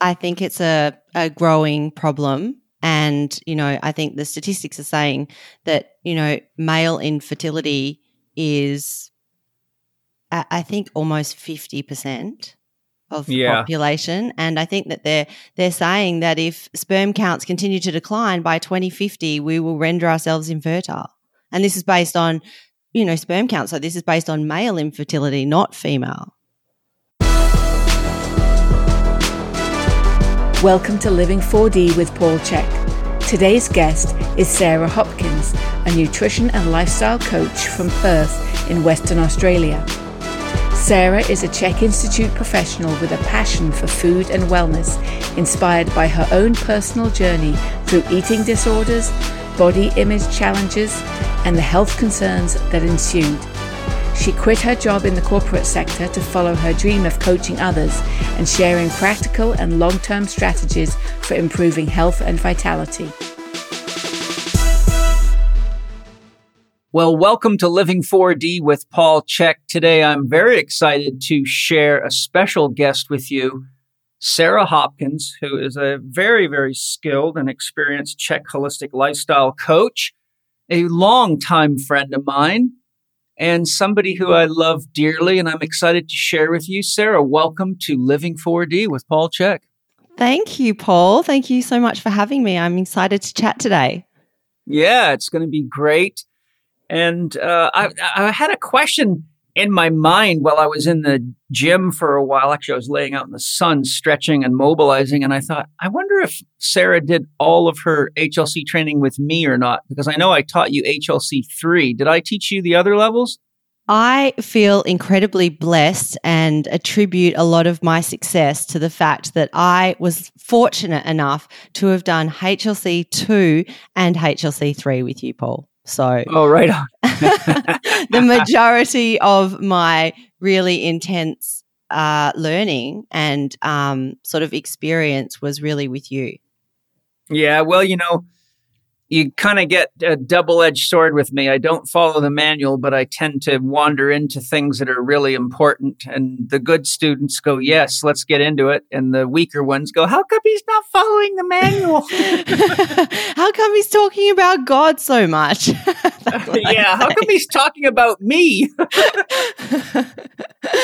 I think it's a, a growing problem. And, you know, I think the statistics are saying that, you know, male infertility is, I think, almost 50% of the Yeah. population. And I think that they're, they're saying that if sperm counts continue to decline by 2050, we will render ourselves infertile. And this is based on, you know, sperm count. So this is based on male infertility, not female. Welcome to Living 4D with Paul Chek. Today's guest is Sarah Hopkins, a nutrition and lifestyle coach from Perth in Western Australia. Sarah is a CHEK Institute professional with a passion for food and wellness, inspired by her own personal journey through eating disorders, body image challenges, and the health concerns that ensued. She quit her job in the corporate sector to follow her dream of coaching others and sharing practical and long term strategies for improving health and vitality. Well, welcome to Living 4D with Paul Chek. Today, I'm very excited to share a special guest with you, Sarah Hopkins, who is a very, very skilled and experienced CHEK holistic lifestyle coach, a longtime friend of mine, and somebody who I love dearly. And I'm excited to share with you. Sarah, welcome to Living 4D with Paul Chek. Thank you, Paul. Thank you so much for having me. I'm excited to chat today. Yeah, it's going to be great. And uh, I, I had a question in my mind while I was in the gym for a while. Actually, I was laying out in the sun, stretching and mobilizing. And I thought, I wonder if Sarah did all of her HLC training with me or not, because I know I taught you HLC 3. Did I teach you the other levels? I feel incredibly blessed and attribute a lot of my success to the fact that I was fortunate enough to have done HLC 2 and HLC 3 with you, Paul. So, Oh, right on. the majority of my really intense uh, learning and um, sort of experience was really with you. Yeah, well, you know, you kind of get a double edged sword with me. I don't follow the manual, but I tend to wander into things that are really important. And the good students go, Yes, let's get into it. And the weaker ones go, How come he's not following the manual? How come he's talking about God so much? yeah, how come he's talking about me?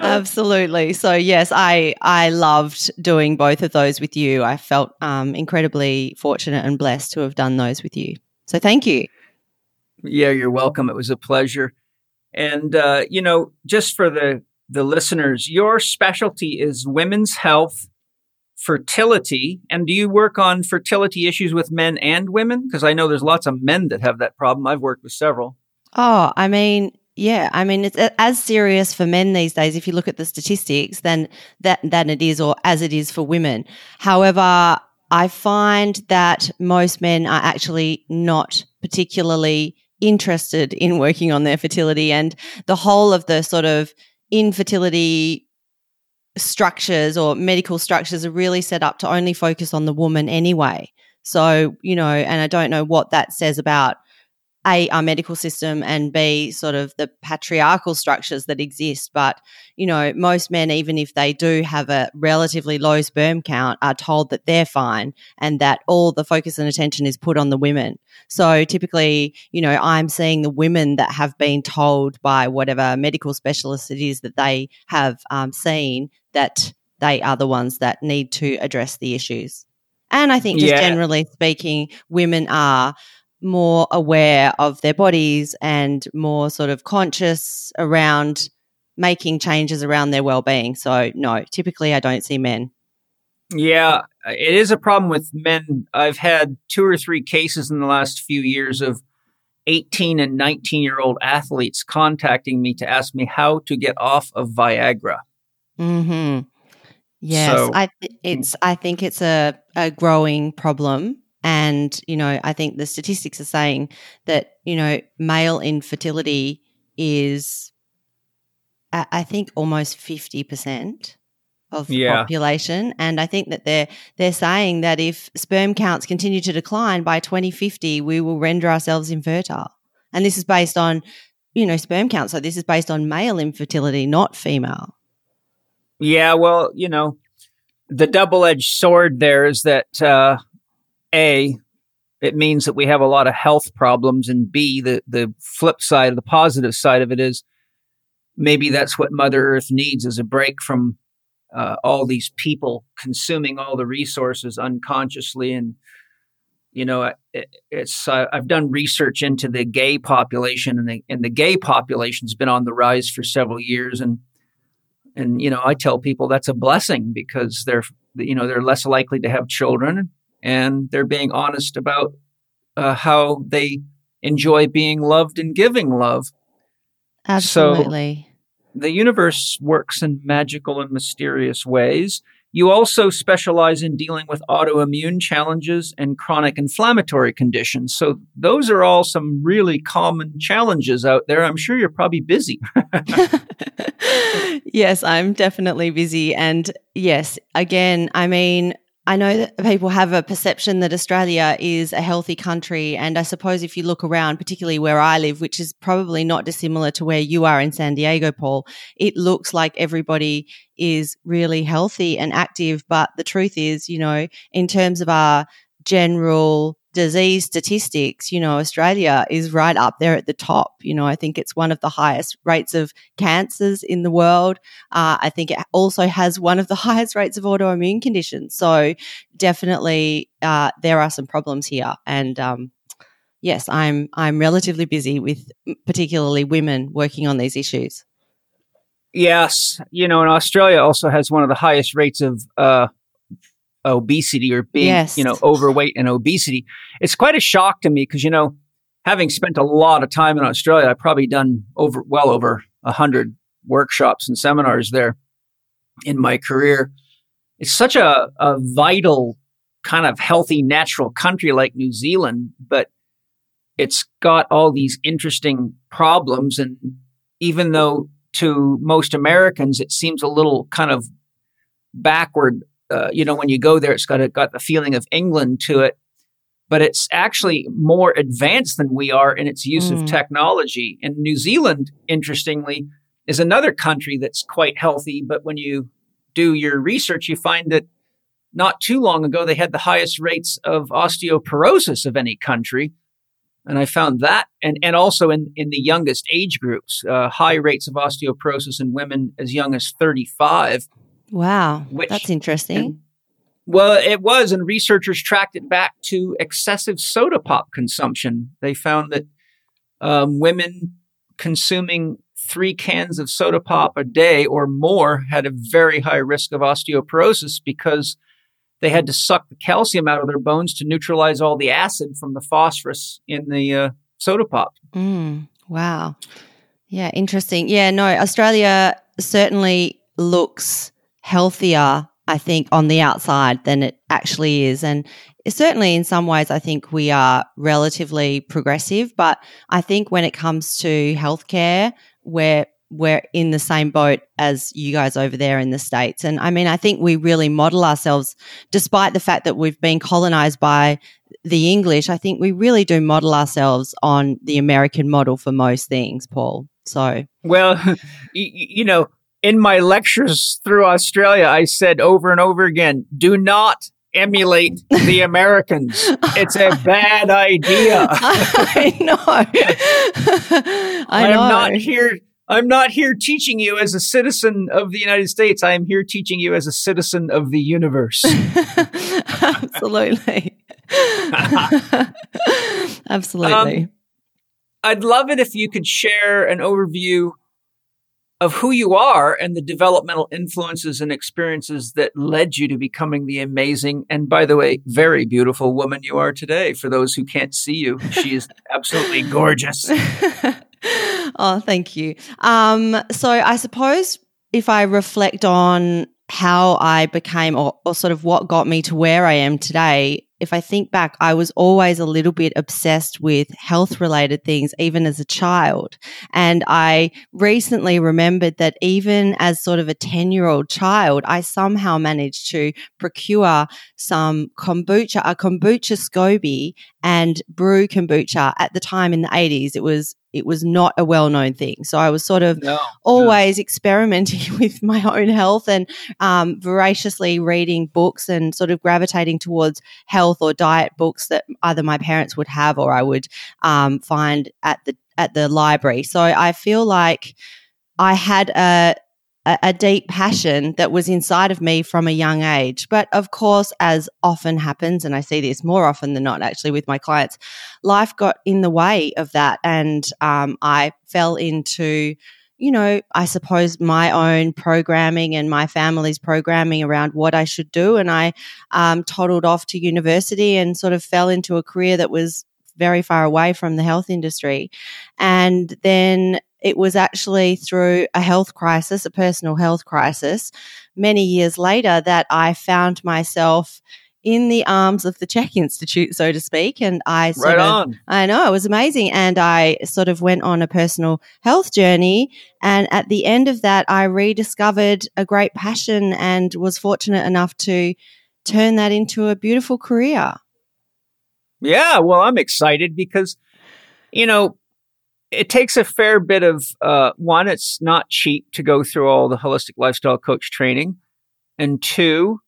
Absolutely. So yes, I I loved doing both of those with you. I felt um, incredibly fortunate and blessed to have done those with you. So thank you. Yeah, you're welcome. It was a pleasure. And uh, you know, just for the the listeners, your specialty is women's health, fertility, and do you work on fertility issues with men and women? Because I know there's lots of men that have that problem. I've worked with several. Oh, I mean, yeah, I mean it's as serious for men these days if you look at the statistics than that than it is or as it is for women. However, I find that most men are actually not particularly interested in working on their fertility and the whole of the sort of infertility structures or medical structures are really set up to only focus on the woman anyway. So, you know, and I don't know what that says about a our medical system and b sort of the patriarchal structures that exist. But you know most men even if they do have a relatively low sperm count are told that they're fine and that all the focus and attention is put on the women. So typically you know i'm seeing the women that have been told by whatever medical specialist it is that they have um, seen that they are the ones that need to address the issues. And i think just Yeah. generally speaking women are more aware of their bodies and more sort of conscious around making changes around their well-being. So no, typically I don't see men. Yeah, it is a problem with men. I've had two or three cases in the last few years of 18 and 19 year old athletes contacting me to ask me how to get off of Viagra. Mhm. Yes, So- I th- it's I think it's a a growing problem and you know, I think the statistics are saying that, you know, male infertility is I think almost 50% of the Yeah. population and I think that they're they're saying that if sperm counts continue to decline by 2050 we will render ourselves infertile. And this is based on you know sperm count so this is based on male infertility not female. Yeah, well, you know, the double edged sword there is that uh, a it means that we have a lot of health problems, and b the the flip side, of the positive side of it is maybe that's what Mother Earth needs is a break from uh, all these people consuming all the resources unconsciously. And you know it, it's uh, i've done research into the gay population and the and the gay population's been on the rise for several years. And and you know i tell people that's a blessing because they're you know they're less likely to have children and they're being honest about uh, how they enjoy being loved and giving love absolutely so, the universe works in magical and mysterious ways. You also specialize in dealing with autoimmune challenges and chronic inflammatory conditions. So, those are all some really common challenges out there. I'm sure you're probably busy. yes, I'm definitely busy. And yes, again, I mean, I know that people have a perception that Australia is a healthy country. And I suppose if you look around, particularly where I live, which is probably not dissimilar to where you are in San Diego, Paul, it looks like everybody is really healthy and active. But the truth is, you know, in terms of our general disease statistics, you know, Australia is right up there at the top. You know, I think it's one of the highest rates of cancers in the world. Uh, I think it also has one of the highest rates of autoimmune conditions. So definitely, uh, there are some problems here. And, um, yes, I'm, I'm relatively busy with particularly women working on these issues. Yes. You know, and Australia also has one of the highest rates of, uh, obesity or being, yes. you know, overweight and obesity. It's quite a shock to me because, you know, having spent a lot of time in Australia, I've probably done over, well over a hundred workshops and seminars there in my career. It's such a, a vital kind of healthy, natural country like New Zealand, but it's got all these interesting problems. And even though to most Americans, it seems a little kind of backward uh, you know, when you go there, it's got a, got the feeling of England to it, but it's actually more advanced than we are in its use mm. of technology. And New Zealand, interestingly, is another country that's quite healthy. But when you do your research, you find that not too long ago they had the highest rates of osteoporosis of any country. And I found that, and, and also in, in the youngest age groups, uh, high rates of osteoporosis in women as young as 35. Wow, which, that's interesting. And, well, it was, and researchers tracked it back to excessive soda pop consumption. They found that um, women consuming three cans of soda pop a day or more had a very high risk of osteoporosis because they had to suck the calcium out of their bones to neutralize all the acid from the phosphorus in the uh, soda pop. Mm, wow. Yeah, interesting. Yeah, no, Australia certainly looks healthier, I think, on the outside than it actually is. And certainly in some ways, I think we are relatively progressive. But I think when it comes to healthcare, we're we're in the same boat as you guys over there in the States. And I mean, I think we really model ourselves, despite the fact that we've been colonized by the English, I think we really do model ourselves on the American model for most things, Paul. So, well, you know, in my lectures through Australia, I said over and over again, do not emulate the Americans. It's a bad idea. I know. I am not here. I'm not here teaching you as a citizen of the United States. I am here teaching you as a citizen of the universe. Absolutely. Absolutely. Um, I'd love it if you could share an overview of who you are and the developmental influences and experiences that led you to becoming the amazing and by the way very beautiful woman you are today. For those who can't see you she is absolutely gorgeous. Oh thank you. Um, so i suppose if i reflect on how i became or, or sort of what got me to where i am today if I think back, I was always a little bit obsessed with health related things, even as a child. And I recently remembered that even as sort of a 10 year old child, I somehow managed to procure some kombucha, a kombucha SCOBY and brew kombucha at the time in the 80s. It was it was not a well known thing. So I was sort of No, always experimenting with my own health and um, voraciously reading books and sort of gravitating towards health or diet books that either my parents would have or I would um, find at the at the library. So I feel like I had a a, a deep passion that was inside of me from a young age. But of course, as often happens, and I see this more often than not actually with my clients, life got in the way of that. And um, I fell into, you know, I suppose my own programming and my family's programming around what I should do. And I um, toddled off to university and sort of fell into a career that was very far away from the health industry. And then it was actually through a health crisis, a personal health crisis, many years later that I found myself in the arms of the CHEK Institute, so to speak. And I sort right of, on. I know it was amazing. And I sort of went on a personal health journey. And at the end of that, I rediscovered a great passion and was fortunate enough to turn that into a beautiful career. Yeah, well, I'm excited because, you know, it takes a fair bit of uh, one. It's not cheap to go through all the holistic lifestyle coach training, and two,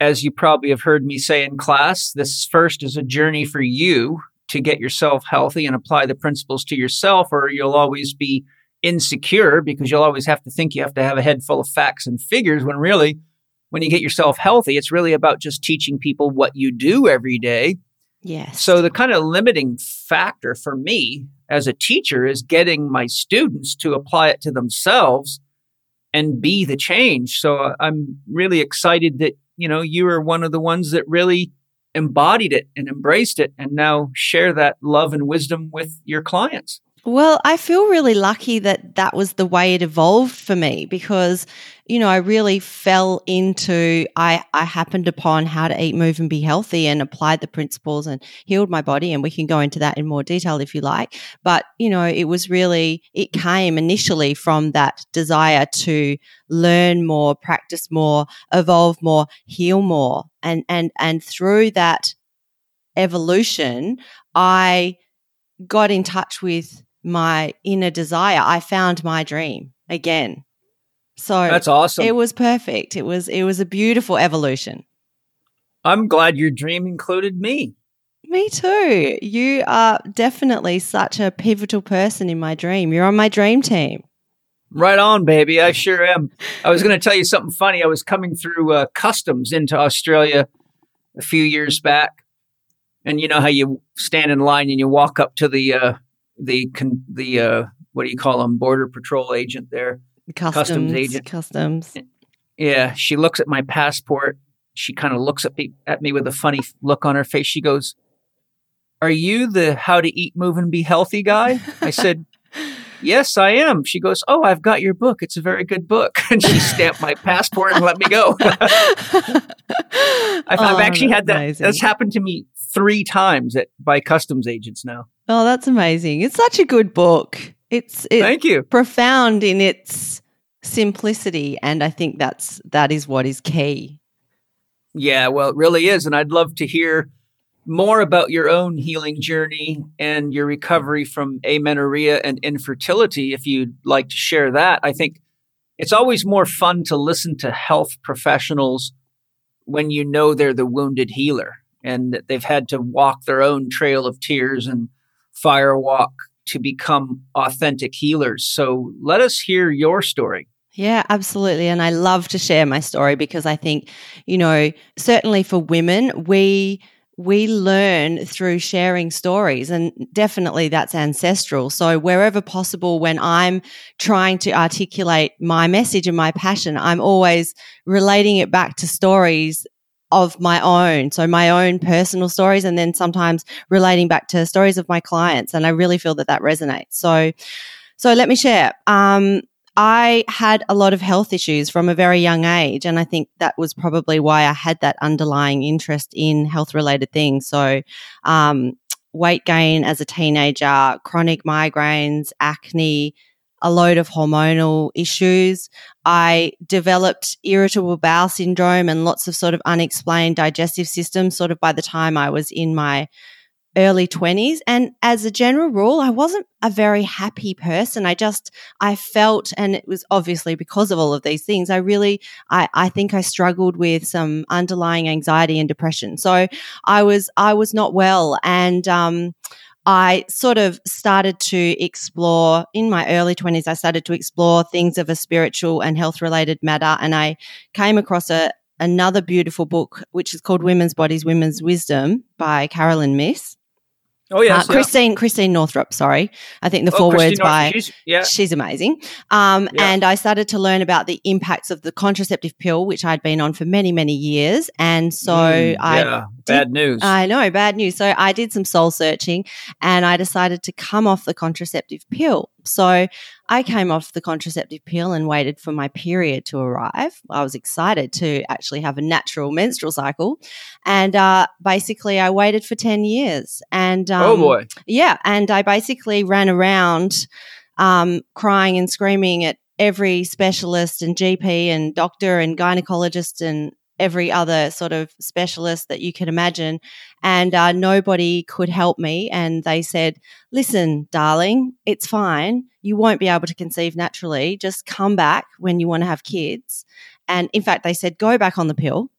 as you probably have heard me say in class, this first is a journey for you to get yourself healthy and apply the principles to yourself, or you'll always be insecure because you'll always have to think you have to have a head full of facts and figures when really when you get yourself healthy it's really about just teaching people what you do every day Yes. so the kind of limiting factor for me as a teacher is getting my students to apply it to themselves and be the change. So uh, I'm really excited that, you know, you are one of the ones that really embodied it and embraced it and now share that love and wisdom with your clients. Well, I feel really lucky that that was the way it evolved for me because, you know, I really fell into, I, I happened upon how to eat, move, and be healthy and applied the principles and healed my body. And we can go into that in more detail if you like. But, you know, it was really, it came initially from that desire to learn more, practice more, evolve more, heal more. And, and, and through that evolution, I got in touch with my inner desire. I found my dream again. So That's awesome. it was perfect. It was it was a beautiful evolution. I'm glad your dream included me. Me too. You are definitely such a pivotal person in my dream. You're on my dream team. Right on, baby. I sure am. I was going to tell you something funny. I was coming through uh, customs into Australia a few years back, and you know how you stand in line and you walk up to the uh, the con- the uh, what do you call them border patrol agent there. Customs, agent. Customs. Yeah, she looks at my passport. She kind of looks at me at me with a funny look on her face. She goes, "Are you the How to Eat, Move, and Be Healthy guy?" I said. Yes, I am. She goes, Oh, I've got your book. It's a very good book. And she stamped my passport and let me go. I've, I've Oh, actually had that. amazing. That's happened to me three times at, by customs agents now. Oh, that's amazing. It's such a good book. It's it's Thank you. profound in its simplicity and I think that's that is what is key. Yeah, well, it really is. And I'd love to hear more about your own healing journey and your recovery from amenorrhea and infertility if you'd like to share that. I think it's always more fun to listen to health professionals when you know they're the wounded healer and that they've had to walk their own trail of tears and fire walk to become authentic healers. So let us hear your story. Yeah, absolutely. And I love to share my story because I think, you know, certainly for women, we we learn through sharing stories and definitely that's ancestral. So wherever possible when I'm trying to articulate my message and my passion, I'm always relating it back to stories of my own. So my own personal stories and then sometimes relating back to stories of my clients and I really feel that that resonates. So so let me share. Um I had a lot of health issues from a very young age. And I think that was probably why I had that underlying interest in health related things. So, um, weight gain as a teenager, chronic migraines, acne, a load of hormonal issues. I developed irritable bowel syndrome and lots of sort of unexplained digestive systems sort of by the time I was in my early 20s. And as a general rule, I wasn't a very happy person. I just, I felt, and it was obviously because of all of these things, I really, I, I think I struggled with some underlying anxiety and depression. So I was, I was not well. And, um, I sort of started to explore in my early 20s. I started to explore things of a spiritual and health related matter. And I came across a, another beautiful book, which is called Women's Bodies, Women's Wisdom by Carolyn Myss. Oh yes, uh, Christine yeah. Christiane Northrup. Sorry, I think the oh, four Christine words by she's, yeah. she's amazing. Um, yeah. And I started to learn about the impacts of the contraceptive pill, which I'd been on for many many years. And so mm, I yeah. bad news. I know bad news. So I did some soul searching, and I decided to come off the contraceptive pill. So I came off the contraceptive pill and waited for my period to arrive. I was excited to actually have a natural menstrual cycle. And uh, basically, I waited for 10 years. And um, oh boy. Yeah. And I basically ran around um, crying and screaming at every specialist and GP and doctor and gynecologist and every other sort of specialist that you can imagine. And uh, nobody could help me. And they said, listen, darling, it's fine. You won't be able to conceive naturally. Just come back when you want to have kids. And in fact, they said, go back on the pill.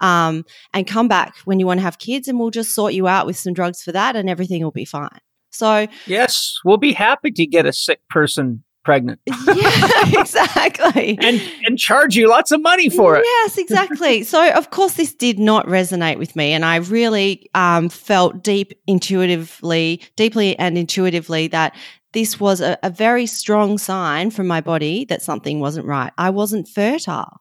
Um, and come back when you want to have kids, and we'll just sort you out with some drugs for that, and everything will be fine. So, yes, we'll be happy to get a sick person pregnant. yeah, exactly. and and charge you lots of money for it. Yes, exactly. so of course this did not resonate with me and I really um, felt deep intuitively, deeply and intuitively that this was a, a very strong sign from my body that something wasn't right. I wasn't fertile.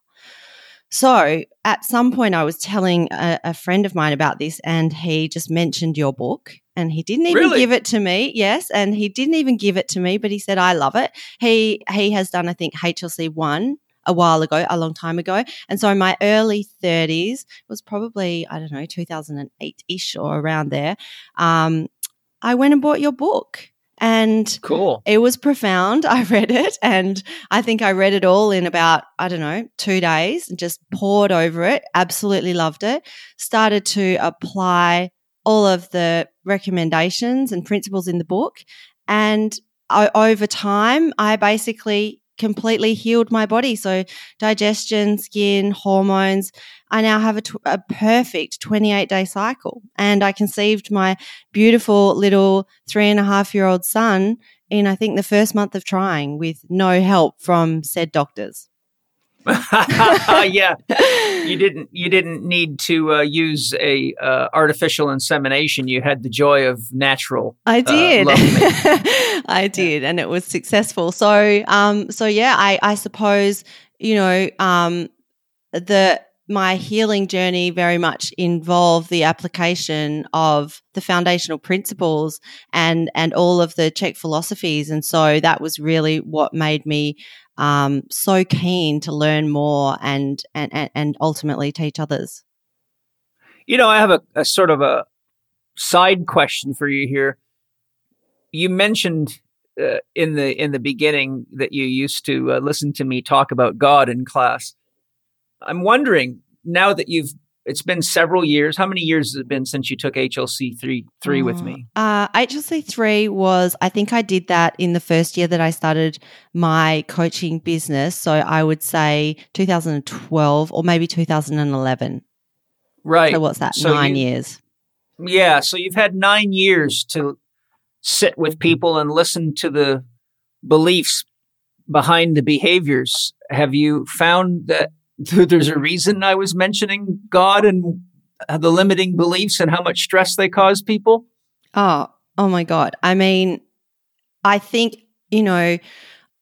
So at some point, I was telling a, a, friend of mine about this, and he just mentioned your book. And he didn't even really? give it to me. Yes, and he didn't even give it to me, but he said I love it. He he has done, I think, HLC one a while ago, a long time ago. And so in my early 30s, was probably, I don't know, 2008 ish or around there, um, I went and bought your book. And cool. It was profound. I read it and I think I read it all in about, I don't know, two days and just poured over it. Absolutely loved it. Started to apply all of the recommendations and principles in the book. And over time, I basically completely healed my body. So, digestion, skin, hormones. I now have a perfect 28 day cycle. And I conceived my beautiful little three and a half year old son in, I think, the first month of trying with no help from said doctors. yeah, you didn't. You didn't need to uh, use a uh, artificial insemination. You had the joy of natural. I uh, did. I did, and it was successful. So, um, so yeah, I, I suppose you know, um, the my healing journey very much involved the application of the foundational principles and and all of the CHEK philosophies and so that was really what made me um, so keen to learn more and, and, and ultimately teach others. You know, I have a, a sort of a side question for you here. You mentioned uh, in the in the beginning that you used to uh, listen to me talk about God in class. I'm wondering now that you've it's been several years. How many years has it been since you took HLC three three with me? Uh, HLC three was I think I did that in the first year that I started my coaching business. So I would say 2012 or maybe 2011. Right. So what's that? So nine you, years. Yeah. So you've had nine years to sit with people and listen to the beliefs behind the behaviors. Have you found that there's a reason I was mentioning God and the limiting beliefs and how much stress they cause people. Oh, oh my God. I mean, I think, you know,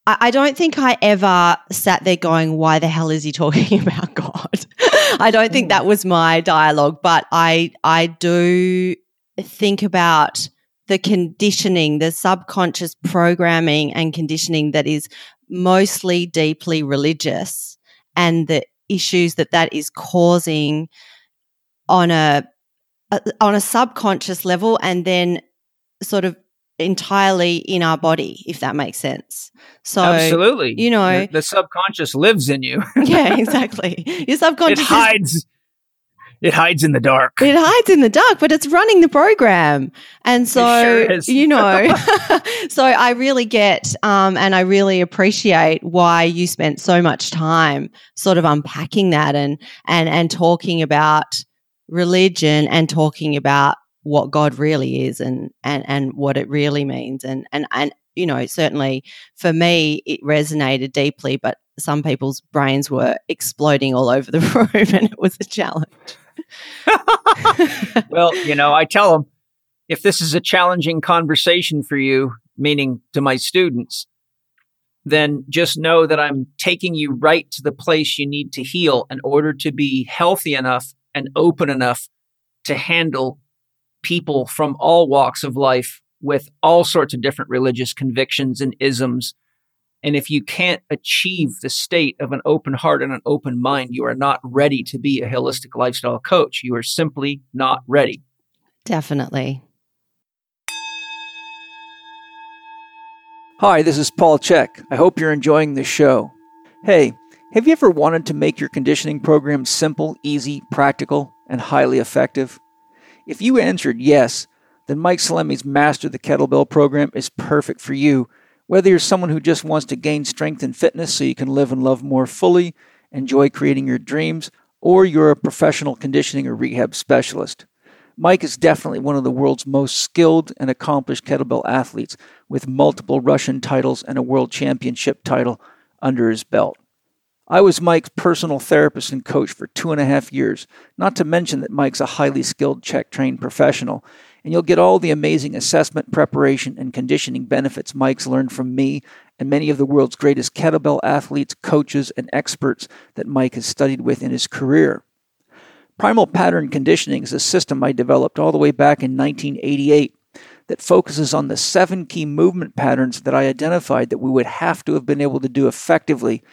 I, I don't think I ever sat there going, why the hell is he talking about God? I don't think that mm. was my dialogue, but I I do think about the conditioning, the subconscious programming and conditioning that is mostly deeply religious and the issues that that is causing on a, a on a subconscious level and then sort of entirely in our body, if that makes sense. So absolutely, you know, the, the subconscious lives in you. yeah, exactly. Your subconscious it hides. It hides in the dark. It hides in the dark, but it's running the program. And so, sure you know, so I really get um, and I really appreciate why you spent so much time sort of unpacking that and and and talking about religion and talking about what God really is and and and what it really means and and and you know certainly for me it resonated deeply but some people's brains were exploding all over the room and it was a challenge well, you know, I tell them if this is a challenging conversation for you, meaning to my students, then just know that I'm taking you right to the place you need to heal in order to be healthy enough and open enough to handle people from all walks of life with all sorts of different religious convictions and isms and if you can't achieve the state of an open heart and an open mind, you are not ready to be a holistic lifestyle coach. You are simply not ready. Definitely. Hi, this is Paul Chek. I hope you're enjoying the show. Hey, have you ever wanted to make your conditioning program simple, easy, practical, and highly effective? If you answered yes, then Mike Salemi's Master the Kettlebell program is perfect for you whether you're someone who just wants to gain strength and fitness so you can live and love more fully, enjoy creating your dreams, or you're a professional conditioning or rehab specialist. Mike is definitely one of the world's most skilled and accomplished kettlebell athletes with multiple Russian titles and a world championship title under his belt. I was Mike's personal therapist and coach for two and a half years, not to mention that Mike's a highly skilled CHEK trained professional and you'll get all the amazing assessment, preparation, and conditioning benefits Mike's learned from me and many of the world's greatest kettlebell athletes, coaches, and experts that Mike has studied with in his career. Primal pattern conditioning is a system I developed all the way back in 1988 that focuses on the seven key movement patterns that I identified that we would have to have been able to do effectively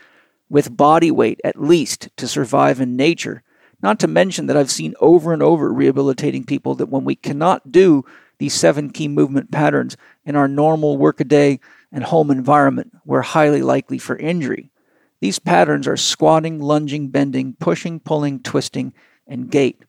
with body weight at least to survive in nature not to mention that I've seen over and over rehabilitating people that when we cannot do these seven key movement patterns in our normal workaday and home environment, we're highly likely for injury. These patterns are squatting, lunging, bending, pushing, pulling, twisting, and gait.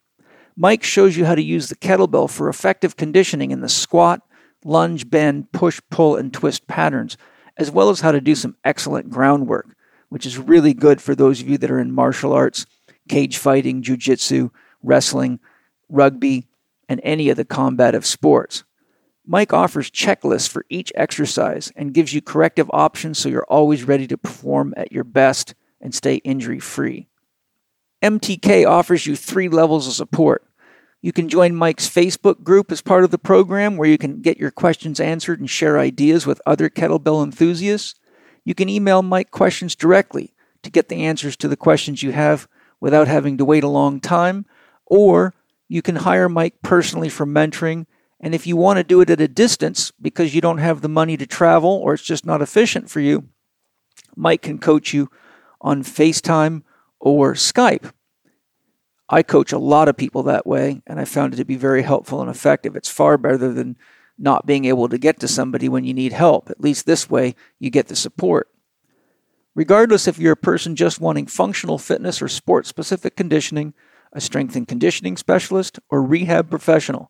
Mike shows you how to use the kettlebell for effective conditioning in the squat, lunge, bend, push, pull, and twist patterns, as well as how to do some excellent groundwork, which is really good for those of you that are in martial arts cage fighting, jujitsu, wrestling, rugby, and any of the combative sports. Mike offers checklists for each exercise and gives you corrective options so you're always ready to perform at your best and stay injury free. MTK offers you three levels of support. You can join Mike's Facebook group as part of the program where you can get your questions answered and share ideas with other kettlebell enthusiasts. You can email Mike questions directly to get the answers to the questions you have without having to wait a long time, or you can hire Mike personally for mentoring. And if you want to do it at a distance because you don't have the money to travel or it's just not efficient for you, Mike can coach you on FaceTime or Skype. I coach a lot of people that way, and I found it to be very helpful and effective. It's far better than not being able to get to somebody when you need help. At least this way, you get the support. Regardless if you're a person just wanting functional fitness or sport specific conditioning, a strength and conditioning specialist, or rehab professional,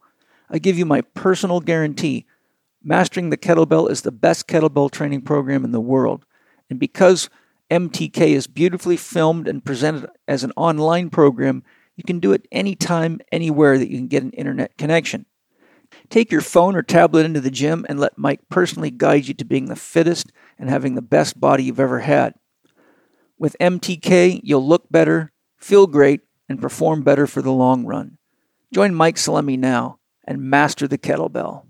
I give you my personal guarantee Mastering the Kettlebell is the best kettlebell training program in the world. And because MTK is beautifully filmed and presented as an online program, you can do it anytime, anywhere that you can get an internet connection. Take your phone or tablet into the gym and let Mike personally guide you to being the fittest and having the best body you've ever had. With MTK, you'll look better, feel great, and perform better for the long run. Join Mike Salemi now and master the kettlebell.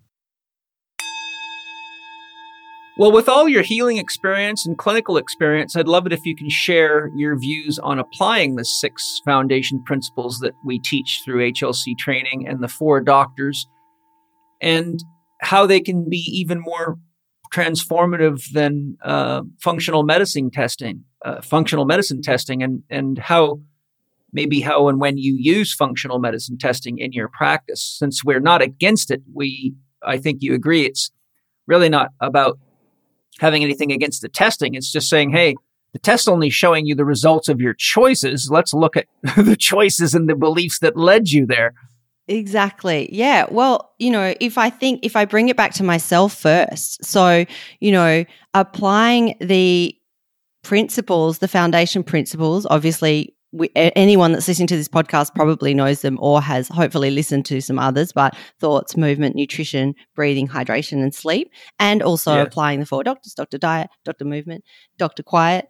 Well, with all your healing experience and clinical experience, I'd love it if you can share your views on applying the six foundation principles that we teach through HLC training and the four doctors, and how they can be even more transformative than uh, functional medicine testing, uh, functional medicine testing, and and how maybe how and when you use functional medicine testing in your practice. Since we're not against it, we I think you agree it's really not about having anything against the testing. It's just saying, hey, the test only showing you the results of your choices. Let's look at the choices and the beliefs that led you there. Exactly. Yeah. Well, you know, if I think, if I bring it back to myself first, so, you know, applying the principles, the foundation principles, obviously, we, anyone that's listening to this podcast probably knows them or has hopefully listened to some others, but thoughts, movement, nutrition, breathing, hydration, and sleep, and also yes. applying the four doctors Dr. Diet, Dr. Movement, Dr. Quiet,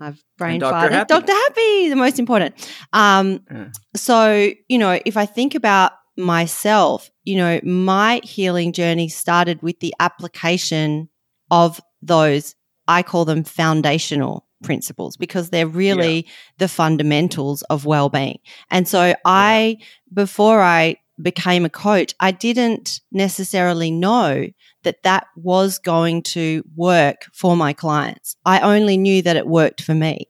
I've brain farted. Happy. Dr. Happy, the most important. Um, yeah. So, you know, if I think about myself, you know, my healing journey started with the application of those, I call them foundational principles because they're really yeah. the fundamentals of well-being. And so I before I became a coach, I didn't necessarily know that that was going to work for my clients. I only knew that it worked for me.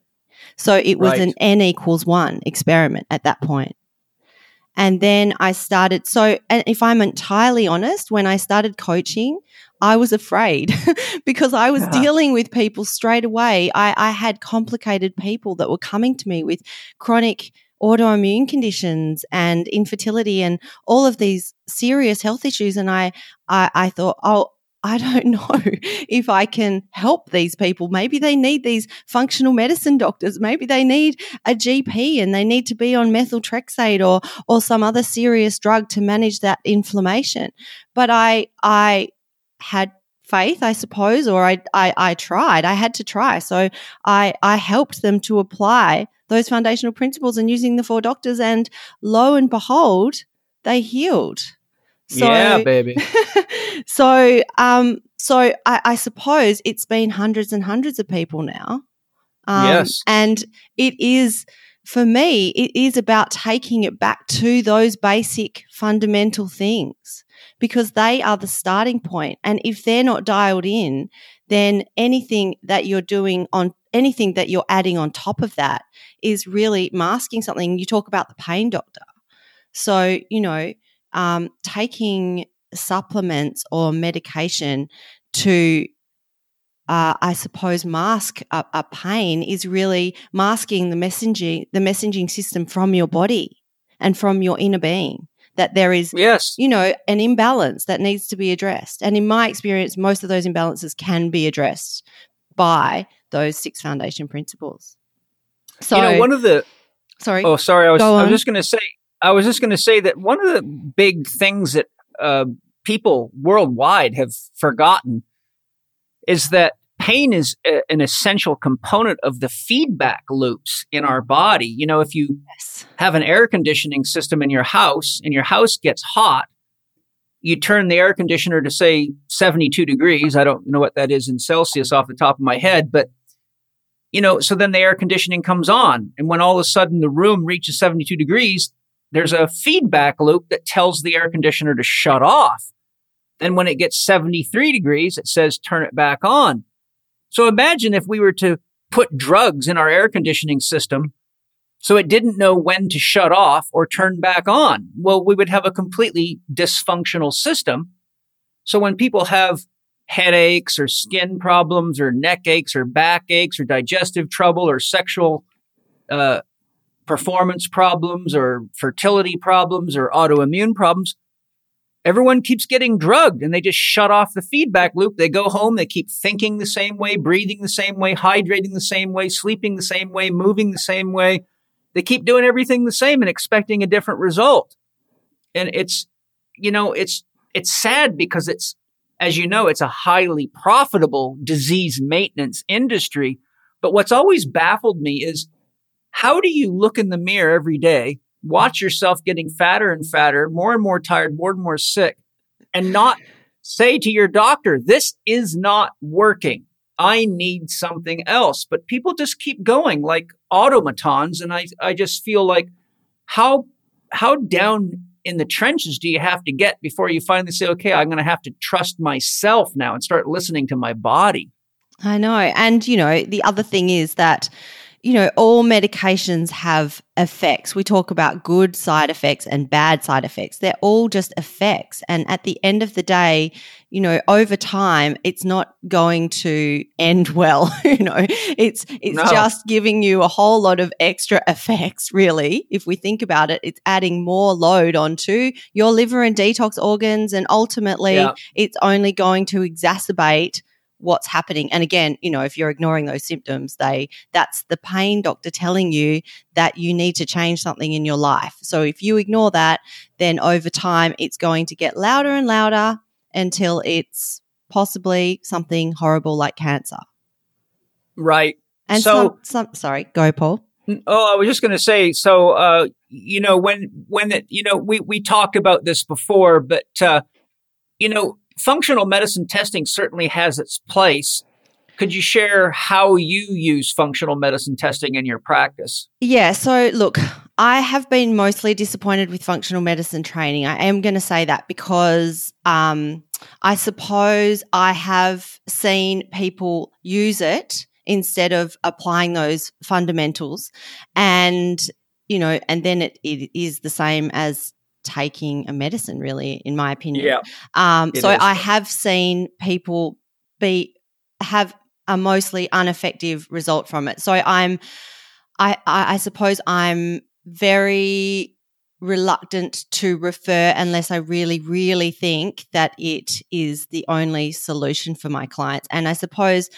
So it was right. an N equals one experiment at that point. And then I started. So, and if I'm entirely honest, when I started coaching, I was afraid because I was yeah. dealing with people straight away. I, I had complicated people that were coming to me with chronic autoimmune conditions and infertility and all of these serious health issues. And I, I, I thought, oh, I don't know if I can help these people. Maybe they need these functional medicine doctors. Maybe they need a GP and they need to be on methotrexate or or some other serious drug to manage that inflammation. But I I had faith, I suppose, or I, I, I tried. I had to try. So I I helped them to apply those foundational principles and using the four doctors, and lo and behold, they healed. So, yeah, baby. so, um, so I, I, suppose it's been hundreds and hundreds of people now. Um, yes, and it is for me. It is about taking it back to those basic fundamental things because they are the starting point. And if they're not dialed in, then anything that you're doing on anything that you're adding on top of that is really masking something. You talk about the pain doctor. So, you know, um, taking supplements or medication to uh, I suppose mask a, a, pain is really masking the messaging the messaging system from your body and from your inner being that there is yes. you know an imbalance that needs to be addressed. And in my experience most of those imbalances can be addressed by those six foundation principles. So you know one of the sorry. Oh sorry i was, I was just going to say I was just going to say that one of the big things that uh, people worldwide have forgotten is that pain is a, an essential component of the feedback loops in our body. You know, if you yes. have an air conditioning system in your house and your house gets hot, you turn the air conditioner to say 72 degrees. I don't know what that is in Celsius off the top of my head, but you know, so then the air conditioning comes on. And when all of a sudden the room reaches 72 degrees, there's a feedback loop that tells the air conditioner to shut off. Then when it gets 73 degrees, it says turn it back on. So imagine if we were to put drugs in our air conditioning system so it didn't know when to shut off or turn back on. Well, we would have a completely dysfunctional system. So when people have headaches or skin problems or neck aches or back aches or digestive trouble or sexual uh, performance problems or fertility problems or autoimmune problems, everyone keeps getting drugged and they just shut off the feedback loop. They go home, they keep thinking the same way, breathing the same way, hydrating the same way, sleeping the same way, moving the same way. They keep doing everything the same and expecting a different result. And it's, you know, it's, it's sad because it's, as you know, it's a highly profitable disease maintenance industry. But what's always baffled me is how do you look in the mirror every day, watch yourself getting fatter and fatter, more and more tired, more and more sick, and not say to your doctor, this is not working. I need something else. But people just keep going like automatons. And I, I just feel like how, how down in the trenches do you have to get before you finally say, okay, I'm going to have to trust myself now and start listening to my body? I know. And, you know, the other thing is that you know, all medications have effects. We talk about good side effects and bad side effects. They're all just effects. And at the end of the day, you know, over time, it's not going to end well. you know, it's it's no. just giving you a whole lot of extra effects. Really, if we think about it, it's adding more load onto your liver and detox organs, and ultimately, yeah. it's only going to exacerbate what's happening and again you know if you're ignoring those symptoms they that's the pain doctor telling you that you need to change something in your life so if you ignore that then over time it's going to get louder and louder until it's possibly something horrible like cancer. Right. And so, some, some sorry, go, Paul. Oh, I was just going to say, so, uh, you know, when, when, it, you know, we, we talked about this before, but, uh, you know, functional medicine testing certainly has its place. Could you share how you use functional medicine testing in your practice? Yeah. So, look, I have been mostly disappointed with functional medicine training. I am going to say that because um, I suppose I have seen people use it instead of applying those fundamentals. And, you know, and then it, it is the same as taking a medicine, really, in my opinion. Yeah. Um, so is. I have seen people be, have a mostly ineffective result from it. So I'm, I, I, I suppose I'm very reluctant to refer unless I really, really think that it is the only solution for my clients. And I suppose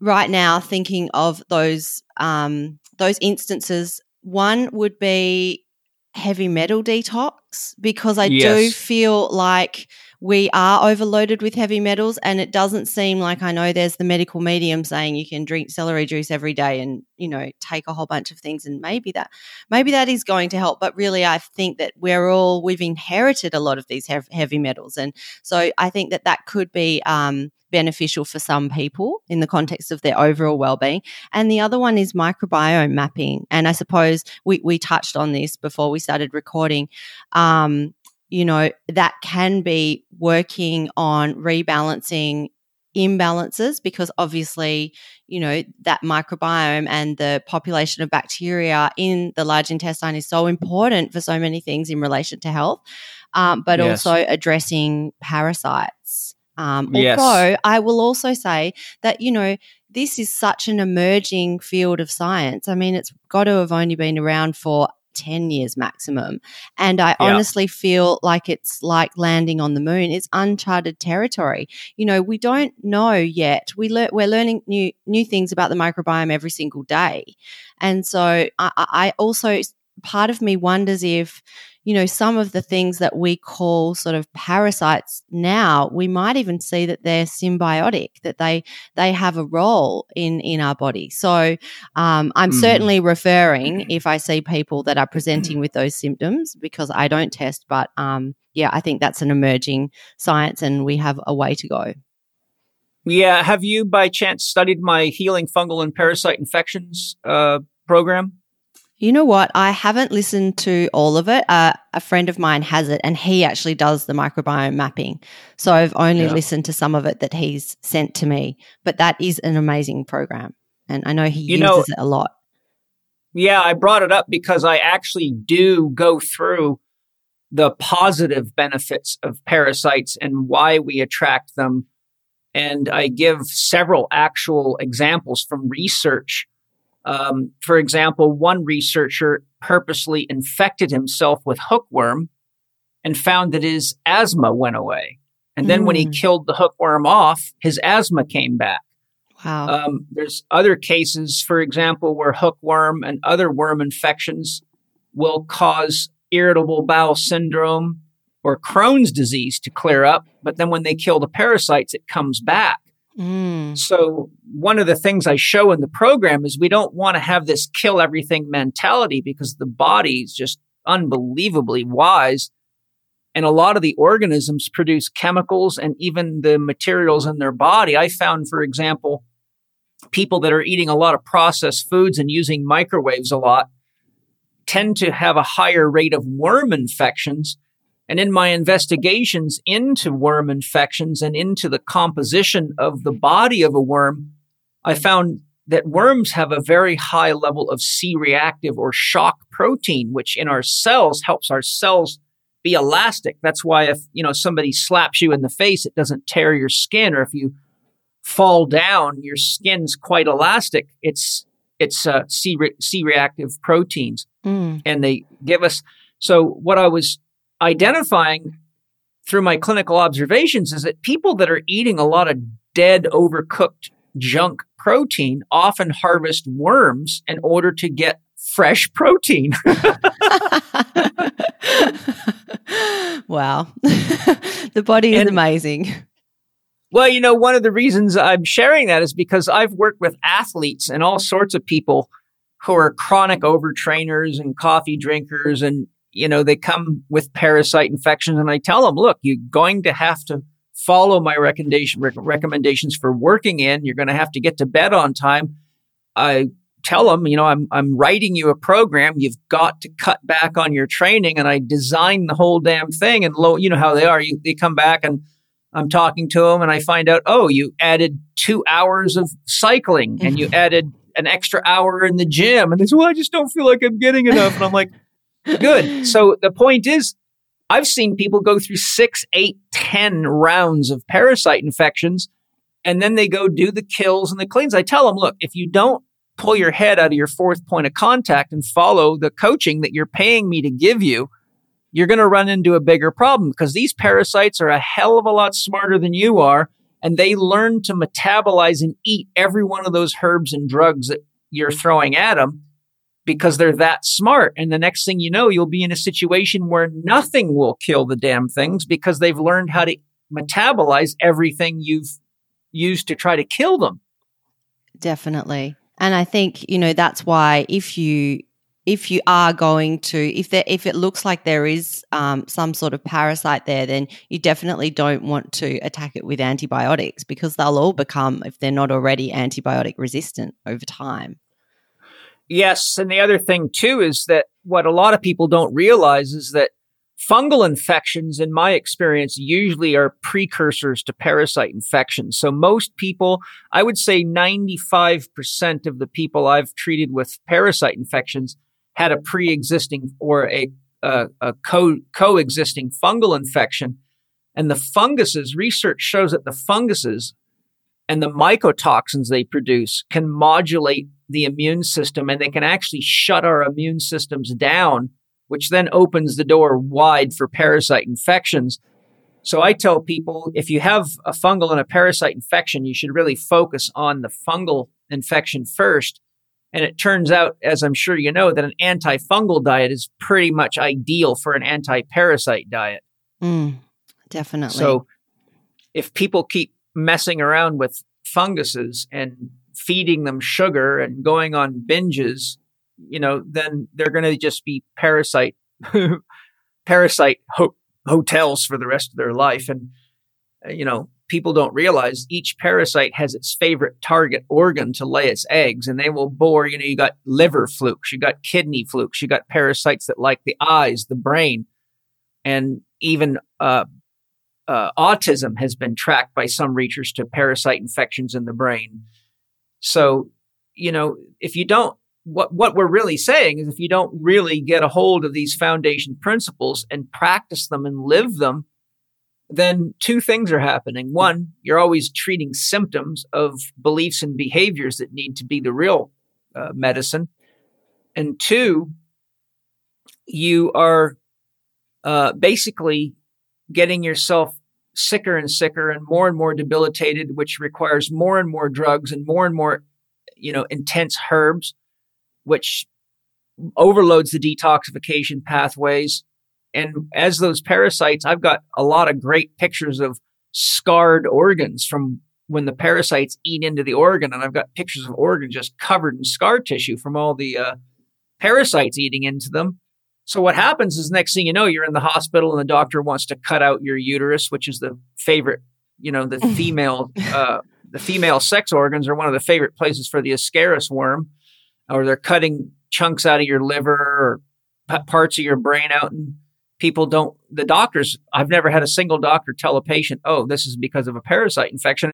right now, thinking of those um, those instances, one would be heavy metal detox because I yes. do feel like we are overloaded with heavy metals and it doesn't seem like I know there's the medical medium saying you can drink celery juice every day and you know take a whole bunch of things and maybe that maybe that is going to help but really I think that we're all we've inherited a lot of these heavy metals and so I think that that could be um, beneficial for some people in the context of their overall well-being and the other one is microbiome mapping and i suppose we, we touched on this before we started recording um, you know, that can be working on rebalancing imbalances because obviously, you know, that microbiome and the population of bacteria in the large intestine is so important for so many things in relation to health, um, but yes. also addressing parasites. Um, yes. Although I will also say that, you know, this is such an emerging field of science. I mean, it's got to have only been around for 10 years maximum. And I yeah. honestly feel like it's like landing on the moon. It's uncharted territory. You know, we don't know yet. We le- we're learning new new things about the microbiome every single day. And so I, I also part of me wonders if you know, some of the things that we call sort of parasites now, we might even see that they're symbiotic, that they they have a role in in our body. So um, I'm mm. certainly referring if I see people that are presenting with those symptoms because I don't test, but um, yeah, I think that's an emerging science, and we have a way to go. Yeah, have you by chance studied my healing fungal and parasite infections uh, program? You know what? I haven't listened to all of it. Uh, a friend of mine has it, and he actually does the microbiome mapping. So I've only yeah. listened to some of it that he's sent to me. But that is an amazing program, and I know he you uses know, it a lot. Yeah, I brought it up because I actually do go through the positive benefits of parasites and why we attract them. And I give several actual examples from research um, for example, one researcher purposely infected himself with hookworm and found that his asthma went away. And then mm. when he hmm. killed the hookworm off, his asthma came back. Wow. Um, there's other cases, for example, where hookworm and other worm infections will cause irritable bowel syndrome or Crohn's disease to clear up. But then when they kill the parasites, it comes back. Mm. So one of the things I show in the program is we don't want to have this kill everything mentality because the body is just unbelievably wise. And a lot of the organisms produce chemicals and even the materials in their body. I found, for example, people that are eating a lot of processed foods and using microwaves a lot tend to have a higher rate of worm infections and in my investigations into worm infections and into the composition of the body of a worm, I found that worms have a very high level of C reactive or shock protein, which in our cells helps our cells be elastic. That's why if, you know, somebody slaps you in the face, it doesn't tear your skin. Or if you fall down, your skin's quite elastic. It's, it's uh, C, re- C reactive proteins. Mm. And they give us, so what I was identifying through my clinical observations is that people that are eating a lot of dead, overcooked junk protein often harvest worms in order to get fresh protein. wow. the body is and, amazing. Well, you know, one of the reasons I'm sharing that is because I've worked with athletes and all sorts of people who are chronic overtrainers and coffee drinkers and you know they come with parasite infections and I tell them, look, you're going to have to follow my recommendation recommendations for working in. You're going to have to get to bed on time. I tell them, you know, I'm, I'm writing you a program. You've got to cut back on your training. And I design the whole damn thing. And low, you know how they are. You, they come back and I'm talking to them and I find out, oh, you added two hours of cycling and you added an extra hour in the gym. And they say, well, I just don't feel like I'm getting enough. And I'm like, good. So the point is, I've seen people go through six, eight, ten rounds of parasite infections and then they go do the kills and the cleans. I tell them, look, if you don't pull your head out of your fourth point of contact and follow the coaching that you're paying me to give you, you're going to run into a bigger problem because these parasites are a hell of a lot smarter than you are. And they learn to metabolize and eat every one of those herbs and drugs that you're mm. throwing at them because they're that smart. And the next thing you know, you'll be in a situation where nothing will kill the damn things because they've learned how to metabolize everything you've used to try to kill them. Definitely. And I think, you know, that's why if you if you are going to if there if it looks like there is um, some sort of parasite there then you definitely don't want to attack it with antibiotics because they'll all become if they're not already antibiotic resistant over time yes and the other thing too is that what a lot of people don't realize is that Fungal infections, in my experience, usually are precursors to parasite infections. So most people, I would say 95% of the people I've treated with parasite infections had a pre-existing or a, a, a co- coexisting fungal infection. And the funguses, research shows that the funguses and the mycotoxins they produce can modulate the immune system and they can actually shut our immune systems down which then opens the door wide for parasite infections. So I tell people if you have a fungal and a parasite infection, you should really focus on the fungal infection first. And it turns out, as I'm sure you know, that an antifungal diet is pretty much ideal for an anti-parasite diet. Mm, definitely. So if people keep messing around with funguses and feeding them sugar and going on binges, you know, then they're going to just be parasite, parasite ho- hotels for the rest of their life. And, uh, you know, people don't realize each parasite has its favorite target organ to lay its eggs and they will bore, you know, you got liver flukes, you got kidney flukes, you got parasites that like the eyes, the brain, and even, uh, uh, autism has been tracked by some researchers to parasite infections in the brain. So, you know, if you don't what what we're really saying is if you don't really get a hold of these foundation principles and practice them and live them then two things are happening one you're always treating symptoms of beliefs and behaviors that need to be the real uh, medicine and two you are uh, basically getting yourself sicker and sicker and more and more debilitated which requires more and more drugs and more and more you know intense herbs which overloads the detoxification pathways. And as those parasites, I've got a lot of great pictures of scarred organs from when the parasites eat into the organ. And I've got pictures of organs just covered in scar tissue from all the uh, parasites eating into them. So what happens is next thing you know, you're in the hospital and the doctor wants to cut out your uterus, which is the favorite, you know, the female, uh, the female sex organs are one of the favorite places for the ascaris worm or they're cutting chunks out of your liver or p- parts of your brain out and people don't the doctors i've never had a single doctor tell a patient oh this is because of a parasite infection.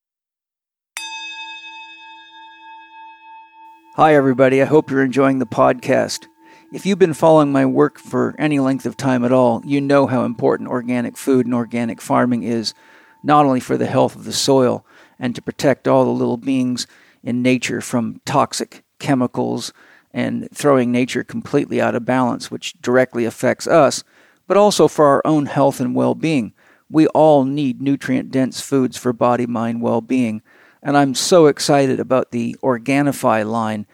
Hi everybody. I hope you're enjoying the podcast If you've been following my work for any length of time at all, you know how important organic food and organic farming is, not only for the health of the soil and to protect all the little beings in nature from toxic chemicals and throwing nature completely out of balance, which directly affects us, but also for our own health and well being. We all need nutrient dense foods for body mind well being. And I'm so excited about the Organifi line.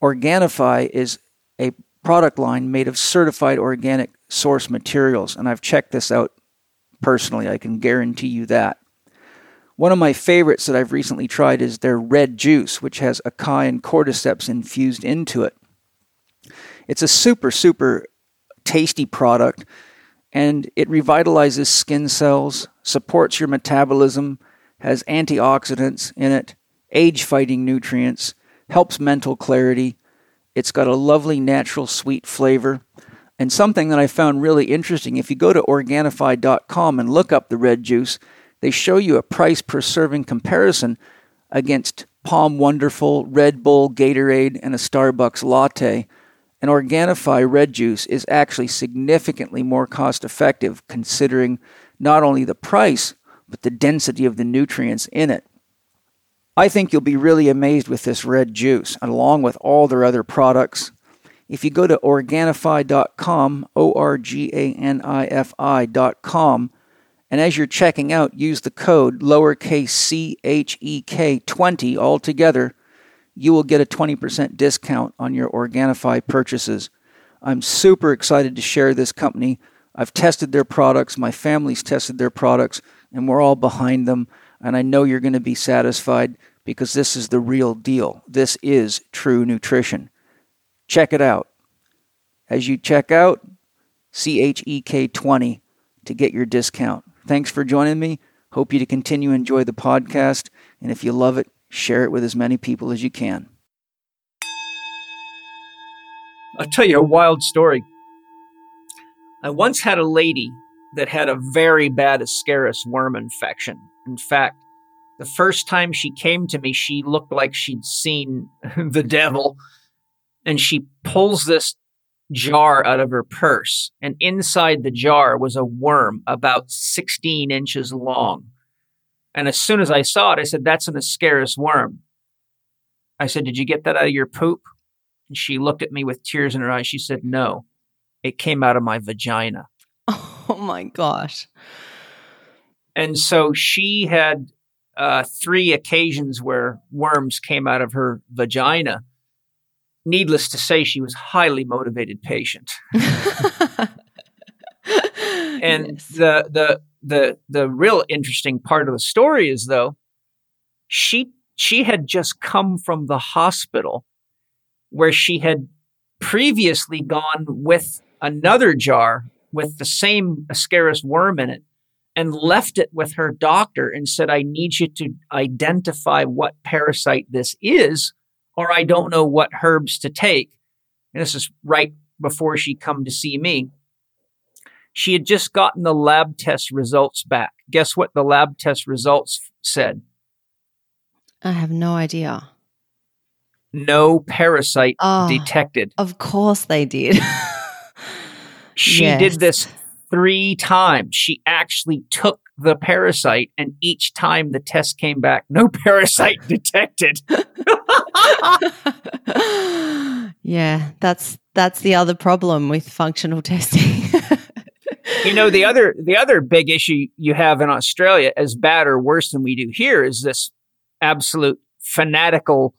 Organifi is a product line made of certified organic source materials, and I've checked this out personally. I can guarantee you that. One of my favorites that I've recently tried is their red juice, which has acai and cordyceps infused into it. It's a super, super tasty product, and it revitalizes skin cells, supports your metabolism, has antioxidants in it, age fighting nutrients, helps mental clarity, it's got a lovely natural sweet flavor. And something that I found really interesting if you go to Organifi.com and look up the red juice, they show you a price per serving comparison against POM Wonderful, Red Bull, Gatorade, and a Starbucks latte. And Organifi red juice is actually significantly more cost effective considering not only the price, but the density of the nutrients in it. I think you'll be really amazed with this red juice, along with all their other products. If you go to Organifi.com, O R G A N I F I.com, and as you're checking out, use the code lowercase c h e k 20 altogether, you will get a 20% discount on your Organifi purchases. I'm super excited to share this company. I've tested their products, my family's tested their products, and we're all behind them. And I know you're going to be satisfied because this is the real deal. This is true nutrition. Check it out. As you check out, CHEK20 to get your discount. Thanks for joining me. Hope you to continue to enjoy the podcast. And if you love it, share it with as many people as you can. I'll tell you a wild story. I once had a lady that had a very bad Ascaris worm infection. In fact, the first time she came to me, she looked like she'd seen the devil. And she pulls this jar out of her purse. And inside the jar was a worm about 16 inches long. And as soon as I saw it, I said, That's an Ascaris worm. I said, Did you get that out of your poop? And she looked at me with tears in her eyes. She said, No, it came out of my vagina. Oh my gosh. And so she had uh, three occasions where worms came out of her vagina. Needless to say, she was highly motivated patient. and yes. the the the the real interesting part of the story is though she she had just come from the hospital where she had previously gone with another jar with the same Ascaris worm in it and left it with her doctor and said, I need you to identify what parasite this is, or I don't know what herbs to take. And this is right before she come to see me. She had just gotten the lab test results back. Guess what the lab test results said? I have no idea. No parasite oh, detected. Of course they did. she yes. did this three times. She actually took the parasite, and each time the test came back, no parasite detected. yeah, that's that's the other problem with functional testing. you know, the other the other big issue you have in Australia, as bad or worse than we do here, is this absolute fanatical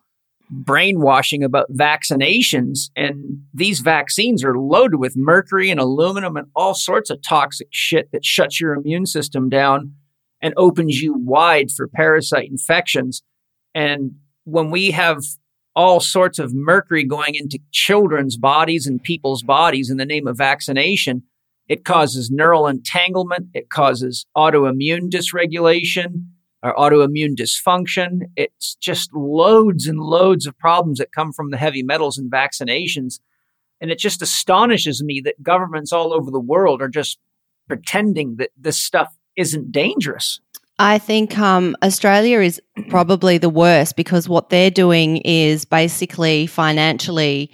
brainwashing about vaccinations. And these vaccines are loaded with mercury and aluminum and all sorts of toxic shit that shuts your immune system down and opens you wide for parasite infections. And when we have all sorts of mercury going into children's bodies and people's bodies in the name of vaccination, it causes neural entanglement. It causes autoimmune dysregulation or autoimmune dysfunction. It's just loads and loads of problems that come from the heavy metals and vaccinations. And it just astonishes me that governments all over the world are just pretending that this stuff isn't dangerous. I think um, Australia is probably the worst because what they're doing is basically financially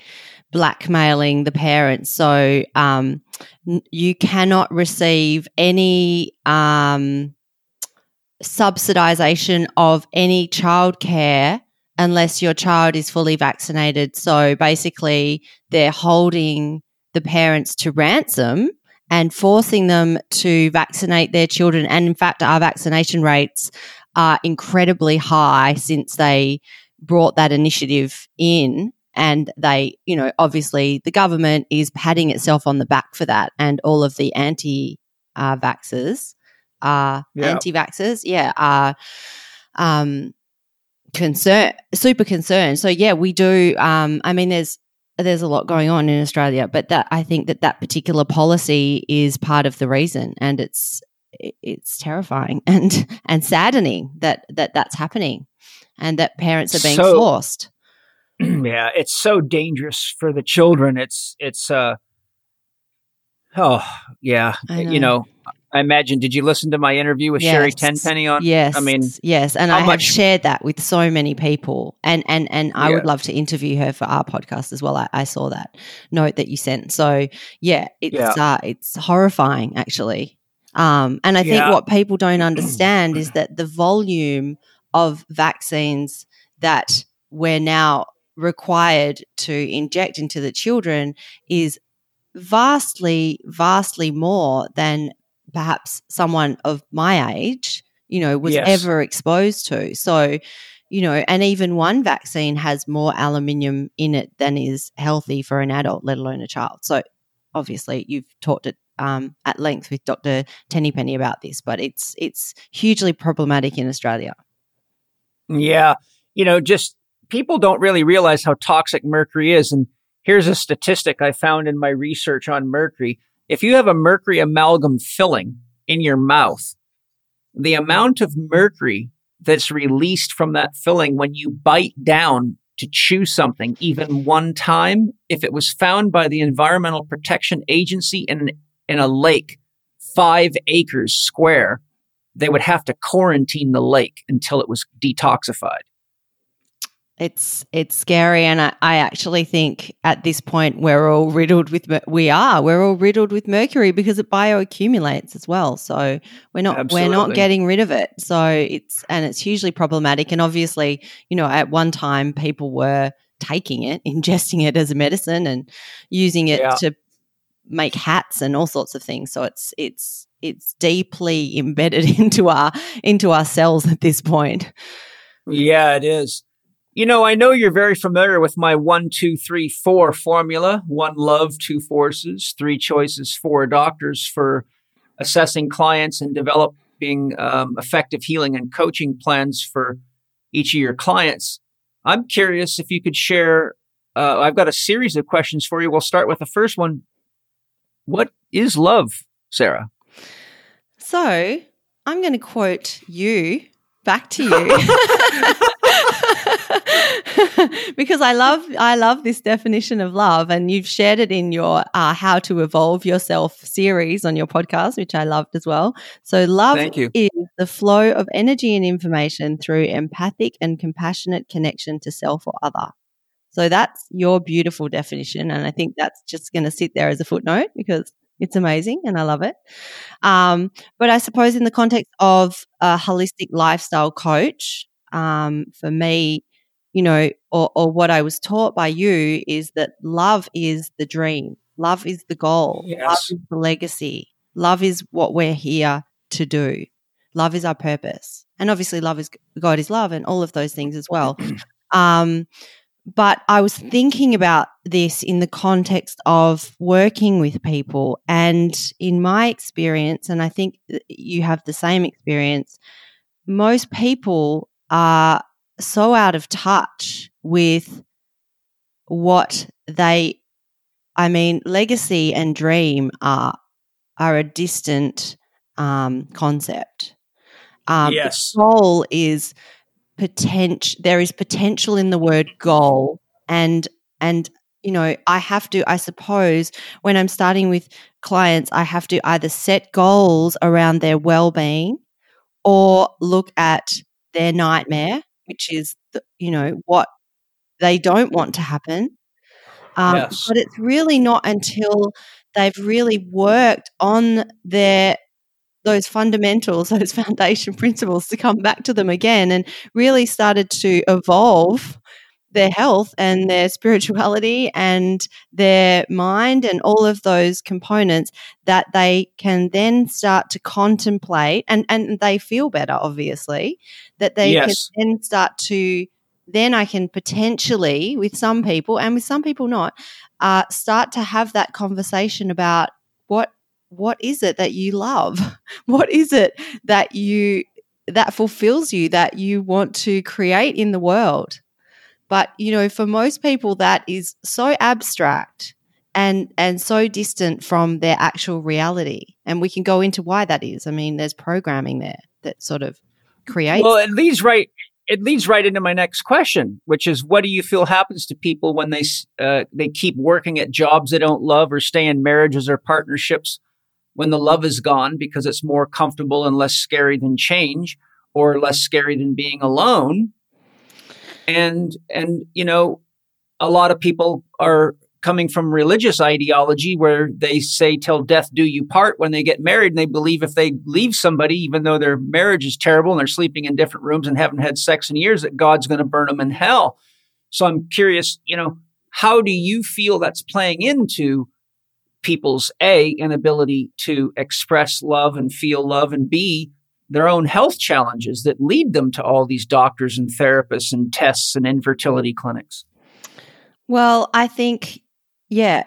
blackmailing the parents. So um, you cannot receive any um, subsidization of any childcare unless your child is fully vaccinated. So basically, they're holding the parents to ransom and forcing them to vaccinate their children. And in fact, our vaccination rates are incredibly high since they brought that initiative in. And they, you know, obviously the government is patting itself on the back for that. And all of the anti uh, vaxxers, uh, yeah. anti vaxxers, yeah, are um, concerned, super concerned. So, yeah, we do. Um, I mean, there's there's a lot going on in Australia, but that I think that that particular policy is part of the reason, and it's it's terrifying and and saddening that that that's happening, and that parents are being so, forced. Yeah, it's so dangerous for the children. It's it's uh oh yeah, know. you know. I imagine. Did you listen to my interview with yes. Sherri Tenpenny on? Yes. I mean, yes, and I much- have shared that with so many people, and and and I yeah. would love to interview her for our podcast as well. I, I saw that note that you sent. So yeah, it's yeah. Uh, it's horrifying actually. Um, and I think yeah. what people don't understand is that the volume of vaccines that we're now required to inject into the children is vastly, vastly more than perhaps someone of my age, you know, was yes. ever exposed to. So, you know, and even one vaccine has more aluminium in it than is healthy for an adult, let alone a child. So, obviously, you've talked it um, at length with Dr. Tenpenny about this, but it's it's hugely problematic in Australia. Yeah, you know, just people don't really realize how toxic mercury is, and here's a statistic I found in my research on mercury. If you have a mercury amalgam filling in your mouth, the amount of mercury that's released from that filling when you bite down to chew something even one time, if it was found by the Environmental Protection Agency in, in a lake five acres square, they would have to quarantine the lake until it was detoxified. It's it's scary, and I, I actually think at this point we're all riddled with we are we're all riddled with mercury because it bioaccumulates as well. So we're not Absolutely. we're not getting rid of it. So it's and it's hugely problematic. And obviously, you know, at one time people were taking it, ingesting it as a medicine, and using it yeah. to make hats and all sorts of things. So it's it's it's deeply embedded into our into our cells at this point. Yeah, it is. You know, I know you're very familiar with my one, two, three, four formula one love, two forces, three choices, four doctors for assessing clients and developing um, effective healing and coaching plans for each of your clients. I'm curious if you could share. Uh, I've got a series of questions for you. We'll start with the first one. What is love, Sarah? So I'm going to quote you back to you. because I love I love this definition of love, and you've shared it in your uh, "How to Evolve Yourself" series on your podcast, which I loved as well. So, love is the flow of energy and information through empathic and compassionate connection to self or other. So that's your beautiful definition, and I think that's just going to sit there as a footnote because it's amazing and I love it. Um, but I suppose in the context of a holistic lifestyle coach, um, for me, you know, or, or what I was taught by you is that love is the dream, love is the goal, yes. love is the legacy, love is what we're here to do, love is our purpose. And obviously, love is God is love and all of those things as well. Um, but I was thinking about this in the context of working with people. And in my experience, and I think you have the same experience, most people are so out of touch with what they I mean, legacy and dream are are a distant um, concept. Um, yes, goal is potential. There is potential in the word goal, and and you know, I have to. I suppose when I'm starting with clients, I have to either set goals around their well being, or look at their nightmare, which is, the, you know, what they don't want to happen. Um, Yes. But it's really not until they've really worked on their those fundamentals, those foundation principles to come back to them again and really started to evolve their health and their spirituality and their mind and all of those components that they can then start to contemplate and, and they feel better, obviously, that they Yes. can then start to then I can potentially, with some people and with some people not, uh, start to have that conversation about what what is it that you love? What is it that you that fulfills you that you want to create in the world? But you know, for most people, that is so abstract and and so distant from their actual reality. And we can go into why that is. I mean, there's programming there that sort of Well, it leads right. It leads right into my next question, which is, what do you feel happens to people when they uh, they keep working at jobs they don't love or stay in marriages or partnerships when the love is gone because it's more comfortable and less scary than change or less scary than being alone? And and you know, a lot of people are coming from religious ideology where they say till death do you part when they get married and they believe if they leave somebody even though their marriage is terrible and they're sleeping in different rooms and haven't had sex in years that god's going to burn them in hell. So i'm curious you know how do you feel that's playing into people's a inability to express love and feel love and b their own health challenges that lead them to all these doctors and therapists and tests and infertility clinics? Well, I think, yeah,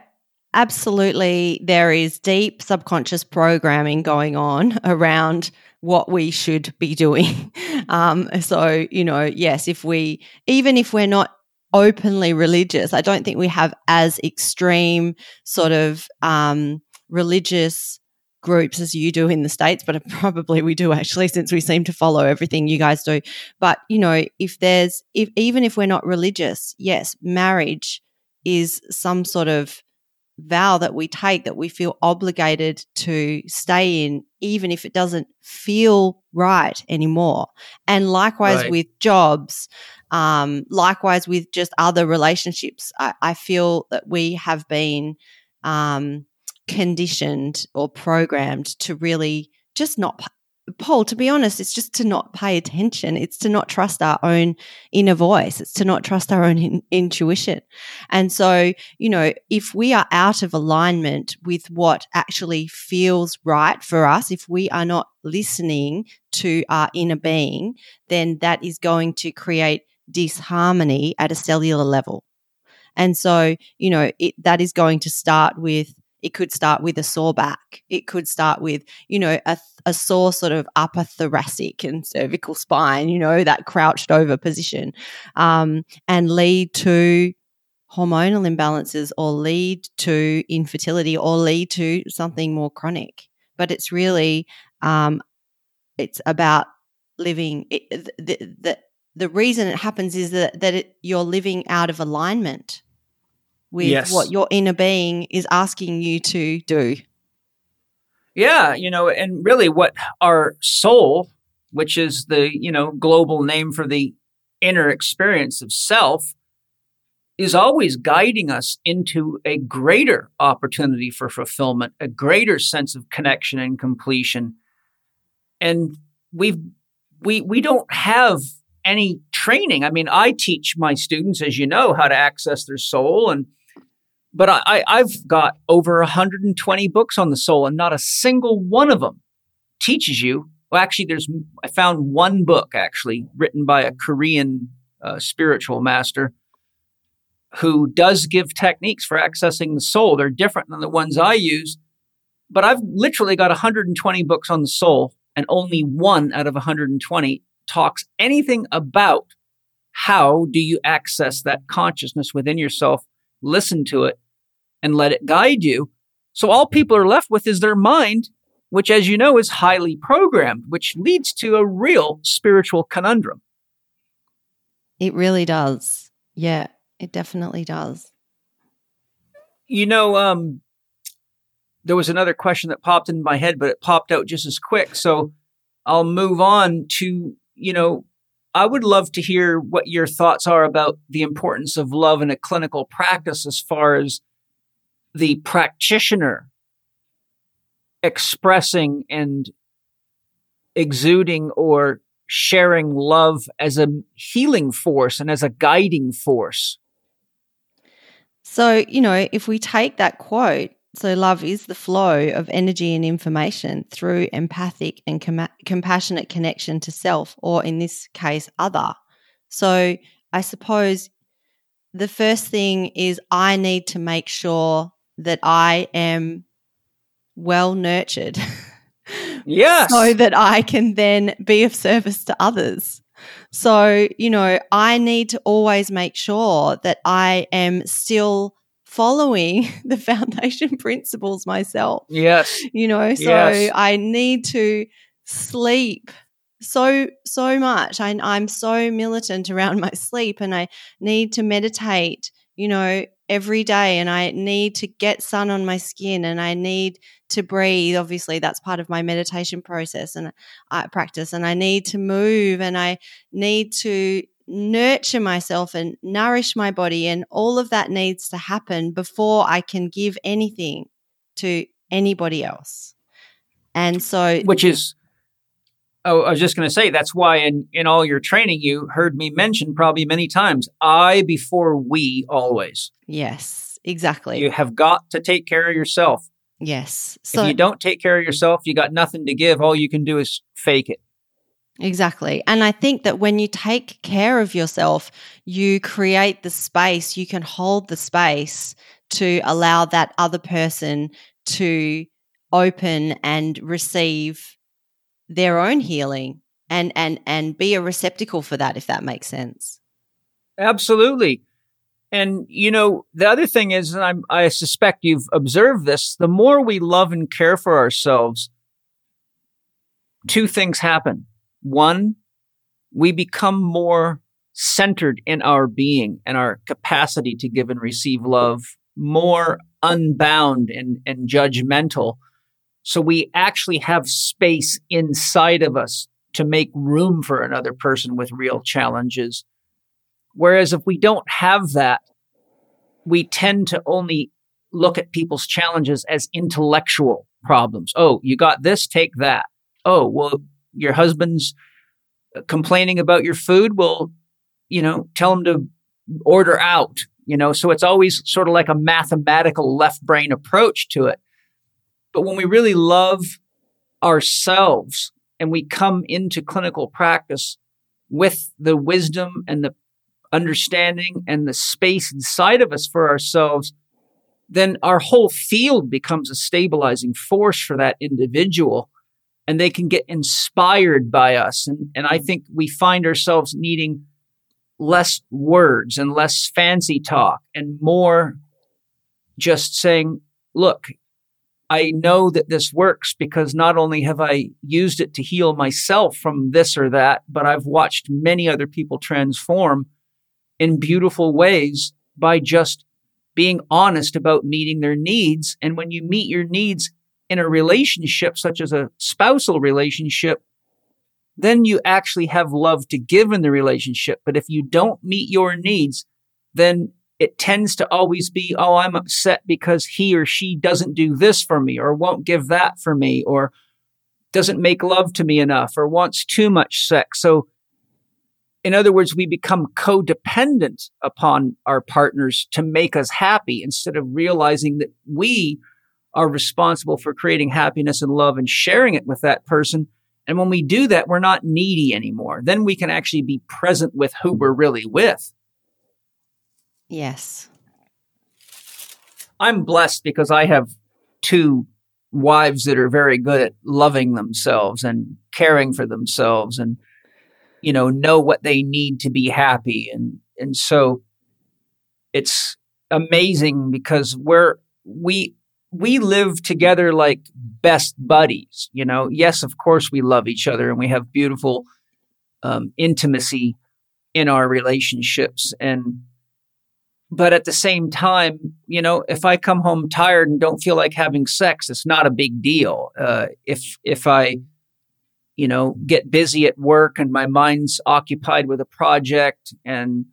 absolutely. There is deep subconscious programming going on around what we should be doing. Um, so, you know, yes, if we, even if we're not openly religious, I don't think we have as extreme sort of um, religious groups as you do in the States, but probably we do actually, since we seem to follow everything you guys do. But, you know, if there's, if even if we're not religious, yes, marriage is some sort of vow that we take that we feel obligated to stay in, even if it doesn't feel right anymore. And likewise Right. with jobs, um, likewise with just other relationships, I, I feel that we have been um, conditioned or programmed to really just not. Paul, to be honest, it's just to not pay attention. It's to not trust our own inner voice. It's to not trust our own in- intuition. And so, you know, if we are out of alignment with what actually feels right for us, if we are not listening to our inner being, then that is going to create disharmony at a cellular level. And so, you know, it, that is going to start with, it could start with a sore back. It could start with, you know, a, a sore sort of upper thoracic and cervical spine, you know, that crouched over position, um, and lead to hormonal imbalances or lead to infertility or lead to something more chronic. But it's really, um, it's about living. It, the, the the reason it happens is that that it, you're living out of alignment with Yes. what your inner being is asking you to do. Yeah, you know, and really what our soul, which is the, you know, global name for the inner experience of self, is always guiding us into a greater opportunity for fulfillment, a greater sense of connection and completion. And we've we we don't have any training. I mean, I teach my students, as you know, how to access their soul and but I, I, I've got over 120 books on the soul, and not a single one of them teaches you. Well, actually, there's I found one book actually written by a Korean uh, spiritual master who does give techniques for accessing the soul. They're different than the ones I use, but I've literally got 120 books on the soul, and only one out of 120 talks anything about how do you access that consciousness within yourself listen to it and let it guide you. So all people are left with is their mind, which, as you know, is highly programmed, which leads to a real spiritual conundrum. It really does. Yeah, it definitely does. You know, um, there was another question that popped in my head, but it popped out just as quick. So I'll move on to, you know, I would love to hear what your thoughts are about the importance of love in a clinical practice as far as the practitioner expressing and exuding or sharing love as a healing force and as a guiding force. So, you know, if we take that quote, so love is the flow of energy and information through empathic and com- compassionate connection to self, or in this case, other. So, I suppose the first thing is I need to make sure that I am well nurtured. Yes. so that I can then be of service to others. So, you know, I need to always make sure that I am still following the foundation principles myself. Yes. You know, so Yes. I need to sleep so so much. I, I'm so militant around my sleep, and I need to meditate. You know, every day, and I need to get sun on my skin, and I need to breathe. Obviously, that's part of my meditation process and I practice. And I need to move, and I need to nurture myself and nourish my body, and all of that needs to happen before I can give anything to anybody else. And so, Which is, oh, I was just going to say, that's why in, in all your training, you heard me mention probably many times I before we always. yes, exactly. You have got to take care of yourself. yes. So, if you don't take care of yourself, you got nothing to give. All you can do is fake it. Exactly. And I think that when you take care of yourself, you create the space, you can hold the space to allow that other person to open and receive their own healing and and and be a receptacle for that if that makes sense. Absolutely. And you know, the other thing is, and I'm, I suspect you've observed this, the more we love and care for ourselves, two things happen. One, we become more centered in our being and our capacity to give and receive love, more unbound and, and judgmental. So we actually have space inside of us to make room for another person with real challenges. Whereas if we don't have that, we tend to only look at people's challenges as intellectual problems. Oh, you got this, take that. Oh, well, your husband's uh, complaining about your food. Well, you know, tell him to order out, you know, so it's always sort of like a mathematical left brain approach to it. But when we really love ourselves and we come into clinical practice with the wisdom and the understanding and the space inside of us for ourselves, then our whole field becomes a stabilizing force for that individual and they can get inspired by us. And, and I mm. think we find ourselves needing less words and less fancy talk and more just saying, look, I know that this works because not only have I used it to heal myself from this or that, but I've watched many other people transform in beautiful ways by just being honest about meeting their needs. And when you meet your needs in a relationship, such as a spousal relationship, then you actually have love to give in the relationship. But if you don't meet your needs, then it tends to always be, oh, I'm upset because he or she doesn't do this for me or won't give that for me or doesn't make love to me enough or wants too much sex. So in other words, we become codependent upon our partners to make us happy instead of realizing that we are responsible for creating happiness and love and sharing it with that person. And when we do that, we're not needy anymore. Then we can actually be present with who we're really with. Yes. I'm blessed because I have two wives that are very good at loving themselves and caring for themselves and you know know what they need to be happy and and so it's amazing because we're we we live together like best buddies you know? Yes of course we love each other and we have beautiful um, intimacy in our relationships and but at the same time you know if i come home tired and don't feel like having sex it's not a big deal. Uh, if if i you know, get busy at work and my mind's occupied with a project and,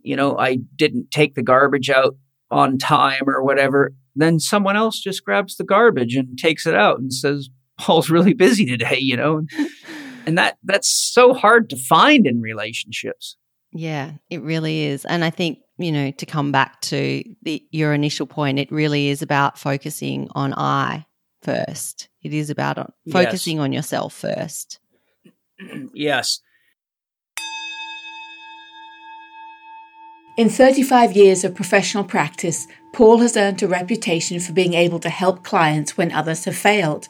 you know, I didn't take the garbage out on time or whatever, then someone else just grabs the garbage and takes it out and says, Paul's really busy today, you know? and that that's so hard to find in relationships. Yeah, it really is. And I think, you know, to come back to the, your initial point, it really is about focusing on I first. It is about on, focusing yes. on yourself first. yes. In 35 years of professional practice, Paul has earned a reputation for being able to help clients when others have failed.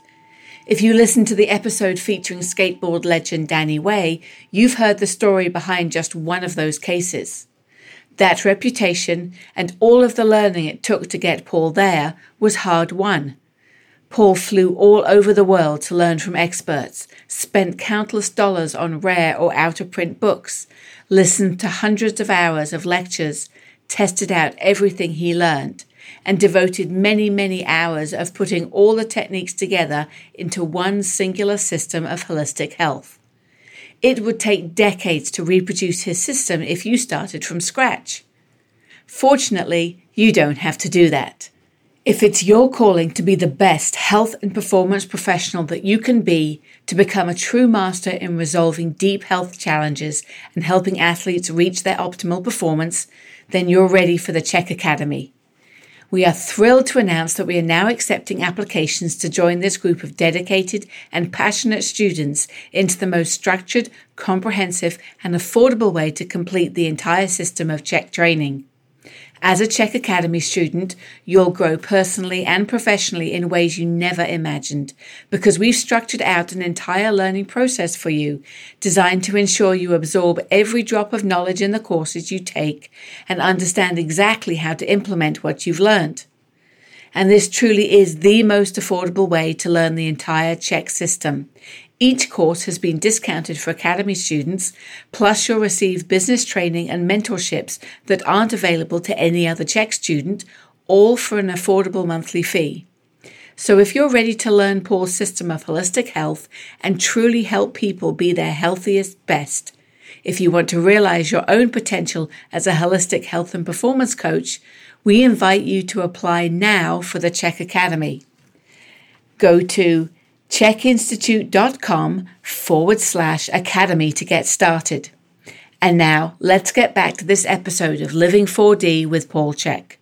If you listen to the episode featuring skateboard legend Danny Way, you've heard the story behind just one of those cases. That reputation and all of the learning it took to get Paul there was hard won. Paul flew all over the world to learn from experts, spent countless dollars on rare or out of print books, listened to hundreds of hours of lectures, tested out everything he learned, and devoted many, many hours of putting all the techniques together into one singular system of holistic health. It would take decades to reproduce his system if you started from scratch. Fortunately, you don't have to do that. If it's your calling to be the best health and performance professional that you can be, to become a true master in resolving deep health challenges and helping athletes reach their optimal performance, then you're ready for the CHEK Academy. We are thrilled to announce that we are now accepting applications to join this group of dedicated and passionate students into the most structured, comprehensive, and affordable way to complete the entire system of CHEK training. As a CHEK Academy student, you'll grow personally and professionally in ways you never imagined because we've structured out an entire learning process for you designed to ensure you absorb every drop of knowledge in the courses you take and understand exactly how to implement what you've learned. And this truly is the most affordable way to learn the entire CHEK system. Each course has been discounted for Academy students, plus you'll receive business training and mentorships that aren't available to any other CHEK student, all for an affordable monthly fee. So if you're ready to learn Paul's system of holistic health and truly help people be their healthiest best, if you want to realize your own potential as a holistic health and performance coach, we invite you to apply now for the CHEK Academy. Go to chekinstitute.com forward slash academy to get started. And now let's get back to this episode of Living 4D with Paul Chek.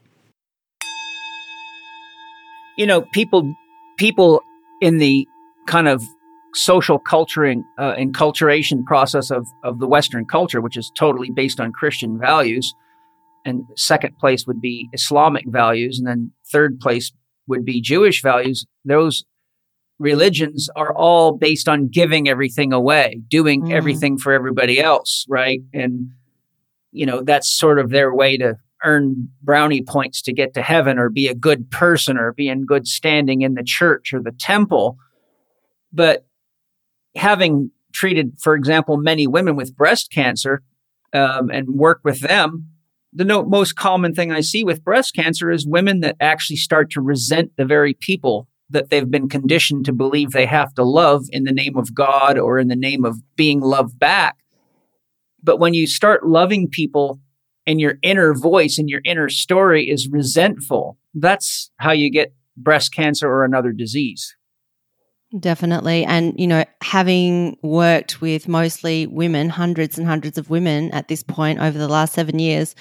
You know, people, people in the kind of social culturing, uh, enculturation process of, of the Western culture, which is totally based on Christian values. And second place would be Islamic values. And then third place would be Jewish values. Those religions are all based on giving everything away, doing mm. everything for everybody else, right? And, you know, that's sort of their way to earn brownie points to get to heaven or be a good person or be in good standing in the church or the temple. But having treated, for example, many women with breast cancer um, and work with them, the no- most common thing I see with breast cancer is women that actually start to resent the very people that they've been conditioned to believe they have to love in the name of God or in the name of being loved back. But when you start loving people and your inner voice and your inner story is resentful, that's how you get breast cancer or another disease. Definitely. And, you know, having worked with mostly women, hundreds and hundreds of women at this point over the last seven years,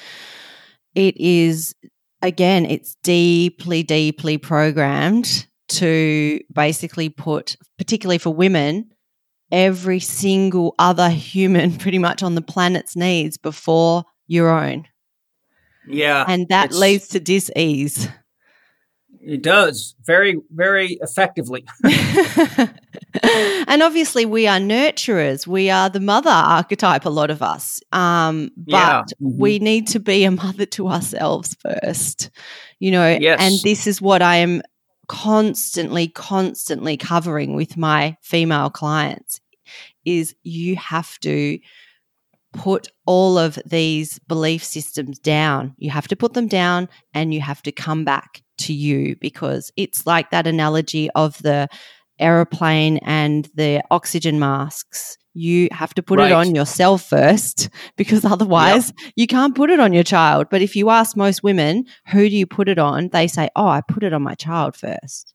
it is, again, it's deeply, deeply programmed to basically put, particularly for women, every single other human pretty much on the planet's needs before your own. Yeah. And that leads to dis-ease. It does very, very effectively. and obviously, we are nurturers. We are the mother archetype, a lot of us. Um, but yeah. mm-hmm. we need to be a mother to ourselves first, you know. Yes. And this is what I am constantly, constantly covering with my female clients is you have to put all of these belief systems down. You have to put them down and you have to come back to you because it's like that analogy of the aeroplane and the oxygen masks, you have to put Right. it on yourself first because otherwise you can't put it on your child. But if you ask most women, who do you put it on? They say, oh, I put it on my child first.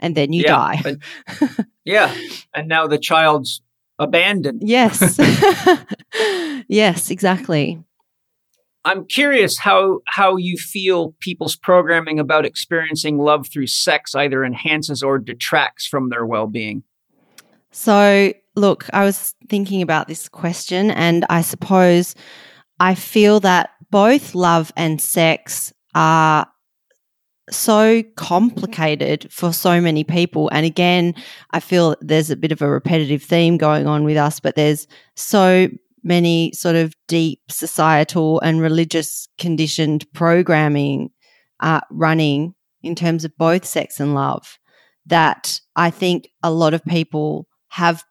And then you Yeah, die. but- yeah. And now the child's abandoned. Yes. yes, exactly. I'm curious how how you feel people's programming about experiencing love through sex either enhances or detracts from their well-being. So, look, I was thinking about this question, and I suppose I feel that both love and sex are so complicated for so many people. And again, I feel there's a bit of a repetitive theme going on with us, but there's so many sort of deep societal and religious conditioned programming uh, running in terms of both sex and love that I think a lot of people have,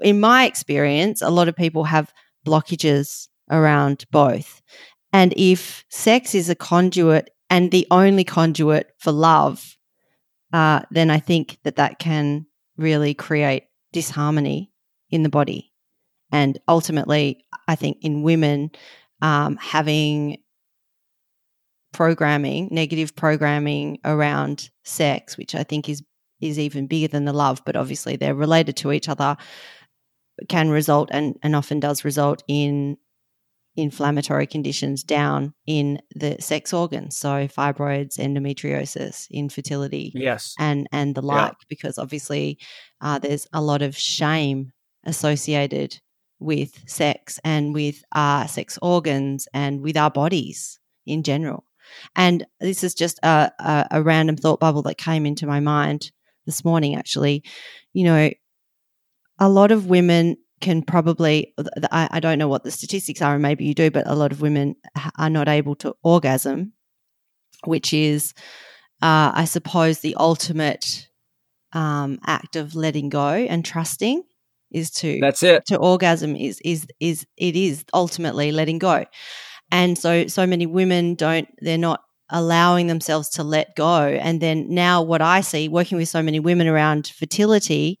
in my experience, a lot of people have blockages around both. And if sex is a conduit and the only conduit for love, uh, then I think that that can really create disharmony in the body. And ultimately, I think in women, um, having programming, negative programming around sex, which I think is is even bigger than the love, but obviously they're related to each other, can result and, and often does result in inflammatory conditions down in the sex organs. So fibroids, endometriosis, infertility, Yes. and and the Yeah. like, because obviously uh, there's a lot of shame associated with sex and with our sex organs and with our bodies in general. And this is just a, a, a random thought bubble that came into my mind this morning. Actually, you know, a lot of women can probably I, I don't know what the statistics are and maybe you do but a lot of women are not able to orgasm which is uh, i suppose the ultimate um, act of letting go and trusting is to That's it. to orgasm is is is it is ultimately letting go. And so so many women don't they're not allowing themselves to let go. And then now what i see working with so many women around fertility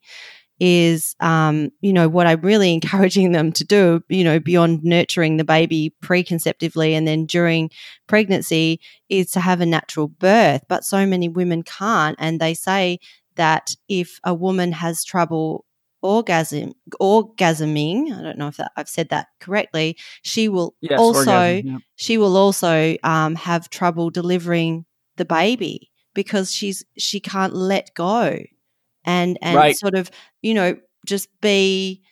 is um, you know what i'm really encouraging them to do you know beyond nurturing the baby preconceptively and then during pregnancy is to have a natural birth. But so many women can't and they say that if a woman has trouble orgasm orgasming i don't know if that, i've said that correctly she will Yes. also orgasm, yeah. she will also um, have trouble delivering the baby because she's she can't let go and and Right. sort of you know just be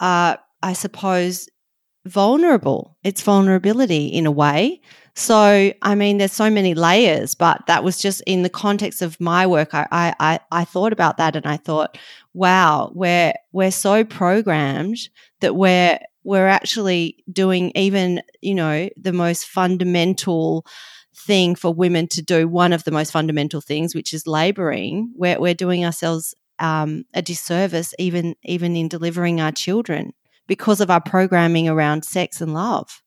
uh i suppose vulnerable it's vulnerability in a way so i mean there's so many layers but that was just in the context of my work i i i, thought about that and i thought wow we're we're so programmed that we're we're actually doing even you know the most fundamental thing for women to do one of the most fundamental things which is laboring. We're, we're doing ourselves um, a disservice even even in delivering our children because of our programming around sex and love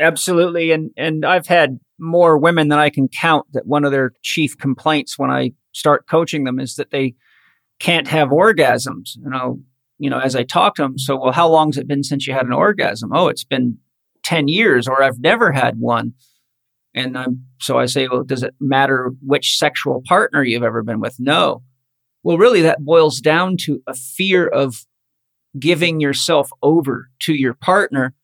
Absolutely. And and I've had more women than I can count that one of their chief complaints when I start coaching them is that they can't have orgasms. You know, you know, as I talk to them, so well, how long's it been since you had an orgasm? Oh, it's been 10 years or I've never had one. And I'm so I say, well, does it matter which sexual partner you've ever been with? No. Well, really that boils down to a fear of giving yourself over to your partner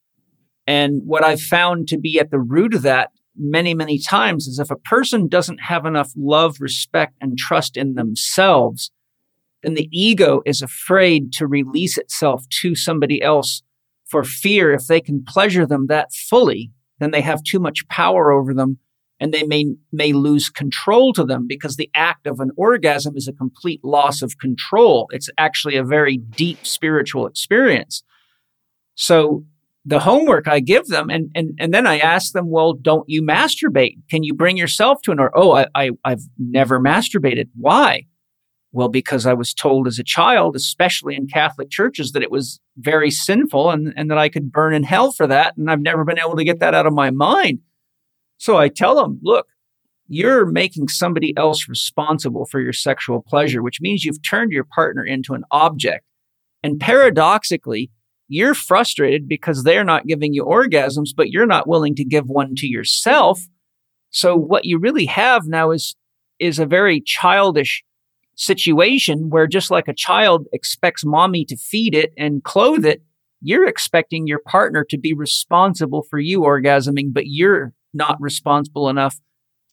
and what I've found to be at the root of that many, many times is if a person doesn't have enough love, respect, and trust in themselves, then the ego is afraid to release itself to somebody else for fear if they can pleasure them that fully, then they have too much power over them and they may, may lose control to them because the act of an orgasm is a complete loss of control. It's actually a very deep spiritual experience. So the homework I give them, and and and then I ask them, well, don't you masturbate? Can you bring yourself to an or? Oh, I, I I've never masturbated. Why? Well, because I was told as a child, especially in Catholic churches, that it was very sinful and, and that I could burn in hell for that. And I've never been able to get that out of my mind. So I tell them, look, you're making somebody else responsible for your sexual pleasure, which means you've turned your partner into an object. And paradoxically, you're frustrated because they're not giving you orgasms, but you're not willing to give one to yourself. So what you really have now is, is a very childish situation where just like a child expects mommy to feed it and clothe it, you're expecting your partner to be responsible for you orgasming, but you're not responsible enough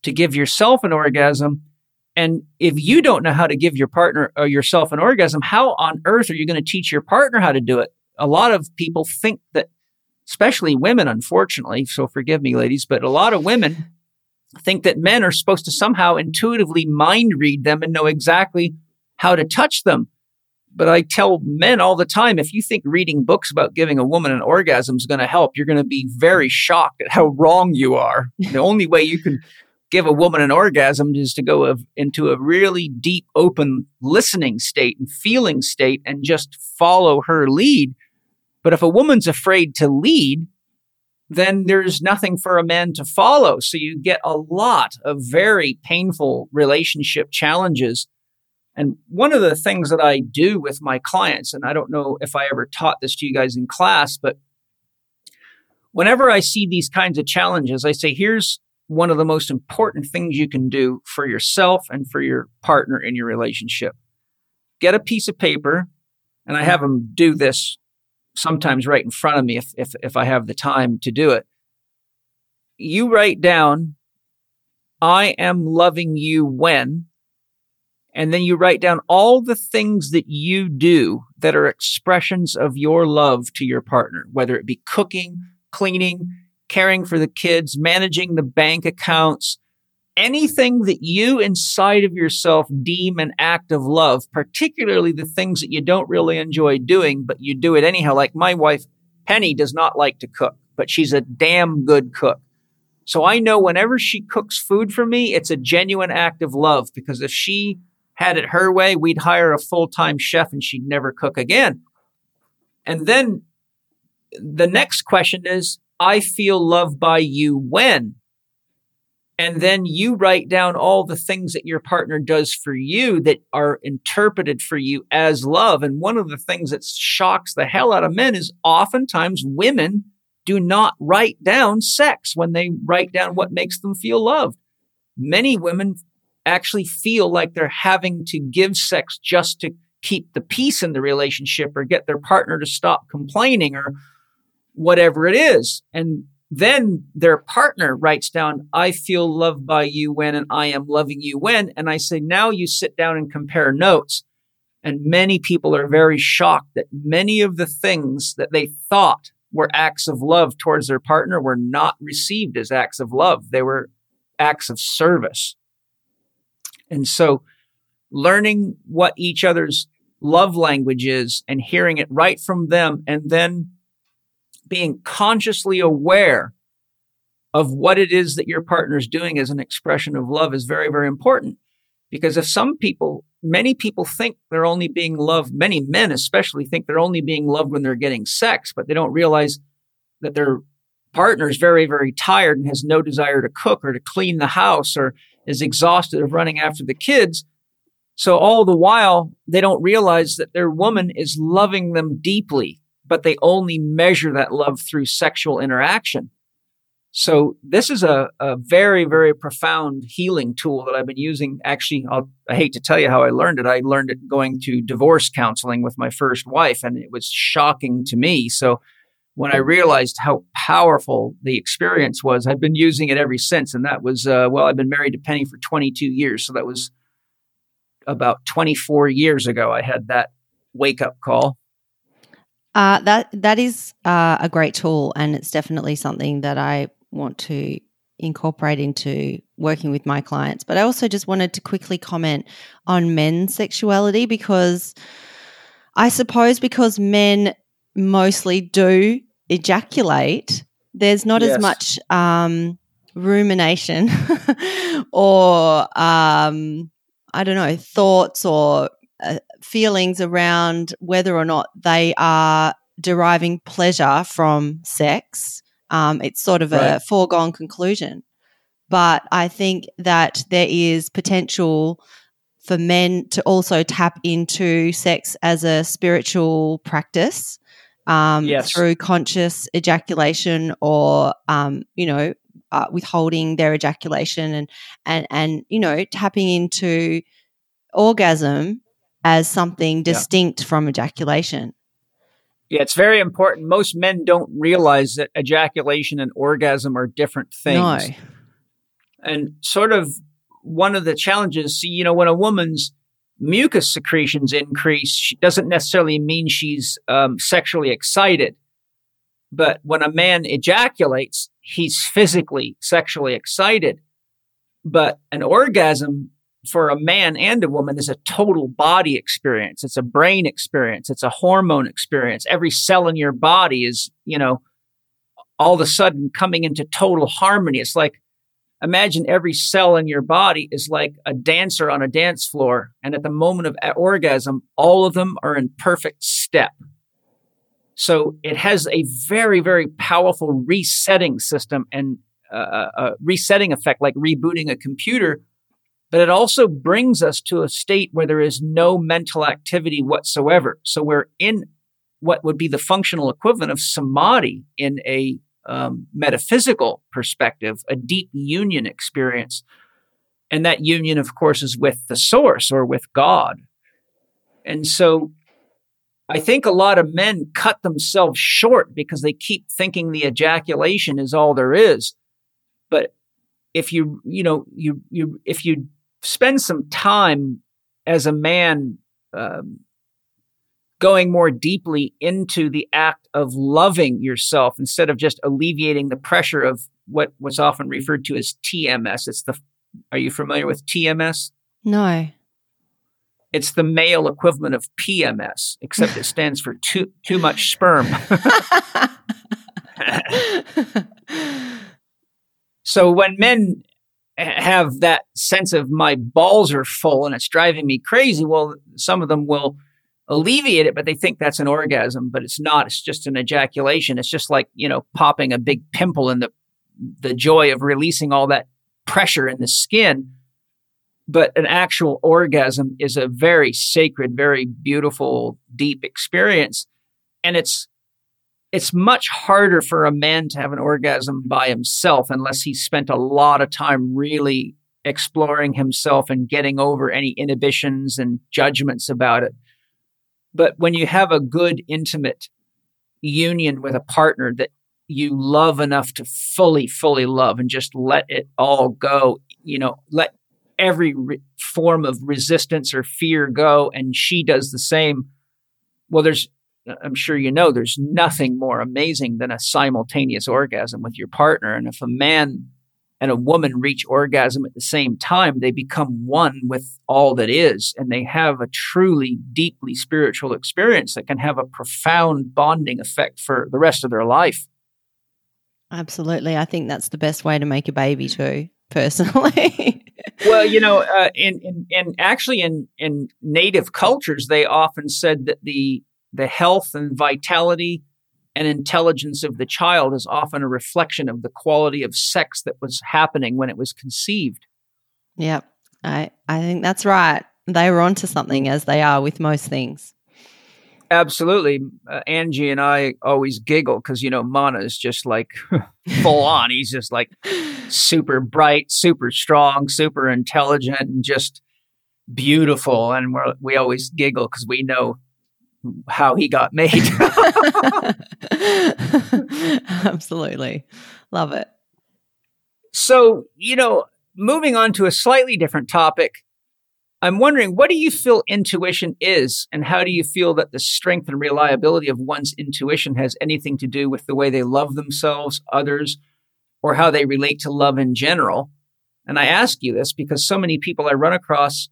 to give yourself an orgasm. And if you don't know how to give your partner or yourself an orgasm, how on earth are you going to teach your partner how to do it? A lot of people think that, especially women, unfortunately, so forgive me, ladies, but a lot of women think that men are supposed to somehow intuitively mind read them and know exactly how to touch them. But I tell men all the time if you think reading books about giving a woman an orgasm is going to help, you're going to be very shocked at how wrong you are. the only way you can give a woman an orgasm is to go of, into a really deep, open listening state and feeling state and just follow her lead. But if a woman's afraid to lead, then there's nothing for a man to follow. So you get a lot of very painful relationship challenges. And one of the things that I do with my clients, and I don't know if I ever taught this to you guys in class, but whenever I see these kinds of challenges, I say, here's one of the most important things you can do for yourself and for your partner in your relationship. Get a piece of paper, and I have them do this sometimes right in front of me if, if, if I have the time to do it. You write down, I am loving you when, and then you write down all the things that you do that are expressions of your love to your partner, whether it be cooking, cleaning, caring for the kids, managing the bank accounts, anything that you inside of yourself deem an act of love, particularly the things that you don't really enjoy doing, but you do it anyhow. Like my wife, Penny, does not like to cook, but she's a damn good cook. So I know whenever she cooks food for me, it's a genuine act of love because if she had it her way, we'd hire a full time chef and she'd never cook again. And then the next question is, I feel loved by you when? And then you write down all the things that your partner does for you that are interpreted for you as love. And one of the things that shocks the hell out of men is oftentimes women do not write down sex when they write down what makes them feel loved. Many women actually feel like they're having to give sex just to keep the peace in the relationship or get their partner to stop complaining or whatever it is. And then their partner writes down, I feel loved by you when, and I am loving you when. And I say, now you sit down and compare notes. And many people are very shocked that many of the things that they thought were acts of love towards their partner were not received as acts of love. They were acts of service. And so learning what each other's love language is and hearing it right from them and then being consciously aware of what it is that your partner is doing as an expression of love is very, very important. Because if some people, many people think they're only being loved, many men especially think they're only being loved when they're getting sex, but they don't realize that their partner is very, very tired and has no desire to cook or to clean the house or is exhausted of running after the kids. So all the while, they don't realize that their woman is loving them deeply but they only measure that love through sexual interaction. So this is a, a very, very profound healing tool that I've been using. Actually, I'll, i hate to tell you how I learned it. I learned it going to divorce counseling with my first wife, and it was shocking to me. So when I realized how powerful the experience was, I've been using it ever since. And that was, uh, well, I've been married to Penny for 22 years. So that was about 24 years ago. I had that wake up call. Uh, that that is uh, a great tool, and it's definitely something that I want to incorporate into working with my clients. But I also just wanted to quickly comment on men's sexuality because I suppose because men mostly do ejaculate, there's not yes. as much um, rumination or um, I don't know thoughts or uh, feelings around whether or not they are deriving pleasure from sex. Um, it's sort of right. a foregone conclusion. but I think that there is potential for men to also tap into sex as a spiritual practice um, Yes. through conscious ejaculation or, um, you know, uh, withholding their ejaculation and, and, and, you know, tapping into orgasm as something distinct from ejaculation. Yeah, it's very important. Most men don't realize that ejaculation and orgasm are different things. No. And sort of one of the challenges, see, you know, when a woman's mucus secretions increase, she doesn't necessarily mean she's um, sexually excited. But when a man ejaculates, he's physically sexually excited. But an orgasm for a man and a woman is a total body experience. It's a brain experience. It's a hormone experience. Every cell in your body is, you know, all of a sudden coming into total harmony. It's like, imagine every cell in your body is like a dancer on a dance floor. And at the moment of orgasm, all of them are in perfect step. So it has a very, very powerful resetting system and uh, a resetting effect, like rebooting a computer. But it also brings us to a state where there is no mental activity whatsoever. So we're in what would be the functional equivalent of samadhi in a um, metaphysical perspective, a deep union experience. And that union, of course, is with the source or with God. And so I think a lot of men cut themselves short because they keep thinking the ejaculation is all there is. But if you, you know, you, you, if you spend some time as a man, um, going more deeply into the act of loving yourself instead of just alleviating the pressure of what was often referred to as TMS. It's the, are you familiar with TMS? No. It's the male equivalent of PMS, except it stands for too too much sperm. so when men have that sense of my balls are full and it's driving me crazy, well, some of them will alleviate it, but they think that's an orgasm, but it's not. It's just an ejaculation. It's just like, you know, popping a big pimple in the the joy of releasing all that pressure in the skin. But an actual orgasm is a very sacred, very beautiful, deep experience. And it's it's much harder for a man to have an orgasm by himself unless he's spent a lot of time really exploring himself and getting over any inhibitions and judgments about it. But when you have a good, intimate union with a partner that you love enough to fully, fully love and just let it all go, you know, let every re- form of resistance or fear go, and she does the same. Well, there's, I'm sure you know, there's nothing more amazing than a simultaneous orgasm with your partner. And if a man and a woman reach orgasm at the same time, they become one with all that is, and they have a truly deeply spiritual experience that can have a profound bonding effect for the rest of their life. Absolutely. I think that's the best way to make a baby too, personally. well, you know, uh, in, in, in actually in, in native cultures, they often said that the, the health and vitality and intelligence of the child is often a reflection of the quality of sex that was happening when it was conceived. Yep. I, I think that's right. They were onto something as they are with most things. Absolutely. Uh, Angie and I always giggle because, you know, Mana is just like full on. He's just like super bright, super strong, super intelligent, and just beautiful. And we're, we always giggle because we know how he got made. Absolutely. Love it. So, you know, moving on to a slightly different topic, I'm wondering what do you feel intuition is, and how do you feel that the strength and reliability of one's intuition has anything to do with the way they love themselves, others, or how they relate to love in general? And I ask you this because so many people I run across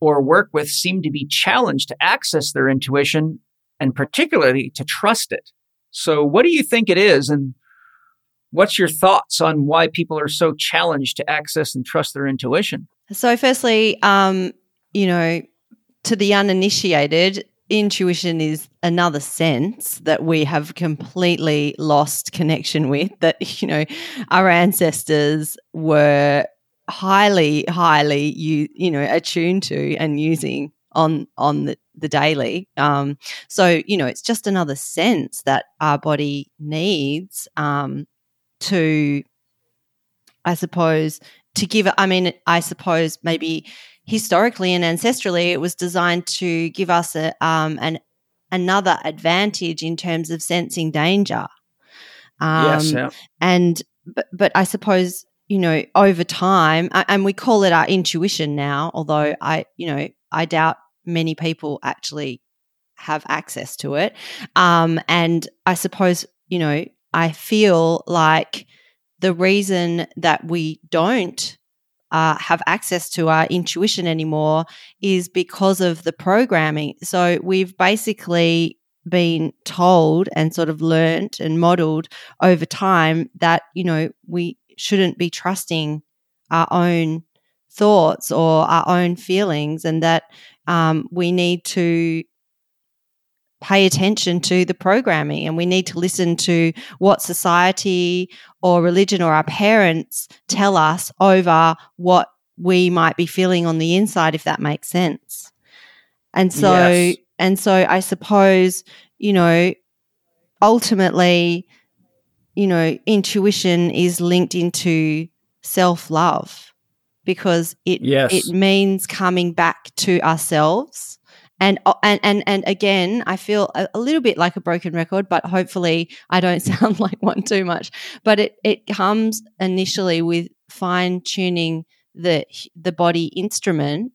or work with seem to be challenged to access their intuition and particularly to trust it. So, what do you think it is, and what's your thoughts on why people are so challenged to access and trust their intuition? So, firstly, um, you know, to the uninitiated, intuition is another sense that we have completely lost connection with that you know our ancestors were highly highly you you know attuned to and using on on the, the daily um so you know it's just another sense that our body needs um to i suppose to give i mean i suppose maybe historically and ancestrally, it was designed to give us a, um, an another advantage in terms of sensing danger. Um, yes, yeah. and but, but I suppose you know over time, and we call it our intuition now. Although I, you know, I doubt many people actually have access to it. Um, and I suppose you know I feel like the reason that we don't uh, have access to our intuition anymore is because of the programming. So we've basically been told and sort of learnt and modeled over time that, you know, we shouldn't be trusting our own thoughts or our own feelings and that um, we need to pay attention to the programming and we need to listen to what society or religion or our parents tell us over what we might be feeling on the inside if that makes sense and so yes. and so i suppose you know ultimately you know intuition is linked into self-love because it yes. it means coming back to ourselves and uh, and and and again, I feel a, a, little bit like a broken record, but hopefully I don't sound like one too much. But it it comes initially with fine tuning the the body instrument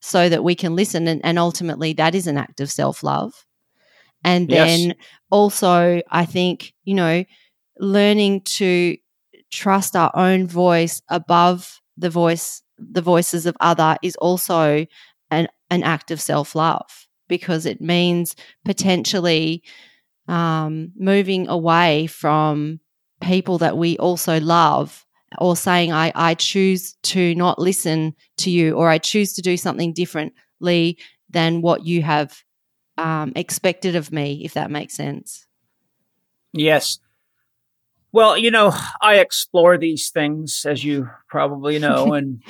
so that we can listen, and, and ultimately that is an act of self love. And then yes. also, I think you know, learning to trust our own voice above the voice the voices of other is also an an act of self love because it means potentially um, moving away from people that we also love or saying, I, I choose to not listen to you or I choose to do something differently than what you have um, expected of me, if that makes sense. Yes. Well, you know, I explore these things, as you probably know, and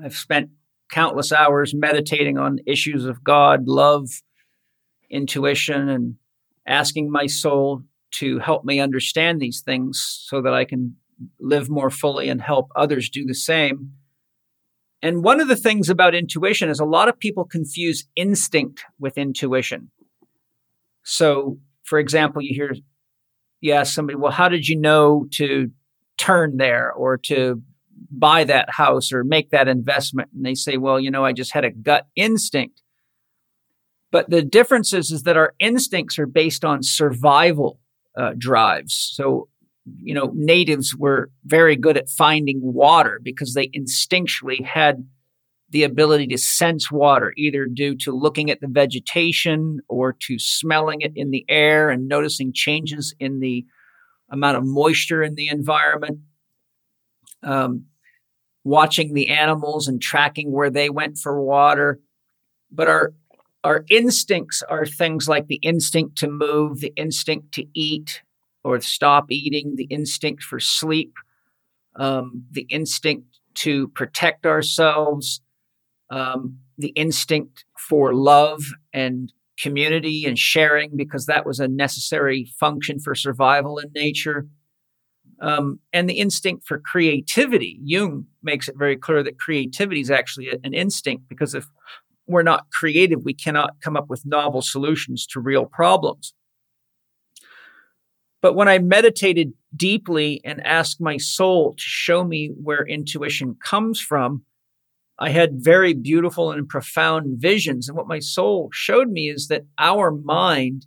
I've spent countless hours meditating on issues of God, love, intuition, and asking my soul to help me understand these things so that I can live more fully and help others do the same. And one of the things about intuition is a lot of people confuse instinct with intuition. So, for example, you hear, you ask somebody, well, how did you know to turn there or to buy that house or make that investment. And they say, well, you know, I just had a gut instinct. But the difference is, is that our instincts are based on survival uh, drives. So, you know, natives were very good at finding water because they instinctually had the ability to sense water, either due to looking at the vegetation or to smelling it in the air and noticing changes in the amount of moisture in the environment. Um, watching the animals and tracking where they went for water. But our our instincts are things like the instinct to move, the instinct to eat or stop eating, the instinct for sleep, um, the instinct to protect ourselves, um, the instinct for love and community and sharing because that was a necessary function for survival in nature um, and the instinct for creativity. Jung makes it very clear that creativity is actually an instinct because if we're not creative, we cannot come up with novel solutions to real problems. But when I meditated deeply and asked my soul to show me where intuition comes from, I had very beautiful and profound visions. And what my soul showed me is that our mind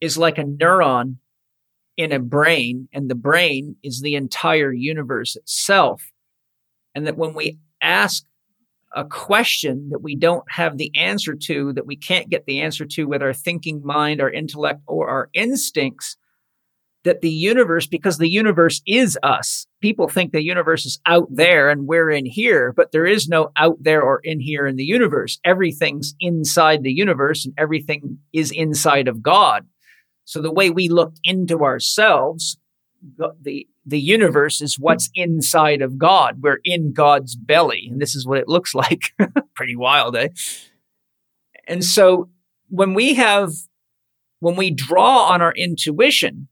is like a neuron in a brain, and the brain is the entire universe itself. And that when we ask a question that we don't have the answer to, that we can't get the answer to with our thinking mind, our intellect, or our instincts, that the universe, because the universe is us, people think the universe is out there and we're in here, but there is no out there or in here in the universe. Everything's inside the universe and everything is inside of God. So the way we look into ourselves, the, the universe is what's inside of God. We're in God's belly. And this is what it looks like. Pretty wild, eh? And so when we have, when we draw on our intuition,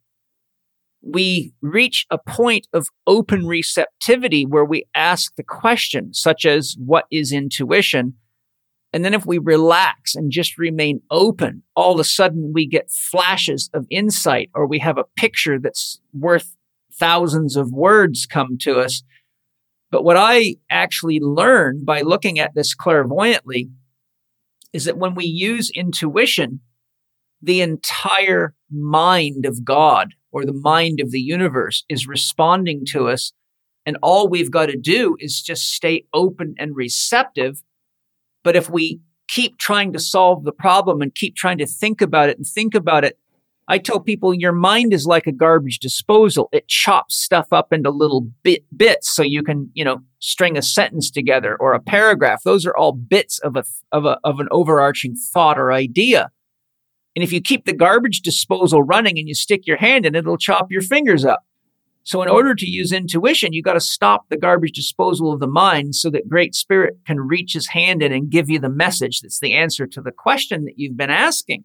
we reach a point of open receptivity where we ask the question, such as, what is intuition? And then if we relax and just remain open, all of a sudden we get flashes of insight or we have a picture that's worth thousands of words come to us. But what I actually learned by looking at this clairvoyantly is that when we use intuition, the entire mind of God or the mind of the universe is responding to us. And all we've got to do is just stay open and receptive. But if we keep trying to solve the problem and keep trying to think about it and think about it, I tell people your mind is like a garbage disposal. It chops stuff up into little bit bits so you can, you know, string a sentence together or a paragraph. Those are all bits of a of a of an overarching thought or idea. And if you keep the garbage disposal running and you stick your hand in it, it'll chop your fingers up. So in order to use intuition, you got to stop the garbage disposal of the mind so that great spirit can reach his hand in and give you the message that's the answer to the question that you've been asking.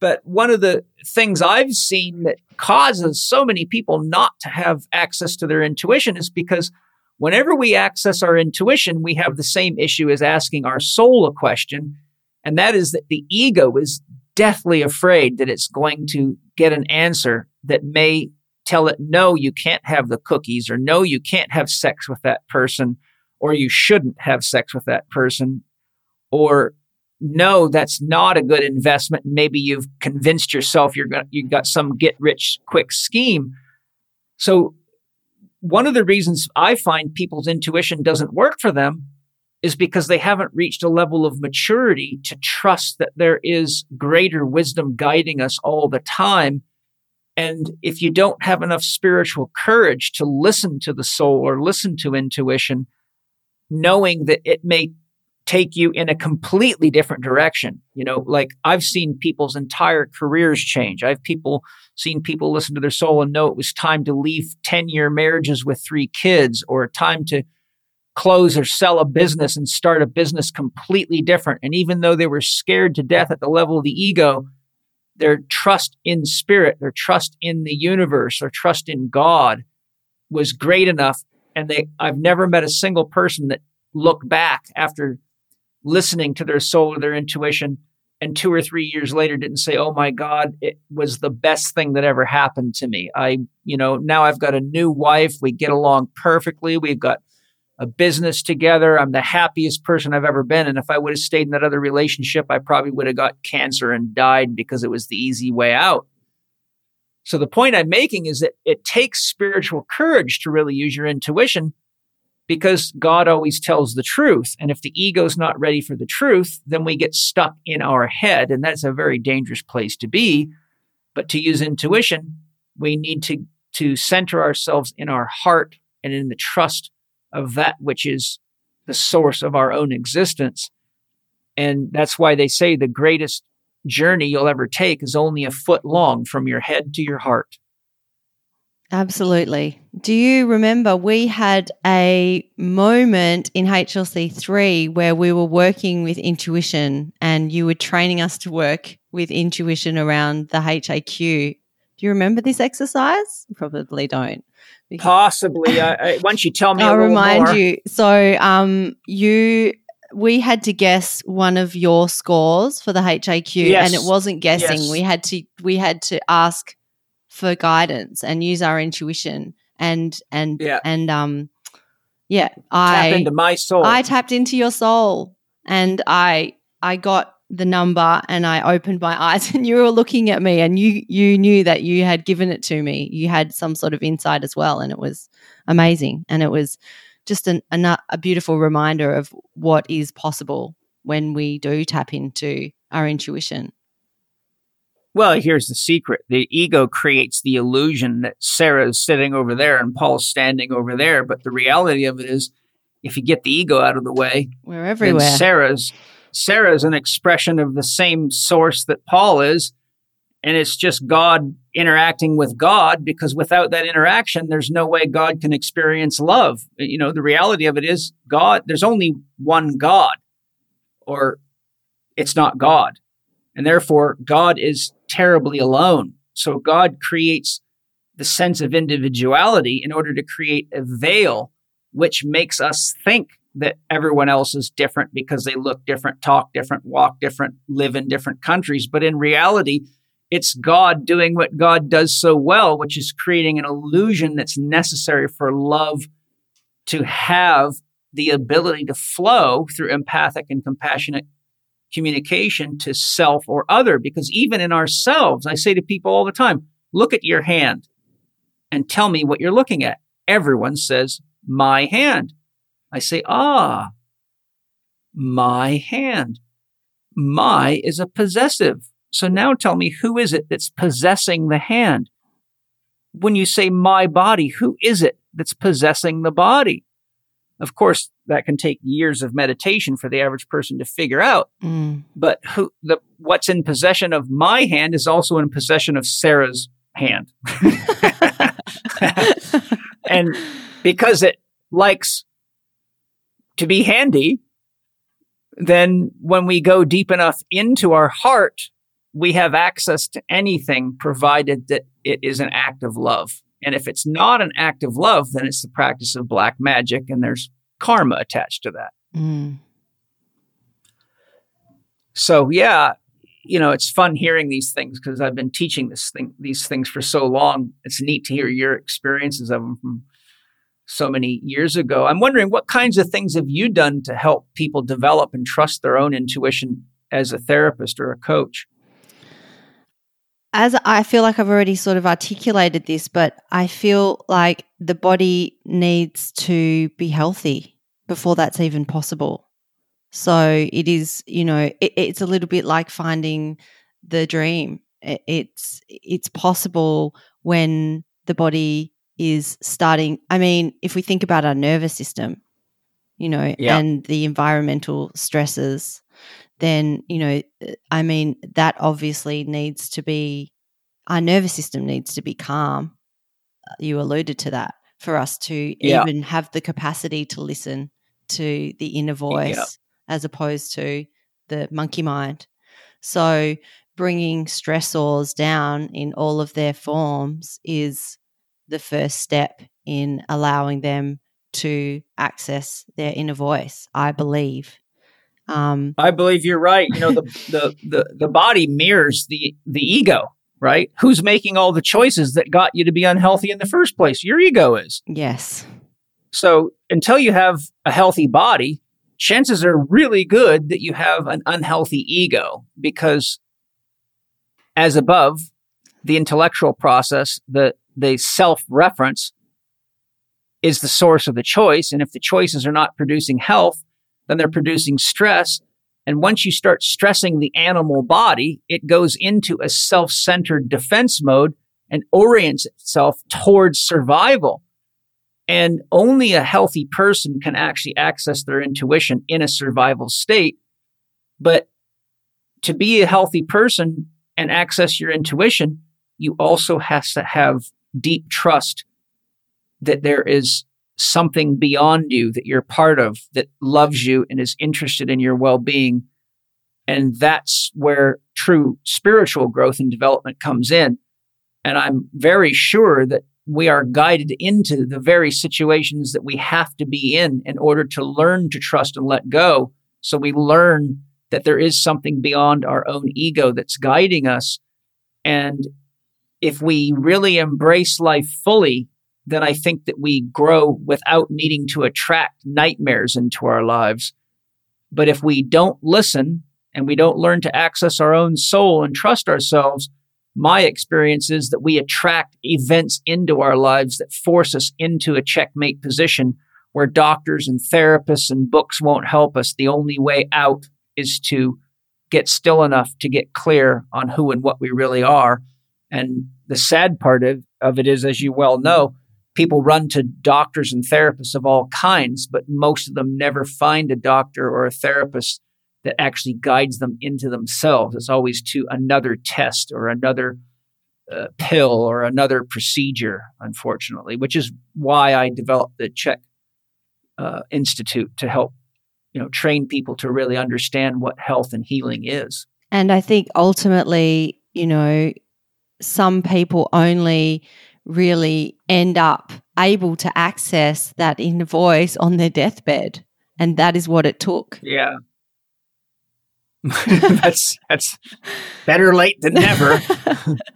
But one of the things I've seen that causes so many people not to have access to their intuition is because whenever we access our intuition, we have the same issue as asking our soul a question. And that is that the ego is deathly afraid that it's going to get an answer that may tell it, no, you can't have the cookies, or no, you can't have sex with that person, or you shouldn't have sex with that person, or no, that's not a good investment. Maybe you've convinced yourself you're going you've got some get rich quick scheme. So one of the reasons I find people's intuition doesn't work for them is because they haven't reached a level of maturity to trust that there is greater wisdom guiding us all the time. And if you don't have enough spiritual courage to listen to the soul or listen to intuition, knowing that it may take you in a completely different direction. You know, like I've seen people's entire careers change. I've people seen people listen to their soul and know it was time to leave 10 year marriages with three kids or time to close or sell a business and start a business completely different. And even though they were scared to death at the level of the ego, their trust in spirit, their trust in the universe, their trust in God was great enough. And they, I've never met a single person that looked back after listening to their soul or their intuition and two or three years later didn't say, Oh my God, it was the best thing that ever happened to me. I, you know, now I've got a new wife. We get along perfectly. We've got a business together. I'm the happiest person I've ever been. And if I would have stayed in that other relationship, I probably would have got cancer and died because it was the easy way out. So the point I'm making is that it takes spiritual courage to really use your intuition because God always tells the truth. And if the ego's not ready for the truth, then we get stuck in our head. And that's a very dangerous place to be. But to use intuition, we need to, to center ourselves in our heart and in the trust of that which is the source of our own existence. And that's why they say the greatest journey you'll ever take is only a foot long from your head to your heart. Absolutely. Do you remember we had a moment in HLC3 where we were working with intuition and you were training us to work with intuition around the HAQ? Do you remember this exercise? Probably don't. Possibly. I, I, once you tell me, I'll remind more. you. So, um, you we had to guess one of your scores for the HAQ, yes. and it wasn't guessing. Yes. We had to we had to ask for guidance and use our intuition and and yeah. and um yeah Tap I into my soul. I tapped into your soul and I I got the number and I opened my eyes and you were looking at me and you you knew that you had given it to me. You had some sort of insight as well and it was amazing and it was just an, a, a beautiful reminder of what is possible when we do tap into our intuition. Well, here's the secret. The ego creates the illusion that Sarah is sitting over there and Paul's standing over there. But the reality of it is, if you get the ego out of the way, we're everywhere. Sarah's Sarah's an expression of the same source that Paul is, and it's just God interacting with God because without that interaction, there's no way God can experience love. You know, the reality of it is God, there's only one God, or it's not God. And therefore, God is terribly alone. So God creates the sense of individuality in order to create a veil which makes us think that everyone else is different because they look different, talk different, walk different, live in different countries. But in reality, it's God doing what God does so well, which is creating an illusion that's necessary for love to have the ability to flow through empathic and compassionate communication to self or other. Because even in ourselves, I say to people all the time, look at your hand and tell me what you're looking at. Everyone says, my hand. I say, ah, my hand. My is a possessive. So now tell me, who is it that's possessing the hand? When you say my body, who is it that's possessing the body? Of course, that can take years of meditation for the average person to figure out. Mm. But who the what's in possession of my hand is also in possession of Sarah's hand. and because it likes to be handy, then when we go deep enough into our heart, we have access to anything provided that it is an act of love. And if it's not an act of love, then it's the practice of black magic and there's karma attached to that. Mm. So, yeah, you know, it's fun hearing these things because I've been teaching this thing, these things for so long. It's neat to hear your experiences of them from so many years ago. I'm wondering what kinds of things have you done to help people develop and trust their own intuition as a therapist or a coach? As I feel like I've already sort of articulated this, but I feel like the body needs to be healthy before that's even possible. So it is, you know, it, it's a little bit like finding the dream. It, it's it's possible when the body is starting. I mean, if we think about our nervous system, you know, yeah. and the environmental stresses, then, you know, I mean, that obviously needs to be, our nervous system needs to be calm. Uh, you alluded to that for us to yeah. even have the capacity to listen to the inner voice yeah. as opposed to the monkey mind. So, bringing stressors down in all of their forms is the first step in allowing them to access their inner voice, I believe. Um, I believe you're right. You know, the, the, the, the body mirrors the, the ego, right? Who's making all the choices that got you to be unhealthy in the first place? Your ego is. Yes. So until you have a healthy body, chances are really good that you have an unhealthy ego because as above, the intellectual process, the the self reference is the source of the choice. And if the choices are not producing health, then they're producing stress. And once you start stressing the animal body, it goes into a self centered defense mode and orients itself towards survival. And only a healthy person can actually access their intuition in a survival state. But to be a healthy person and access your intuition, you also have to have deep trust that there is something beyond you that you're part of that loves you and is interested in your well being. And that's where true spiritual growth and development comes in. And I'm very sure that we are guided into the very situations that we have to be in in order to learn to trust and let go. So we learn that there is something beyond our own ego that's guiding us. And if we really embrace life fully, then I think that we grow without needing to attract nightmares into our lives. But if we don't listen and we don't learn to access our own soul and trust ourselves, my experience is that we attract events into our lives that force us into a checkmate position where doctors and therapists and books won't help us. The only way out is to get still enough to get clear on who and what we really are. And the sad part of, of it is, as you well know, people run to doctors and therapists of all kinds, but most of them never find a doctor or a therapist that actually guides them into themselves. It's always to another test or another uh, pill or another procedure, unfortunately, which is why I developed the CHEK uh, Institute to help you know train people to really understand what health and healing is. And I think ultimately, you know, some people only really end up able to access that inner voice on their deathbed. And that is what it took. Yeah. that's that's better late than never.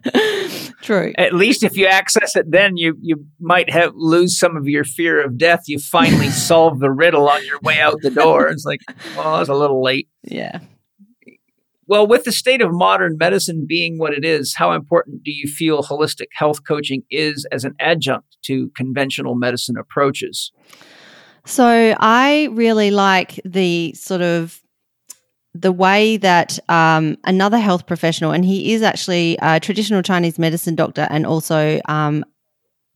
True. At least if you access it then you you might have lose some of your fear of death. You finally solve the riddle on your way out the door. It's like, oh, well, it's a little late. Yeah. Well, with the state of modern medicine being what it is, how important do you feel holistic health coaching is as an adjunct to conventional medicine approaches? So, I really like the sort of the way that um, another health professional, and he is actually a traditional Chinese medicine doctor and also um,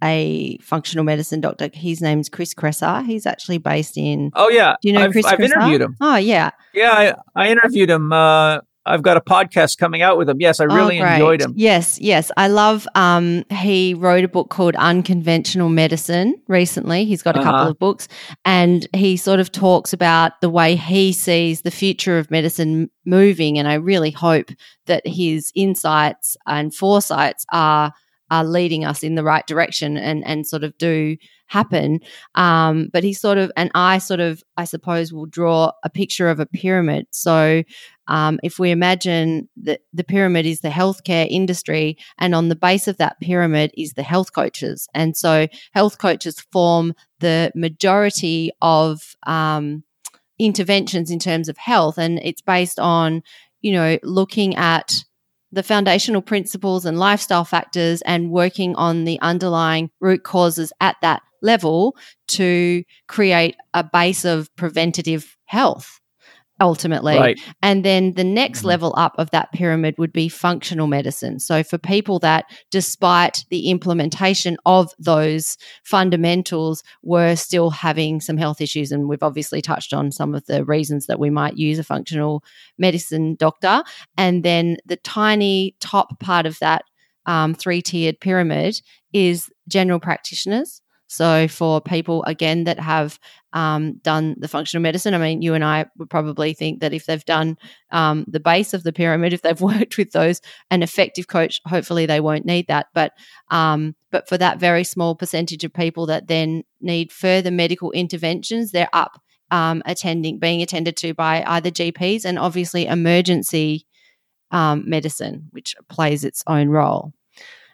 a functional medicine doctor. His name's Chris Kresser. He's actually based in. Oh yeah, do you know I've, Chris? I've interviewed him. Oh yeah, yeah. I, I interviewed him. Uh, I've got a podcast coming out with him. Yes, I really oh, enjoyed him. Yes, yes. I love um he wrote a book called Unconventional Medicine recently. He's got a Uh-huh. couple of books and he sort of talks about the way he sees the future of medicine moving and I really hope that his insights and foresights are are leading us in the right direction and and sort of do happen um, but he sort of and i sort of i suppose will draw a picture of a pyramid so um, if we imagine that the pyramid is the healthcare industry and on the base of that pyramid is the health coaches. And so health coaches form the majority of um, interventions in terms of health. And it's based on you know looking at the foundational principles and lifestyle factors and working on the underlying root causes at that level to create a base of preventative health ultimately Right. and then the next Mhm. level up of that pyramid would be functional medicine. So, for people that, despite the implementation of those fundamentals, were still having some health issues, and we've obviously touched on some of the reasons that we might use a functional medicine doctor. And then the tiny top part of that um, three tiered pyramid is general practitioners. So, for people again that have um, done the functional medicine. I mean, you and I would probably think that if they've done um, the base of the pyramid, if they've worked with those, an effective coach, hopefully they won't need that. But um, but for that very small percentage of people that then need further medical interventions, they're up um, attending, being attended to by either GPs and obviously emergency um, medicine, which plays its own role.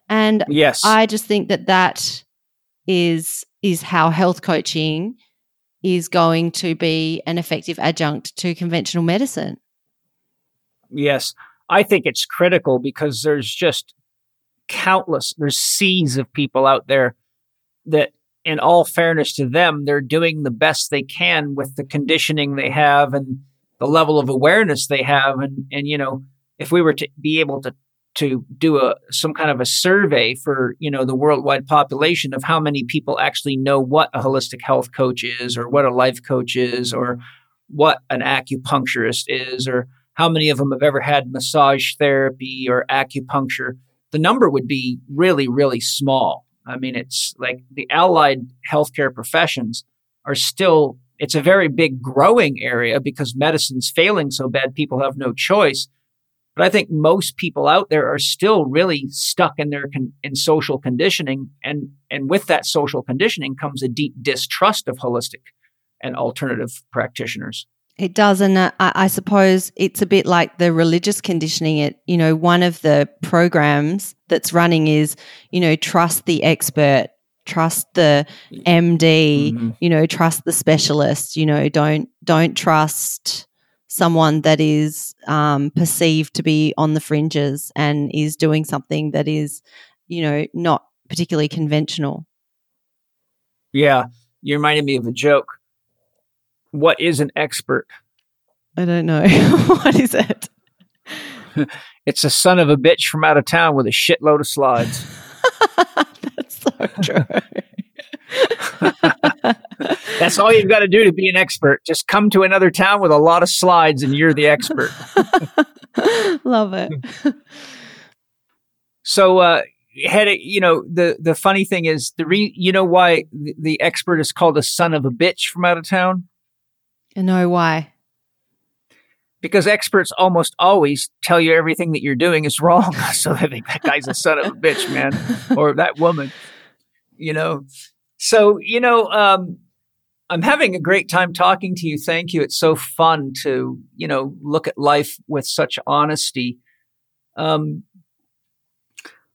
And Yes. I just think that that is is how health coaching is going to be an effective adjunct to conventional medicine. Yes. I think it's critical because there's just countless, there's seas of people out there that, in all fairness to them, they're doing the best they can with the conditioning they have and the level of awareness they have. And, and you know, if we were to be able to to do a some kind of a survey for you know the worldwide population of how many people actually know what a holistic health coach is or what a life coach is or what an acupuncturist is or how many of them have ever had massage therapy or acupuncture. The number would be really really small. I mean it's like the allied healthcare professions are still it's a very big growing area because medicine's failing so bad people have no choice but I think most people out there are still really stuck in their con- in social conditioning, and and with that social conditioning comes a deep distrust of holistic and alternative practitioners. It does, and uh, I, I suppose it's a bit like the religious conditioning. It, you know, one of the programs that's running is, you know, trust the expert, trust the MD, Mhm. you know, trust the specialist. You know, don't don't trust someone that is um, perceived to be on the fringes and is doing something that is, you know, not particularly conventional. Yeah, you reminded me of a joke. What is an expert? I don't know what is it. it's a son of a bitch from out of town with a shitload of slides. That's so true. That's all you've got to do to be an expert. Just come to another town with a lot of slides and you're the expert. Love it. So, uh, had it, you know, the, the funny thing is the re, you know why the, the expert is called a son of a bitch from out of town? I know why. Because experts almost always tell you everything that you're doing is wrong. so they think that guy's a son of a bitch, man, or that woman, you know. So, you know, um, I'm having a great time talking to you. Thank you. It's so fun to, you know, look at life with such honesty. Um,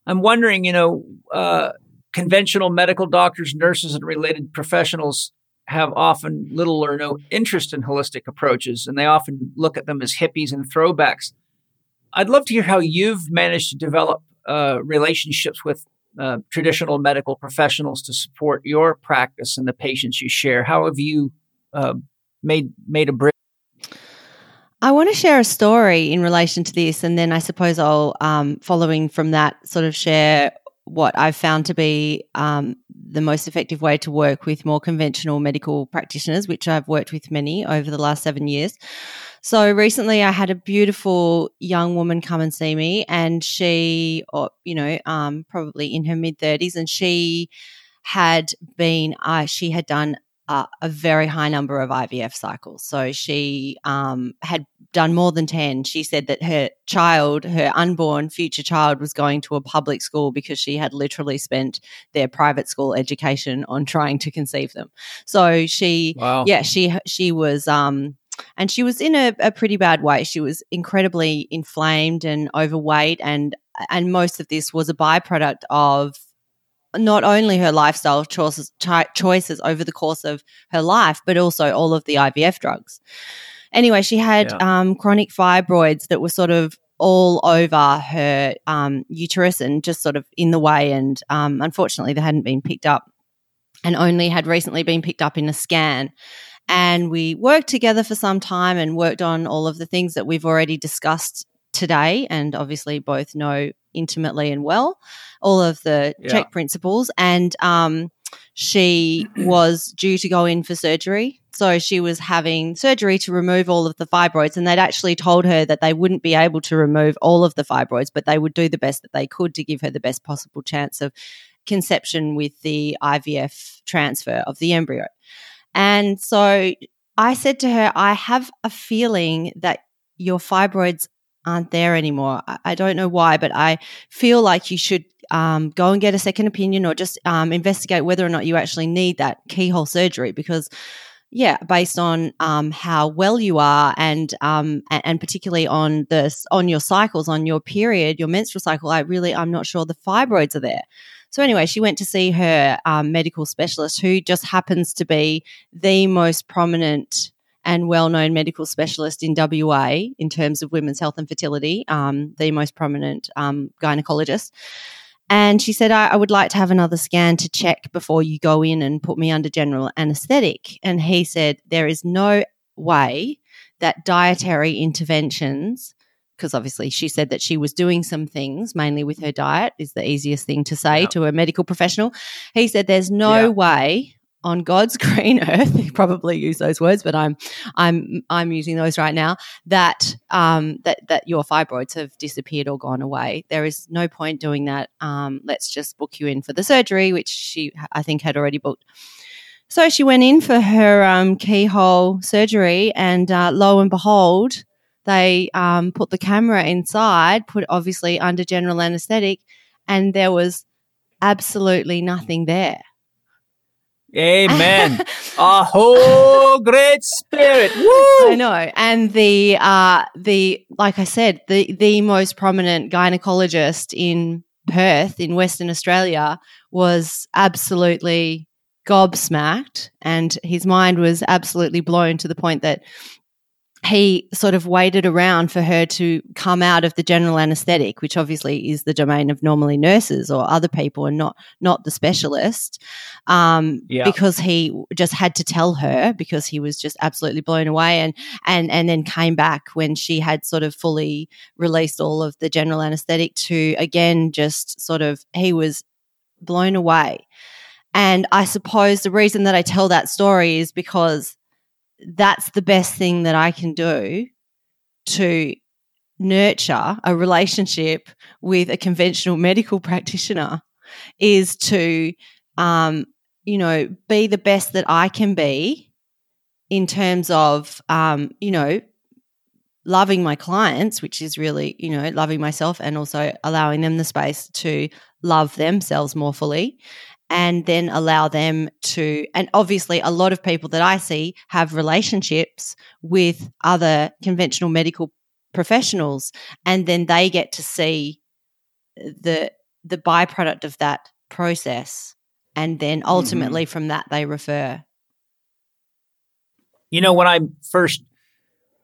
I'm wondering, you know, uh, conventional medical doctors, nurses, and related professionals have often little or no interest in holistic approaches, and they often look at them as hippies and throwbacks. I'd love to hear how you've managed to develop uh, relationships with uh, traditional medical professionals to support your practice and the patients you share. How have you uh, made made a bridge? I want to share a story in relation to this, and then I suppose I'll, um, following from that, sort of share what I've found to be um, the most effective way to work with more conventional medical practitioners, which I've worked with many over the last seven years. So recently, I had a beautiful young woman come and see me, and she, or you know, um, probably in her mid thirties, and she had been, uh, she had done uh, a very high number of IVF cycles. So she um, had done more than 10. She said that her child, her unborn future child, was going to a public school because she had literally spent their private school education on trying to conceive them. So she, wow. yeah, she, she was, um, and she was in a, a pretty bad way. She was incredibly inflamed and overweight, and and most of this was a byproduct of not only her lifestyle choices, choices over the course of her life, but also all of the IVF drugs. Anyway, she had yeah. um, chronic fibroids that were sort of all over her um, uterus and just sort of in the way. And um, unfortunately, they hadn't been picked up and only had recently been picked up in a scan. And we worked together for some time and worked on all of the things that we've already discussed today and obviously both know intimately and well all of the yeah. CHEK principles. And um, she was due to go in for surgery. So she was having surgery to remove all of the fibroids and they'd actually told her that they wouldn't be able to remove all of the fibroids but they would do the best that they could to give her the best possible chance of conception with the IVF transfer of the embryo and so I said to her I have a feeling that your fibroids aren't there anymore. I, don't know why, but I feel like you should um, go and get a second opinion or just um, investigate whether or not you actually need that keyhole surgery because yeah, based on um, how well you are, and, um, and particularly on this on your cycles, on your period, your menstrual cycle, I really I'm not sure the fibroids are there. So anyway, she went to see her um, medical specialist, who just happens to be the most prominent and well known medical specialist in WA in terms of women's health and fertility, um, the most prominent um, gynecologist. And she said, I, I, would like to have another scan to check before you go in and put me under general anesthetic. And he said, There is no way that dietary interventions, because obviously she said that she was doing some things, mainly with her diet, is the easiest thing to say to a medical professional. He said, There's no way on God's green earth, he probably used those words, but I'm I'm I'm using those right now. That um, that that your fibroids have disappeared or gone away. There is no point doing that. Um, let's just book you in for the surgery, which she I think had already booked. So she went in for her um, keyhole surgery, and uh, lo and behold, they um, put the camera inside, put obviously under general anaesthetic, and there was absolutely nothing there. Amen. A whole great spirit. Woo! I know. And the uh the like I said, the the most prominent gynecologist in Perth in Western Australia was absolutely gobsmacked and his mind was absolutely blown to the point that he sort of waited around for her to come out of the general anesthetic, which obviously is the domain of normally nurses or other people and not not the specialist, um, yeah. because he just had to tell her because he was just absolutely blown away and and and then came back when she had sort of fully released all of the general anesthetic to again just sort of he was blown away. And I suppose the reason that I tell that story is because that's the best thing that I can do to nurture a relationship with a conventional medical practitioner is to, um, you know, be the best that I can be in terms of, um, you know, loving my clients, which is really, you know, loving myself and also allowing them the space to love themselves more fully and then allow them to and obviously a lot of people that I see have relationships with other conventional medical professionals and then they get to see the the byproduct of that process and then mm-hmm. ultimately mm-hmm. from that they refer you know when i first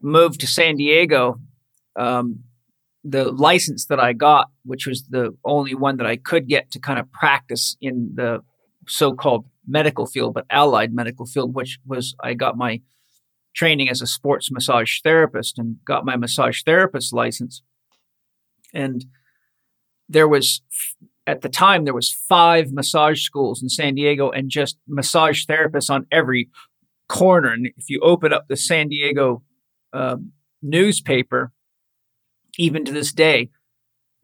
moved to san diego um, the license that I got, which was the only one that I could get to kind of practice in the so-called medical field, but allied medical field, which was I got my training as a sports massage therapist and got my massage therapist license. And there was at the time there was five massage schools in San Diego and just massage therapists on every corner. And if you open up the San Diego uh, newspaper, even to this day,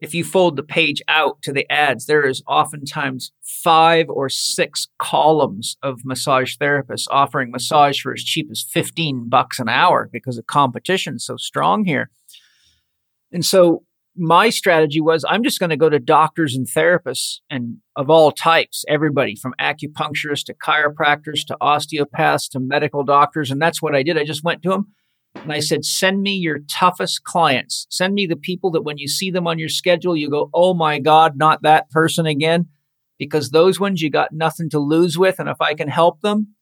if you fold the page out to the ads, there is oftentimes five or six columns of massage therapists offering massage for as cheap as 15 bucks an hour because the competition is so strong here. And so my strategy was I'm just going to go to doctors and therapists and of all types, everybody from acupuncturists to chiropractors to osteopaths to medical doctors. And that's what I did. I just went to them and I said, send me your toughest clients. Send me the people that when you see them on your schedule, you go, oh my God, not that person again. Because those ones you got nothing to lose with. And if I can help them,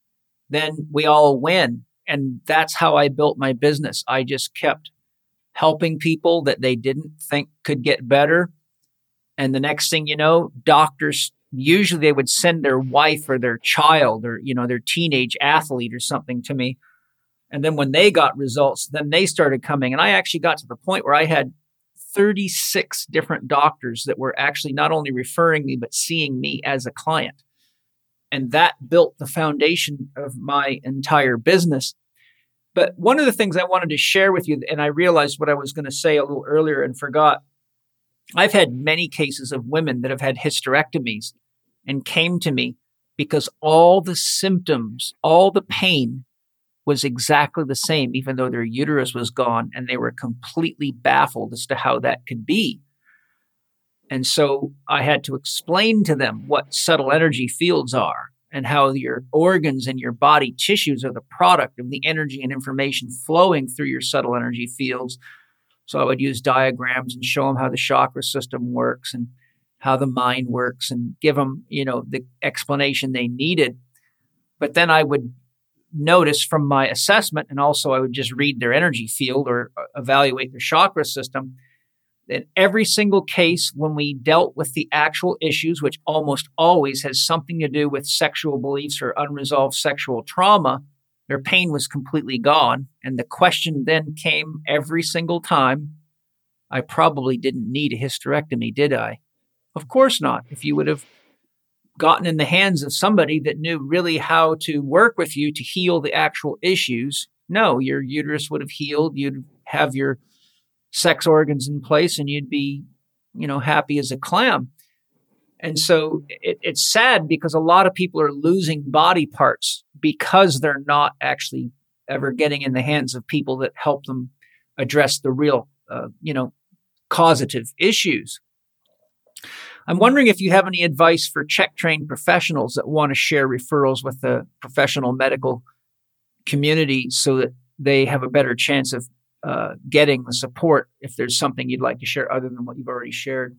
then we all win. And that's how I built my business. I just kept helping people that they didn't think could get better. And the next thing you know, doctors usually they would send their wife or their child or, you know, their teenage athlete or something to me and then when they got results, then they started coming. And I actually got to the point where I had 36 different doctors that were actually not only referring me, but seeing me as a client. And that built the foundation of my entire business. But one of the things I wanted to share with you, and I realized what I was going to say a little earlier and forgot. I've had many cases of women that have had hysterectomies and came to me because all the symptoms, all the pain was exactly the same, even though their uterus was gone and they were completely baffled as to how that could be. And so I had to explain to them what subtle energy fields are and how your organs and your body tissues are the product of the energy and information flowing through your subtle energy fields. So I would use diagrams and show them how the chakra system works and how the mind works and give them, you know, the explanation they needed. But then I would notice from my assessment, and also I would just read their energy field or uh, evaluate their chakra system, that every single case when we dealt with the actual issues, which almost always has something to do with sexual beliefs or unresolved sexual trauma, their pain was completely gone. And the question then came every single time I probably didn't need a hysterectomy, did I? Of course not. If you would have gotten in the hands of somebody that knew really how to work with you to heal the actual issues, no, your uterus would have healed. You'd have your sex organs in place and you'd be, you know, happy as a clam. And so it, it's sad because a lot of people are losing body parts because they're not actually ever getting in the hands of people that help them address the real, uh, you know, causative issues. I'm wondering if you have any advice for CHEK trained professionals that want to share referrals with the professional medical community so that they have a better chance of uh, getting the support if there's something you'd like to share other than what you've already shared.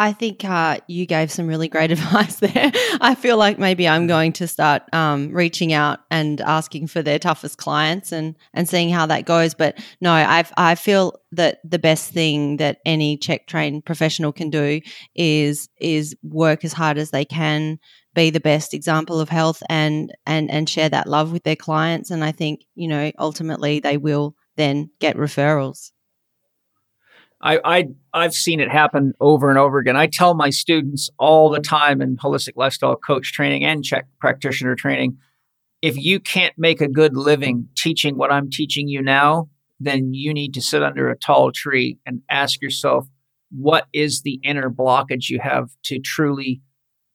I think uh, you gave some really great advice there. I feel like maybe I'm going to start um, reaching out and asking for their toughest clients and and seeing how that goes. But no, I I feel that the best thing that any CHEK trained professional can do is is work as hard as they can, be the best example of health, and and and share that love with their clients. And I think you know ultimately they will then get referrals. I, I I've seen it happen over and over again. I tell my students all the time in holistic lifestyle coach training and CHEK practitioner training, if you can't make a good living teaching what I'm teaching you now, then you need to sit under a tall tree and ask yourself, what is the inner blockage you have to truly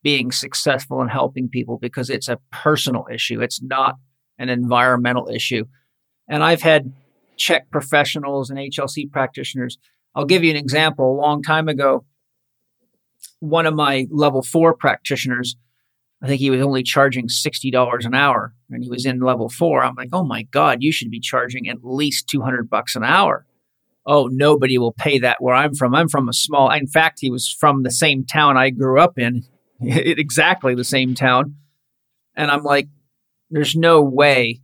being successful and helping people? Because it's a personal issue. It's not an environmental issue. And I've had CHEK professionals and HLC practitioners I'll give you an example. A long time ago, one of my level four practitioners, I think he was only charging $60 an hour and he was in level four. I'm like, oh my God, you should be charging at least 200 bucks an hour. Oh, nobody will pay that where I'm from. I'm from a small, in fact, he was from the same town I grew up in, exactly the same town. And I'm like, there's no way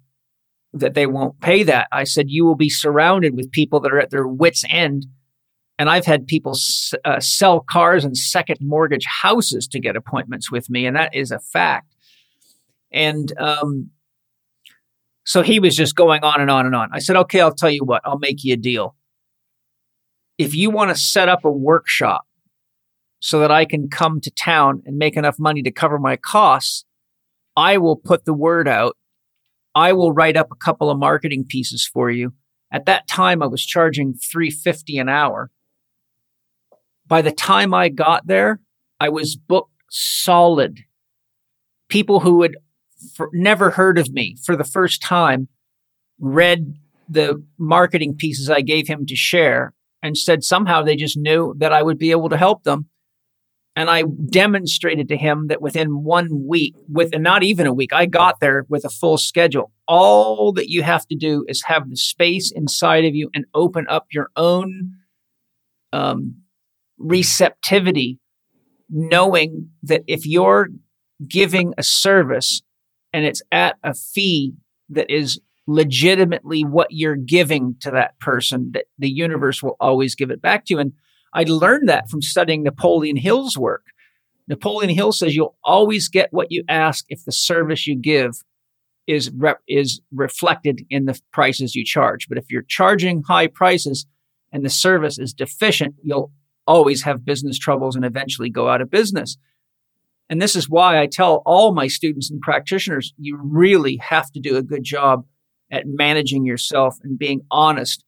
that they won't pay that. I said, you will be surrounded with people that are at their wits' end and I've had people s- uh, sell cars and second mortgage houses to get appointments with me, and that is a fact. And um, so he was just going on and on and on. I said, okay, I'll tell you what, I'll make you a deal. If you want to set up a workshop so that I can come to town and make enough money to cover my costs, I will put the word out. I will write up a couple of marketing pieces for you. At that time, I was charging 350 an hour. By the time I got there, I was booked solid. People who had never heard of me for the first time read the marketing pieces I gave him to share and said somehow they just knew that I would be able to help them. And I demonstrated to him that within one week, with not even a week, I got there with a full schedule. All that you have to do is have the space inside of you and open up your own um, receptivity, knowing that if you're giving a service and it's at a fee that is legitimately what you're giving to that person, that the universe will always give it back to you. And I learned that from studying Napoleon Hill's work. Napoleon Hill says you'll always get what you ask if the service you give is rep- is reflected in the prices you charge. But if you're charging high prices and the service is deficient, you'll always have business troubles and eventually go out of business. And this is why I tell all my students and practitioners you really have to do a good job at managing yourself and being honest.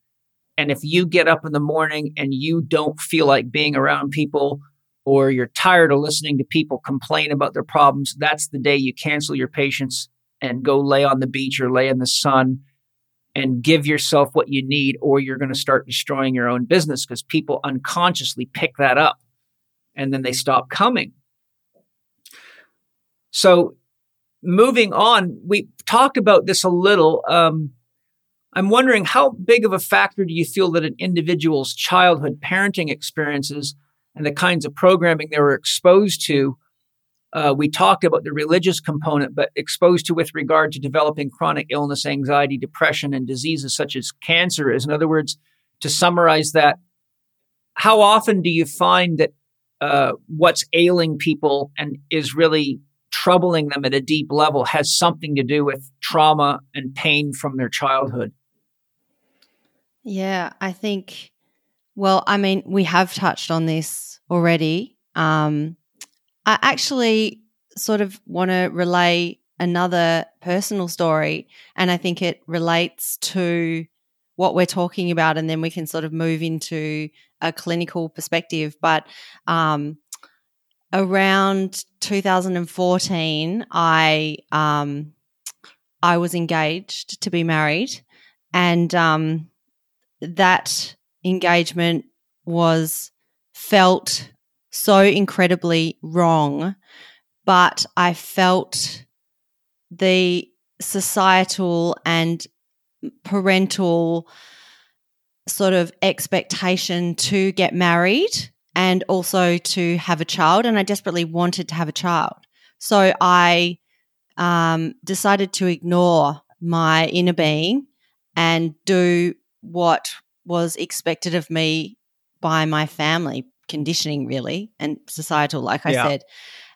And if you get up in the morning and you don't feel like being around people or you're tired of listening to people complain about their problems, that's the day you cancel your patients and go lay on the beach or lay in the sun and give yourself what you need, or you're going to start destroying your own business because people unconsciously pick that up and then they stop coming. So, moving on, we talked about this a little. Um, I'm wondering how big of a factor do you feel that an individual's childhood parenting experiences and the kinds of programming they were exposed to uh, we talked about the religious component, but exposed to with regard to developing chronic illness, anxiety, depression, and diseases such as cancer is. In other words, to summarize that, how often do you find that uh, what's ailing people and is really troubling them at a deep level has something to do with trauma and pain from their childhood? Yeah, I think, well, I mean, we have touched on this already. Um, I actually sort of want to relay another personal story, and I think it relates to what we're talking about, and then we can sort of move into a clinical perspective. But um, around 2014, I um, I was engaged to be married, and um, that engagement was felt so incredibly wrong, but I felt the societal and parental sort of expectation to get married and also to have a child. And I desperately wanted to have a child. So I um, decided to ignore my inner being and do what was expected of me by my family conditioning, really, and societal, like I yeah. said.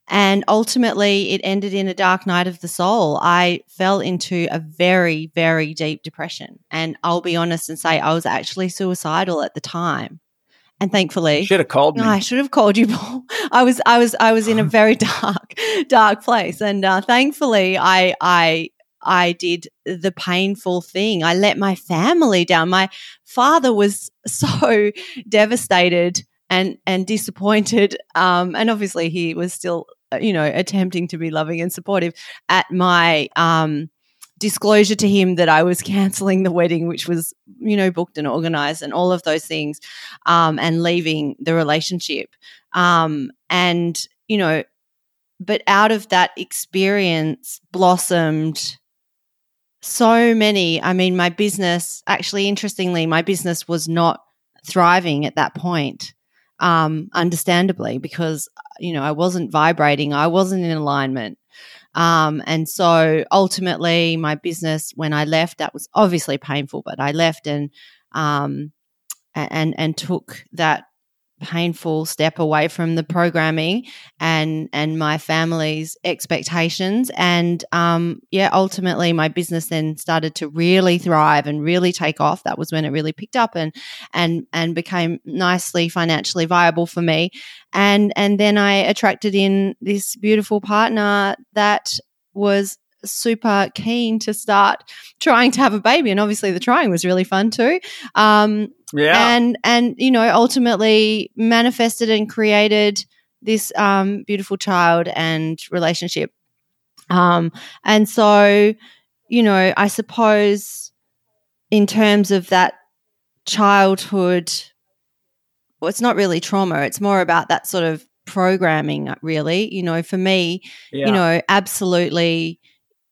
And ultimately, it ended in a dark night of the soul. I fell into a very, very deep depression. And I'll be honest and say I was actually suicidal at the time. And thankfully, should have called me. I should have called you, Paul. I was, I was, I was in a very dark, dark place. And uh, thankfully, I, I, I did the painful thing. I let my family down. My father was so devastated and and disappointed. Um, and obviously, he was still, uh, you know, attempting to be loving and supportive at my um, disclosure to him that I was canceling the wedding, which was, you know, booked and organized, and all of those things, um, and leaving the relationship. Um, and you know, but out of that experience blossomed so many. I mean, my business, actually, interestingly, my business was not thriving at that point um, understandably, because you know I wasn't vibrating, I wasn't in alignment. Um, and so ultimately, my business, when I left, that was obviously painful, but I left and um, and and took that painful step away from the programming and and my family's expectations. And um yeah ultimately my business then started to really thrive and really take off. That was when it really picked up and and and became nicely financially viable for me. And and then I attracted in this beautiful partner that was super keen to start trying to have a baby. And obviously the trying was really fun too. Um, yeah. And and you know ultimately manifested and created this um, beautiful child and relationship. Um, and so you know i suppose in terms of that childhood well it's not really trauma it's more about that sort of programming really. You know for me yeah. you know absolutely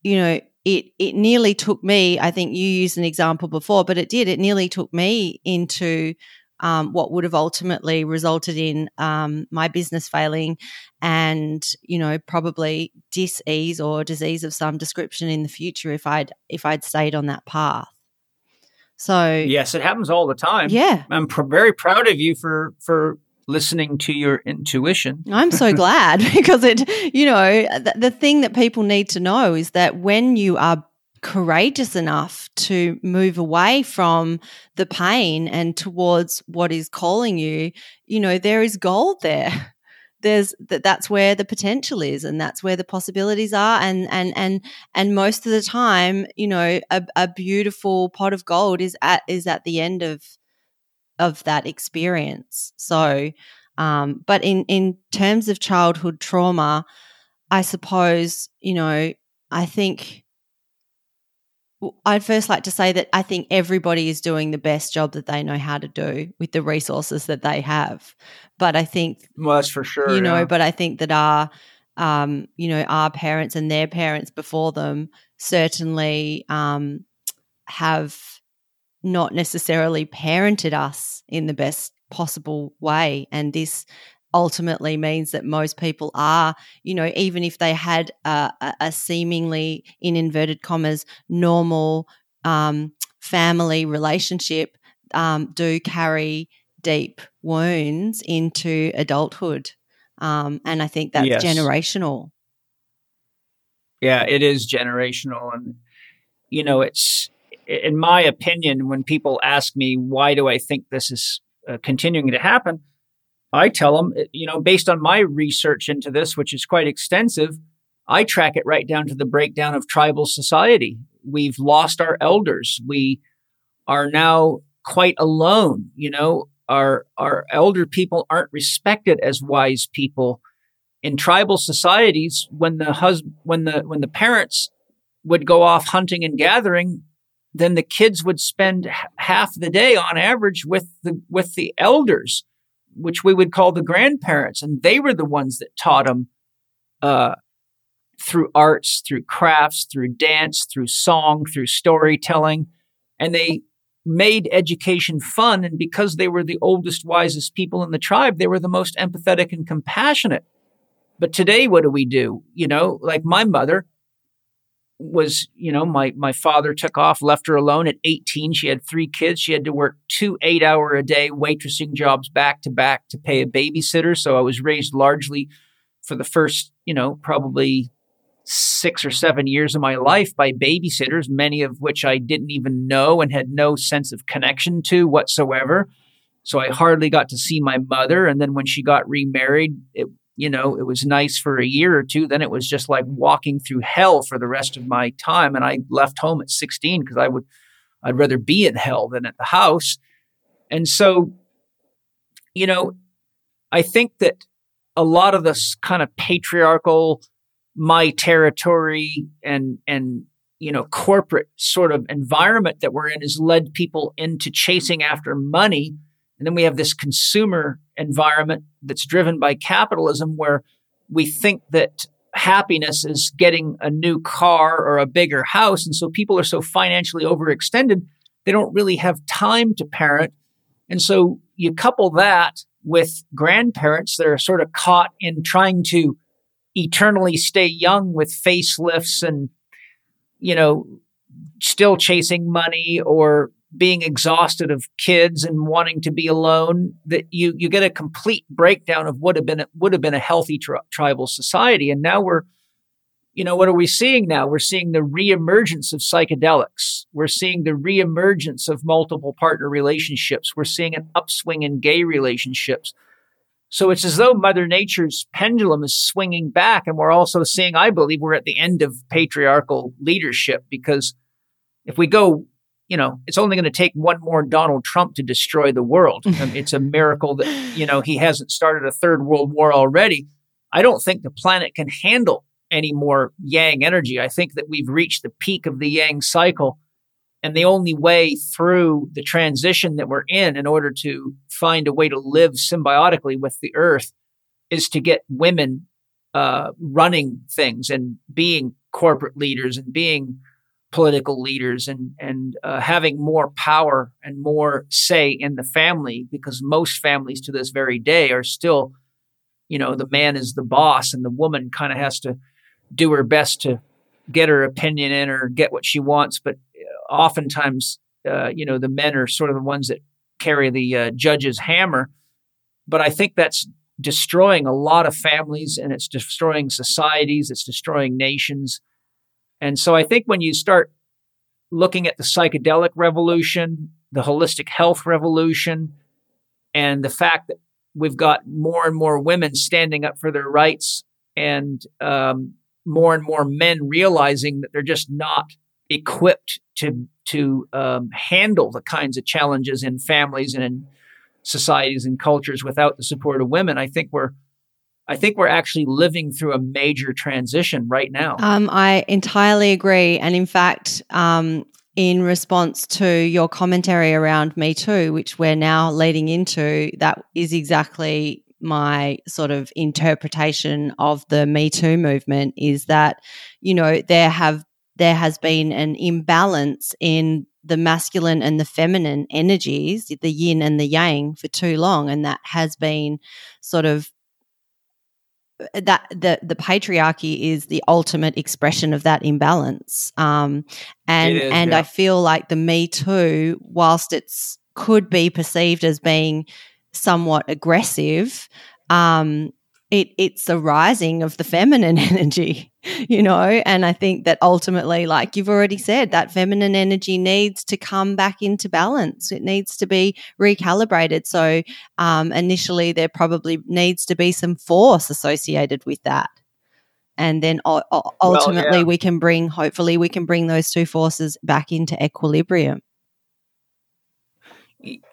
you know, it it nearly took me. I think you used an example before, but it did. It nearly took me into um, what would have ultimately resulted in um, my business failing, and you know probably disease or disease of some description in the future if I'd if I'd stayed on that path. So yes, it happens all the time. Yeah, I'm pr- very proud of you for for listening to your intuition. I'm so glad because it, you know, the, the thing that people need to know is that when you are courageous enough to move away from the pain and towards what is calling you, you know, there is gold there. There's that that's where the potential is and that's where the possibilities are and and and and most of the time, you know, a, a beautiful pot of gold is at is at the end of of that experience. So, um, but in in terms of childhood trauma, I suppose you know I think I'd first like to say that I think everybody is doing the best job that they know how to do with the resources that they have. But I think, well, that's for sure, you know. Yeah. But I think that our, um, you know, our parents and their parents before them certainly um, have not necessarily parented us in the best possible way. And this ultimately means that most people are, you know, even if they had a, a seemingly, in inverted commas, normal um, family relationship, um, do carry deep wounds into adulthood. Um, and I think that's yes. generational. Yeah, it is generational. And, you know, it's, in my opinion, when people ask me, why do I think this is uh, continuing to happen? I tell them, uh, you know, based on my research into this, which is quite extensive, I track it right down to the breakdown of tribal society. We've lost our elders. We are now quite alone. You know, our, our elder people aren't respected as wise people. In tribal societies, when the husband, when the, when the parents would go off hunting and gathering, then the kids would spend half the day on average with the with the elders, which we would call the grandparents, and they were the ones that taught them uh, through arts, through crafts, through dance, through song, through storytelling, and they made education fun. And because they were the oldest, wisest people in the tribe, they were the most empathetic and compassionate. But today, what do we do? You know, like my mother was, you know, my, my father took off, left her alone at 18. She had three kids. She had to work two eight hour a day waitressing jobs back to back to pay a babysitter. So I was raised largely for the first, you know, probably six or seven years of my life by babysitters, many of which I didn't even know and had no sense of connection to whatsoever. So I hardly got to see my mother. And then when she got remarried, it, you know, it was nice for a year or two. Then it was just like walking through hell for the rest of my time. And I left home at 16 because I would, I'd rather be in hell than at the house. And so, you know, I think that a lot of this kind of patriarchal my territory and and you know corporate sort of environment that we're in has led people into chasing after money and then we have this consumer environment that's driven by capitalism where we think that happiness is getting a new car or a bigger house and so people are so financially overextended they don't really have time to parent. And so you couple that with grandparents that are sort of caught in trying to eternally stay young with facelifts and, you know, still chasing money or being exhausted of kids and wanting to be alone that you you get a complete breakdown of what have been would have been a healthy tri- tribal society. And now we're you know what are we seeing now? We're seeing the reemergence of psychedelics. We're seeing the reemergence of multiple partner relationships. We're seeing an upswing in gay relationships. So it's as though Mother Nature's pendulum is swinging back. And we're also seeing, I believe, we're at the end of patriarchal leadership because if we go, you know, it's only going to take one more Donald Trump to destroy the world. it's a miracle that, you know, he hasn't started a third world war already. I don't think the planet can handle any more yang energy. I think that we've reached the peak of the yang cycle. And the only way through the transition that we're in, in order to find a way to live symbiotically with the earth, is to get women uh, running things and being corporate leaders and being political leaders and and uh, having more power and more say in the family because most families to this very day are still you know the man is the boss and the woman kind of has to do her best to get her opinion in or get what she wants but oftentimes, uh, you know, the men are sort of the ones that carry the uh, judge's hammer. But I think that's destroying a lot of families and it's destroying societies, it's destroying nations. And so I think when you start looking at the psychedelic revolution, the holistic health revolution, and the fact that we've got more and more women standing up for their rights and um, more and more men realizing that they're just not equipped to to um, handle the kinds of challenges in families and in societies and cultures without the support of women. I think we're I think we're actually living through a major transition right now. Um, I entirely agree, and in fact, um, in response to your commentary around Me Too, which we're now leading into, that is exactly my sort of interpretation of the Me Too movement. Is that you know there have there has been an imbalance in the masculine and the feminine energies, the yin and the yang, for too long, and that has been sort of that the the patriarchy is the ultimate expression of that imbalance. Um, and is, and yeah. I feel like the Me Too, whilst it's could be perceived as being somewhat aggressive, um, it it's a rising of the feminine energy you know? And i think that ultimately like you've already said that feminine energy needs to come back into balance. It needs to be recalibrated. So um, initially there probably needs to be some force associated with that. And then ultimately well, yeah. we can bring hopefully we can bring those two forces back into equilibrium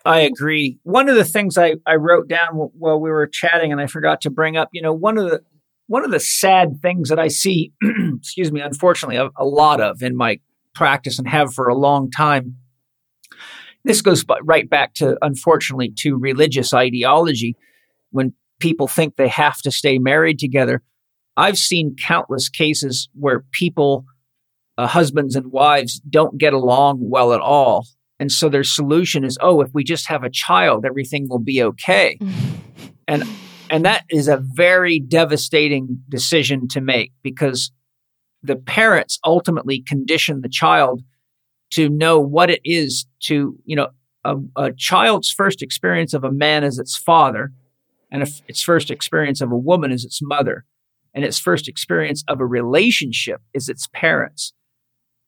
I agree. One of the things I, I wrote down while we were chatting and I forgot to bring up, you know, one of the one of the sad things that I see, excuse me, unfortunately, a, a, lot of in my practice and have for a long time. This goes right back to, unfortunately, to religious ideology. When people think they have to stay married together, I've seen countless cases where people, uh, husbands and wives, don't get along well at all And so their solution is, oh, if we just have a child, everything will be okay. and and that is a very devastating decision to make because the parents ultimately condition the child to know what it is to, you know, a, a child's first experience of a man is its father, and its first experience of a woman is its mother, and its first experience of a relationship is its parents.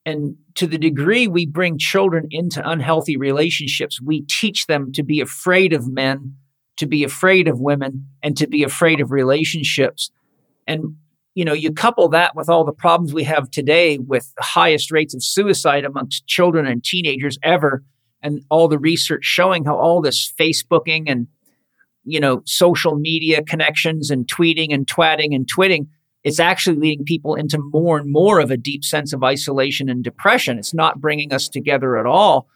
And to the degree we bring children into unhealthy relationships, we teach them to be afraid of men, to be afraid of women, and to be afraid of relationships. And you know, you couple that with all the problems we have today with the highest rates of suicide amongst children and teenagers ever, and all the research showing how all this Facebooking and, you know, social media connections and tweeting and twatting and twitting, it's actually leading people into more and more of a deep sense of isolation and depression. It's not bringing us together at all.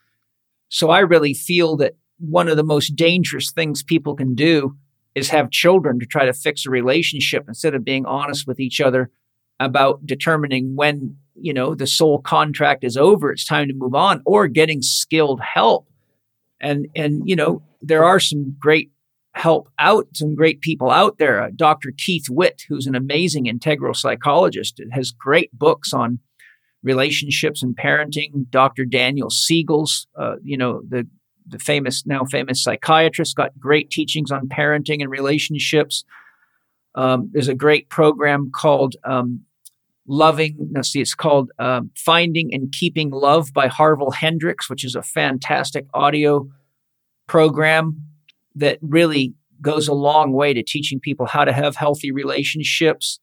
So I really feel that one of the most dangerous things people can do is have children to try to fix a relationship instead of being honest with each other about determining when you know the soul contract is over it's time to move on or getting skilled help and and you know there are some great help out some great people out there uh, dr keith witt who's an amazing integral psychologist has great books on relationships and parenting dr daniel siegel's uh, you know the the famous, now famous psychiatrist, got great teachings on parenting and relationships. Um, there's a great program called um, Loving. Let's see, it's called um, Finding and Keeping Love by Harville Hendrix, which is a fantastic audio program that really goes a long way to teaching people how to have healthy relationships.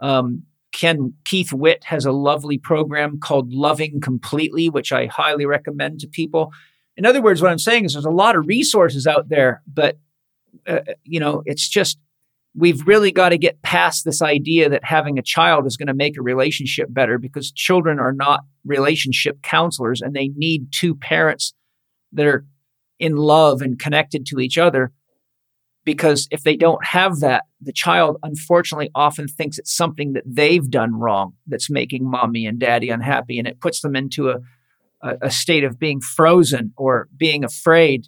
Um, Ken Keith Witt has a lovely program called Loving Completely, which I highly recommend to people. In other words, what I'm saying is there's a lot of resources out there, but uh, you know, it's just we've really got to get past this idea that having a child is going to make a relationship better because children are not relationship counselors and they need two parents that are in love and connected to each other because if they don't have that the child unfortunately often thinks it's something that they've done wrong that's making mommy and daddy unhappy and it puts them into a a, a state of being frozen or being afraid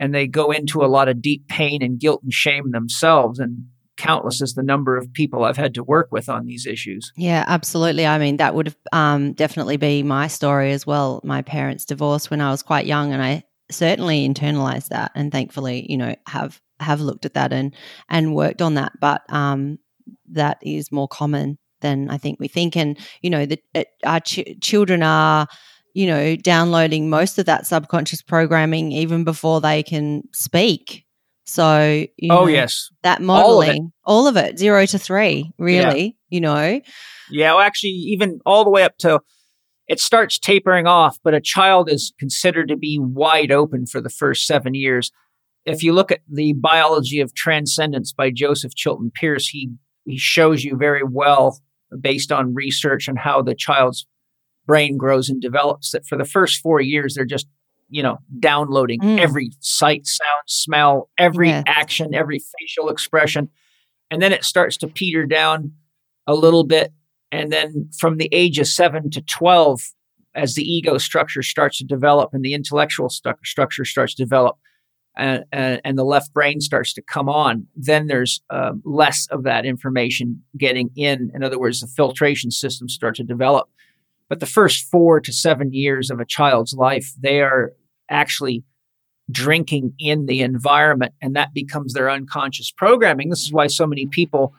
and they go into a lot of deep pain and guilt and shame themselves and countless is the number of people I've had to work with on these issues. Yeah, absolutely. I mean, that would um, definitely be my story as well. My parents divorced when I was quite young, and I certainly internalized that, and thankfully, you know, have have looked at that and and worked on that. But um, that is more common than I think we think, and you know, that our ch- children are you know, downloading most of that subconscious programming even before they can speak. So, oh know, yes, that modeling, all of, all of, it, zero to three, really, yeah. you know. Yeah, well, actually, even all the way up to it starts tapering off, but a child is considered to be wide open for the first seven years. If you look at the biology of transcendence by Joseph Chilton Pearce, he he shows you very well based on research on how the child's brain grows and develops that for the first four years they're just you know downloading mm. every sight sound smell every yes. action every facial expression and then it starts to peter down a little bit and then from the age of 7 to 12 as the ego structure starts to develop and the intellectual stu- structure starts to develop and, and, and, the left brain starts to come on, then there's uh, less of that information getting in. In other words, the filtration systems start to develop. But the first four to seven years of a child's life, they are actually drinking in the environment and that becomes their unconscious programming. This is why so many people,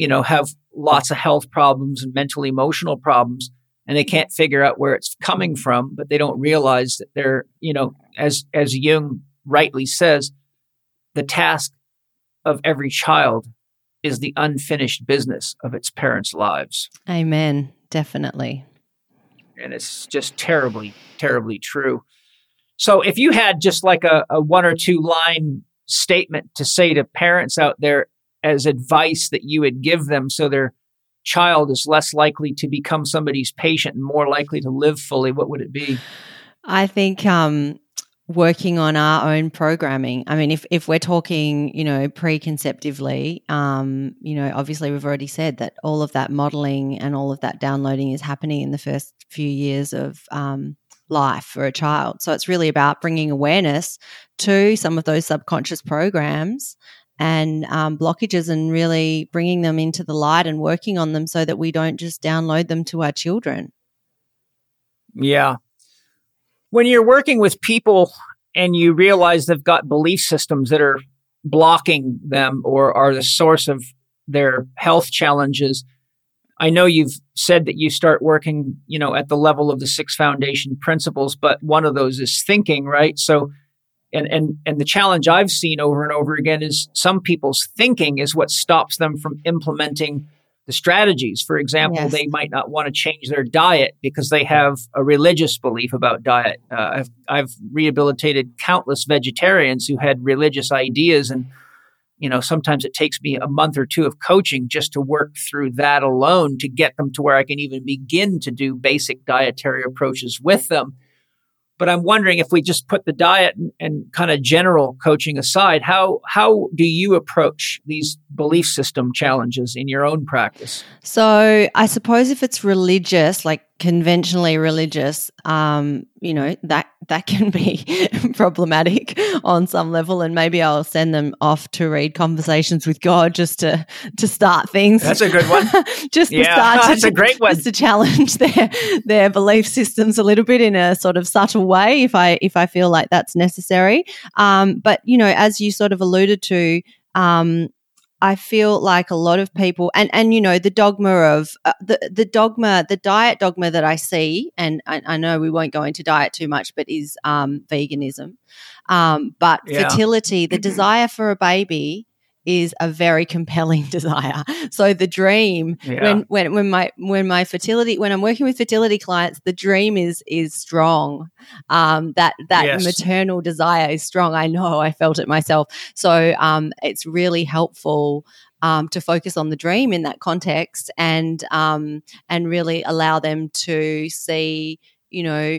you know, have lots of health problems and mental emotional problems and they can't figure out where it's coming from, but they don't realize that they're, you know, as as Jung rightly says, the task of every child is the unfinished business of its parents' lives. Amen. Definitely and it's just terribly, terribly true. So if you had just like a, a one or two line statement to say to parents out there as advice that you would give them so their child is less likely to become somebody's patient and more likely to live fully, what would it be? I think um, working on our own programming. I mean, if, if we're talking, you know, preconceptively, um, you know, obviously we've already said that all of that modeling and all of that downloading is happening in the first few years of um, life for a child. So it's really about bringing awareness to some of those subconscious programs and um, blockages and really bringing them into the light and working on them so that we don't just download them to our children. Yeah. When you're working with people and you realize they've got belief systems that are blocking them or are the source of their health challenges, I know you've said that you start working, you know, at the level of the six foundation principles, but one of those is thinking, right? So and and and the challenge I've seen over and over again is some people's thinking is what stops them from implementing the strategies. For example, yes. they might not want to change their diet because they have a religious belief about diet. Uh, I've I've rehabilitated countless vegetarians who had religious ideas and you know sometimes it takes me a month or two of coaching just to work through that alone to get them to where I can even begin to do basic dietary approaches with them but I'm wondering if we just put the diet and, and kind of general coaching aside, how how do you approach these belief system challenges in your own practice? So I suppose if it's religious, like conventionally religious, um, you know, that that can be problematic on some level. And maybe I'll send them off to read conversations with God just to to start things. That's a good one. just yeah, to start that's to, a great one. Just to challenge their their belief systems a little bit in a sort of subtle way if I if I feel like that's necessary. Um, but you know, as you sort of alluded to, um, I feel like a lot of people, and and you know, the dogma of uh, the the dogma, the diet dogma that I see, and I, I, know we won't go into diet too much, but is um, veganism. Um, but yeah. fertility, the desire for a baby, is a very compelling desire. So the dream yeah. when when when my when my fertility when I'm working with fertility clients, the dream is is strong. Um, that that yes. maternal desire is strong. I know I felt it myself. So um, it's really helpful um, to focus on the dream in that context and um, and really allow them to see you know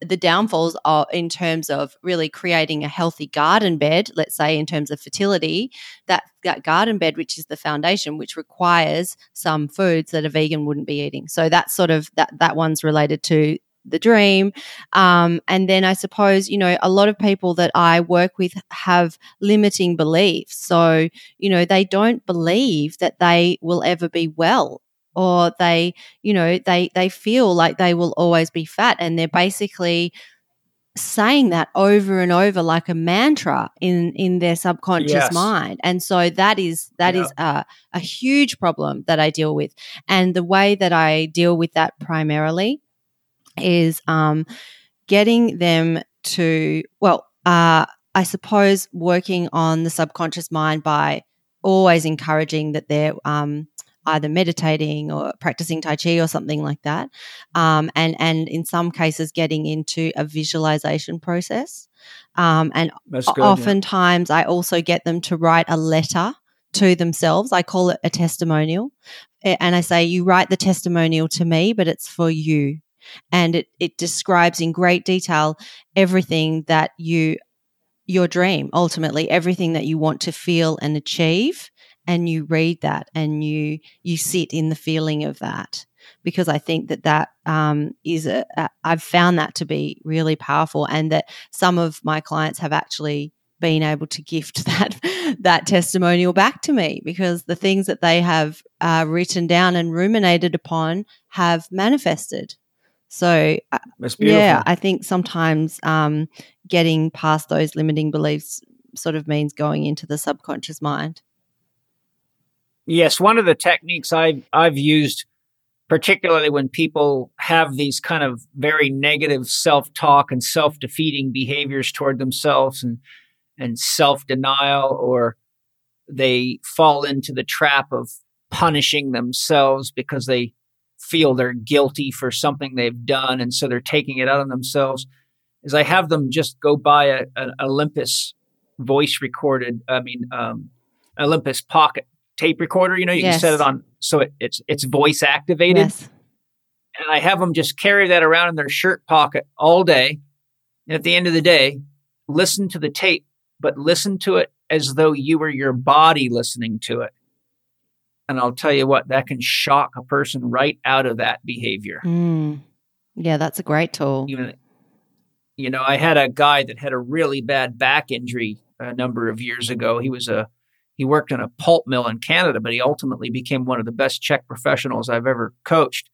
the downfalls are in terms of really creating a healthy garden bed let's say in terms of fertility that that garden bed which is the foundation which requires some foods that a vegan wouldn't be eating. So that's sort of that that one's related to the dream. Um, and then i suppose you know a lot of people that i work with have limiting beliefs. So you know they don't believe that they will ever be well or they you know they they feel like they will always be fat and they're basically saying that over and over like a mantra in in their subconscious yes. mind and so that is that yeah. is a, a huge problem that i deal with and the way that i deal with that primarily is um getting them to well uh i suppose working on the subconscious mind by always encouraging that they're um either meditating or practicing Tai Chi or something like that. Um, and, and in some cases, getting into a visualization process. Um, and good, oftentimes, yeah. I also get them to write a letter to themselves. I call it a testimonial. And I say, you write the testimonial to me, but it's for you. And it, it describes in great detail everything that you, your dream, ultimately, everything that you want to feel and achieve and you read that and you you sit in the feeling of that because I think that that um, is a, a I've found that to be really powerful and that some of my clients have actually been able to gift that that testimonial back to me because the things that they have uh, written down and ruminated upon have manifested. So uh, yeah, I think sometimes um, getting past those limiting beliefs sort of means going into the subconscious mind. Yes, one of the techniques I've I've used, particularly when people have these kind of very negative self talk and self defeating behaviors toward themselves and and self denial, or they fall into the trap of punishing themselves because they feel they're guilty for something they've done, and so they're taking it out on themselves. Is I have them just go buy an Olympus voice recorded, I mean, um, Olympus Pocket tape recorder. You know, you yes. can set it on so it, it's it's voice activated. Yes. And I have them just carry that around in their shirt pocket all day. And at the end of the day, listen to the tape, but listen to it as though you were your body listening to it. And I'll tell you what, that can shock a person right out of that behavior. Mm. Yeah, that's a great tool. Even You know, I had a guy that had a really bad back injury a number of years ago. He was a he worked in a pulp mill in Canada, but he ultimately became one of the best CHEK professionals I've ever coached.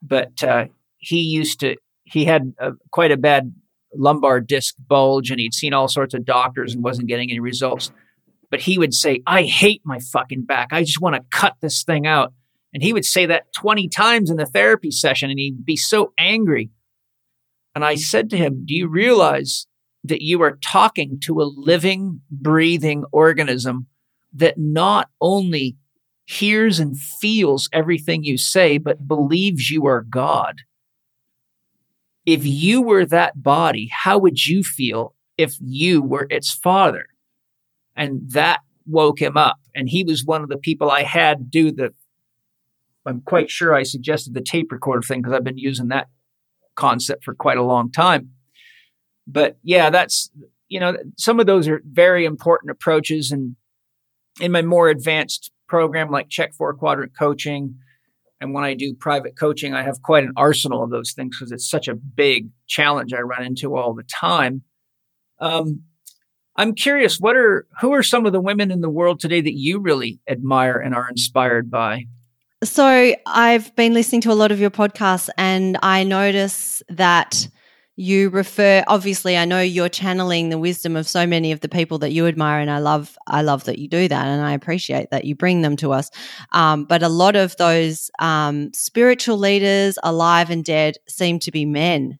But uh, he used to he had a, quite a bad lumbar disc bulge, and he'd seen all sorts of doctors and wasn't getting any results. But he would say, "I hate my fucking back. I just want to cut this thing out." And he would say that twenty times in the therapy session, and he'd be so angry. And I said to him, Do you realize that you are talking to a living, breathing organism that not only hears and feels everything you say, but believes you are God? If you were that body, how would you feel if you were its father? And that woke him up. And he was one of the people I had do the, I'm quite sure I suggested the tape recorder thing because I've been using that concept for quite a long time. But yeah, that's, you know, some of those are very important approaches. And in my more advanced program, like CHEK four quadrant coaching, and when I do private coaching, I have quite an arsenal of those things because it's such a big challenge I run into all the time. Um, I'm curious, what are who are some of the women in the world today that you really admire and are inspired by? So I've been listening to a lot of your podcasts and I notice that you refer obviously I know you're channeling the wisdom of so many of the people that you admire and I love I love that you do that and I appreciate that you bring them to us um, but a lot of those um, spiritual leaders alive and dead seem to be men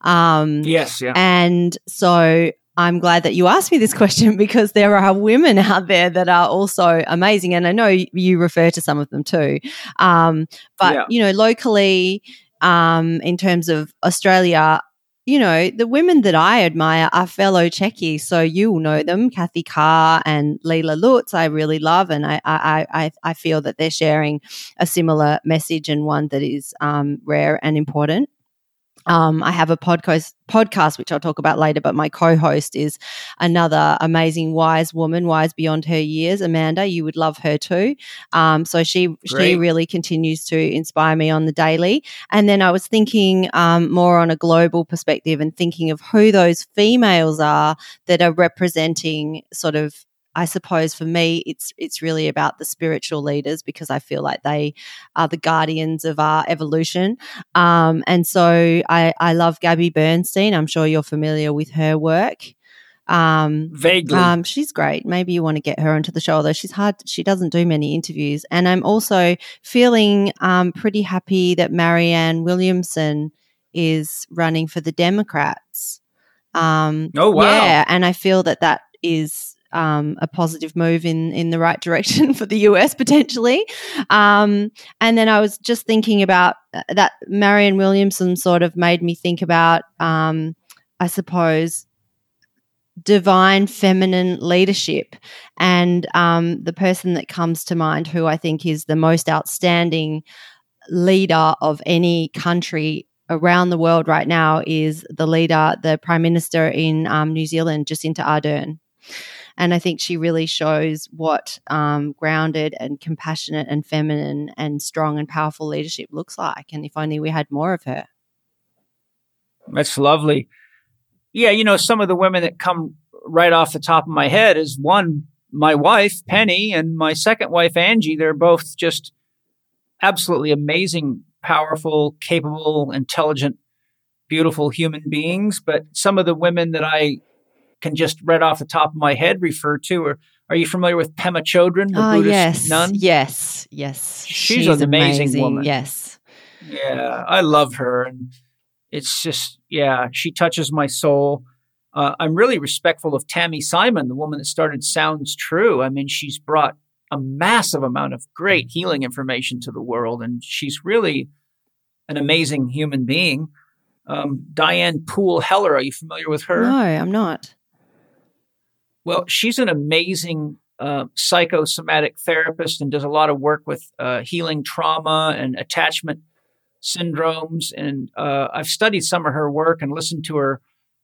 um, yes yeah and so I'm glad that you asked me this question because there are women out there that are also amazing. And I know you refer to some of them too. Um, but, yeah. you know, locally, um, in terms of Australia, you know, the women that I admire are fellow Czechie. So you will know them, Kathy Carr and Leila Lutz, I really love. And I, I, I, I feel that they're sharing a similar message and one that is um, rare and important. Um, I have a podcast podcast which I'll talk about later, but my co-host is another amazing wise woman, wise beyond her years, Amanda. You would love her too. Um, so she Great. she really continues to inspire me on the daily. And then I was thinking um, more on a global perspective and thinking of who those females are that are representing sort of I suppose for me, it's it's really about the spiritual leaders because I feel like they are the guardians of our evolution. Um, and so I, I love Gabby Bernstein. I'm sure you're familiar with her work. Um, Vaguely, um, she's great. Maybe you want to get her onto the show, although she's hard. She doesn't do many interviews. And I'm also feeling um, pretty happy that Marianne Williamson is running for the Democrats. Um, oh wow! Yeah, and I feel that that is um, a positive move in in the right direction for the US potentially. Um, and then I was just thinking about uh, that. Marianne Williamson sort of made me think about, um, I suppose, divine feminine leadership. And um, the person that comes to mind, who I think is the most outstanding leader of any country around the world right now, is the leader, the Prime Minister in um, New Zealand, Jacinda Ardern. And I think she really shows what um, grounded and compassionate and feminine and strong and powerful leadership looks like. And if only we had more of her. That's lovely. Yeah, you know, some of the women that come right off the top of my head is one, my wife, Penny, and my second wife, Angie. They're both just absolutely amazing, powerful, capable, intelligent, beautiful human beings. But some of the women that I can just right off the top of my head refer to. Or are you familiar with Pema Chodron, the uh, Buddhist yes, nun? Yes, yes. She's, She's an amazing, amazing, woman. Yes. Yeah, I love her, and it's just yeah, she touches my soul. Uh, I'm really respectful of Tami Simon, the woman that started Sounds True. I mean, she's brought a massive amount of great healing information to the world, and she's really an amazing human being. Um, Diane Poole Heller, are you familiar with her? No, I'm not. Well, she's an amazing uh, psychosomatic therapist and does a lot of work with uh, healing trauma and attachment syndromes. And uh, I've studied some of her work and listened to her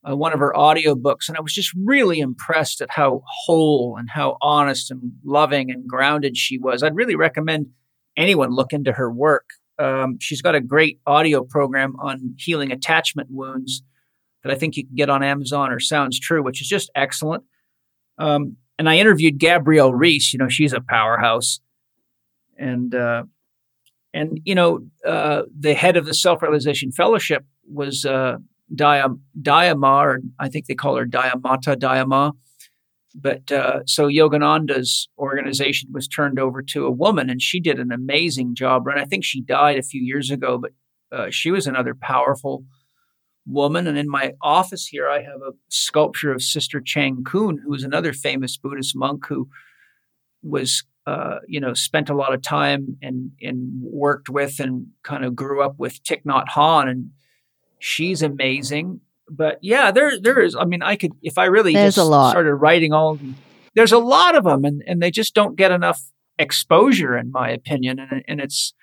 uh, one of her audiobooks, and I was just really impressed at how whole and how honest and loving and grounded she was. I'd really recommend anyone look into her work. Um, she's got a great audio program on healing attachment wounds that I think you can get on Amazon or Sounds True, which is just excellent. Um, and I interviewed Gabrielle Reece. You know, she's a powerhouse, and uh, and you know, uh, the head of the Self Realization Fellowship was uh, Diam- Dhyama, or I think they call her Dhyamata Dhyama. But uh, so Yogananda's organization was turned over to a woman, and she did an amazing job. And I think she died a few years ago, but uh, she was another powerful woman. And in my office here, I have a sculpture of Sister Chan Khong, who was another famous Buddhist monk who was, uh, you know, spent a lot of time and and worked with and kind of grew up with Thich Nhat Hanh, and she's amazing. But yeah, there there is. I mean, I could if I really There's just started writing all. There's a lot of them, and and they just don't get enough exposure, in my opinion, and and it's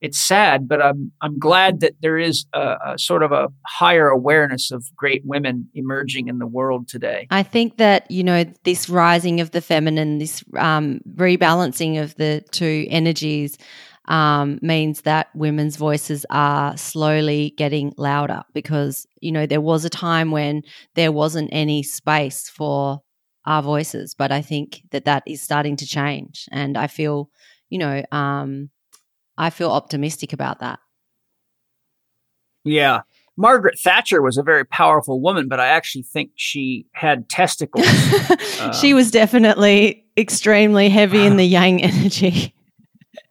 it's sad, but I'm I'm glad that there is a, a, sort of a higher awareness of great women emerging in the world today. I think that you know this rising of the feminine, this um, rebalancing of the two energies, um, means that women's voices are slowly getting louder. Because you know there was a time when there wasn't any space for our voices, but I think that that is starting to change, and I feel you know. Um, I feel optimistic about that. Yeah. Margaret Thatcher was a very powerful woman, but I actually think she had testicles. um, she was definitely extremely heavy in the yang energy.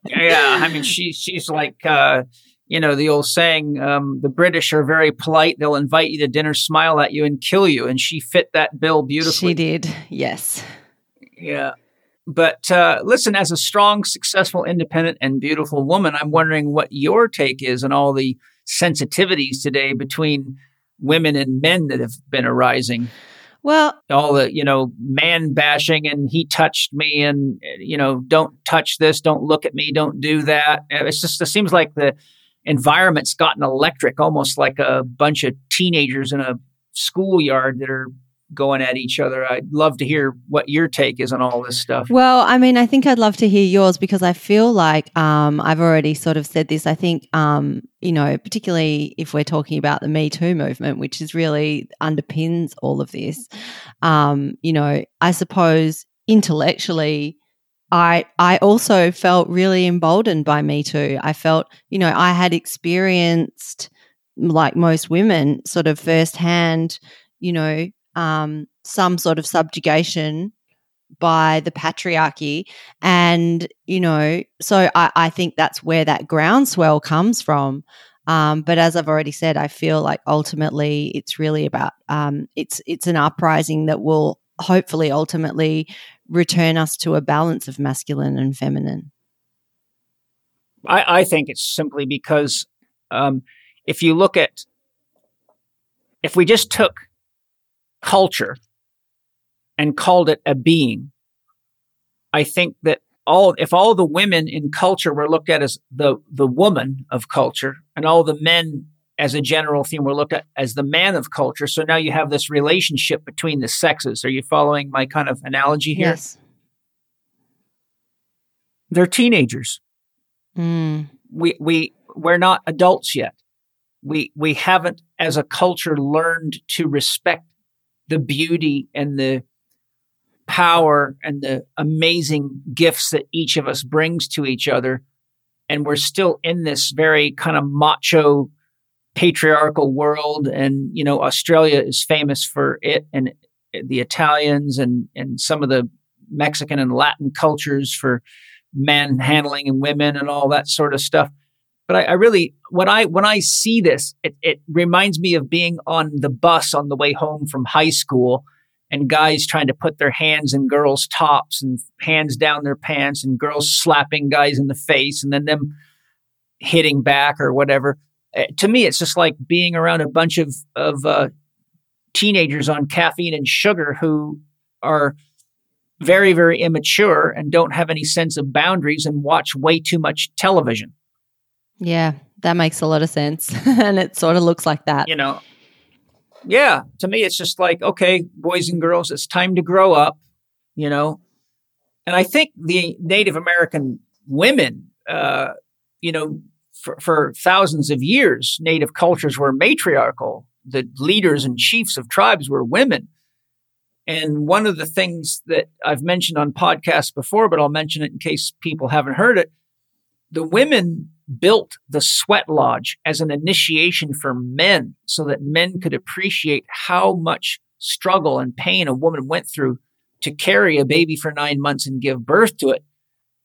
yeah, I mean, she she's like uh, you know the old saying: um, the British are very polite; they'll invite you to dinner, smile at you, and kill you. And she fit that bill beautifully. She did, yes. Yeah. But uh, listen, as a strong, successful, independent, and beautiful woman, I'm wondering what your take is on all the sensitivities today between women and men that have been arising. Well, all the, you know, man bashing and he touched me and, you know, don't touch this, don't look at me, don't do that. It's just, it seems like the environment's gotten electric, almost like a bunch of teenagers in a schoolyard that are going at each other. I'd love to hear what your take is on all this stuff. Well, I mean, I think I'd love to hear yours because I feel like um, I've already sort of said this. I think, um, you know, particularly if we're talking about the Me Too movement, which is really underpins all of this, um, you know, I suppose intellectually, I I also felt really emboldened by Me Too. I felt, you know, I had experienced like most women, sort of firsthand, you know, um, some sort of subjugation by the patriarchy. And, you know, so I, I think that's where that groundswell comes from. Um, but as I've already said, I feel like ultimately it's really about um, it's it's an uprising that will hopefully ultimately return us to a balance of masculine and feminine. I, I think it's simply because um, if you look at if we just took culture and called it a being, I think that all if all the women in culture were looked at as the the woman of culture and all the men as a general theme were looked at as the man of culture so now you have this relationship between the sexes. Are you following my kind of analogy here? Yes. They're teenagers. Mm. we we we're not adults yet. We we haven't as a culture learned to respect the beauty and the power and the amazing gifts that each of us brings to each other. And we're still in this very kind of macho patriarchal world. And, you know, Australia is famous for it and the Italians and, and some of the Mexican and Latin cultures for manhandling and women and all that sort of stuff. But I, I, really, when I when I see this, it, it reminds me of being on the bus on the way home from high school, and guys trying to put their hands in girls' tops and hands down their pants, and girls slapping guys in the face, and then them hitting back or whatever. Uh, to me, it's just like being around a bunch of of uh, teenagers on caffeine and sugar who are very very immature and don't have any sense of boundaries and watch way too much television. Yeah, that makes a lot of sense. and it sort of looks like that. You know, yeah, to me, it's just like, okay, boys and girls, it's time to grow up, you know. And I think the Native American women, uh, you know, for, for thousands of years, Native cultures were matriarchal. the leaders and chiefs of tribes were women. And one of the things that I've mentioned on podcasts before, but I'll mention it in case people haven't heard it. The women built the sweat lodge as an initiation for men so that men could appreciate how much struggle and pain a woman went through to carry a baby for nine months and give birth to it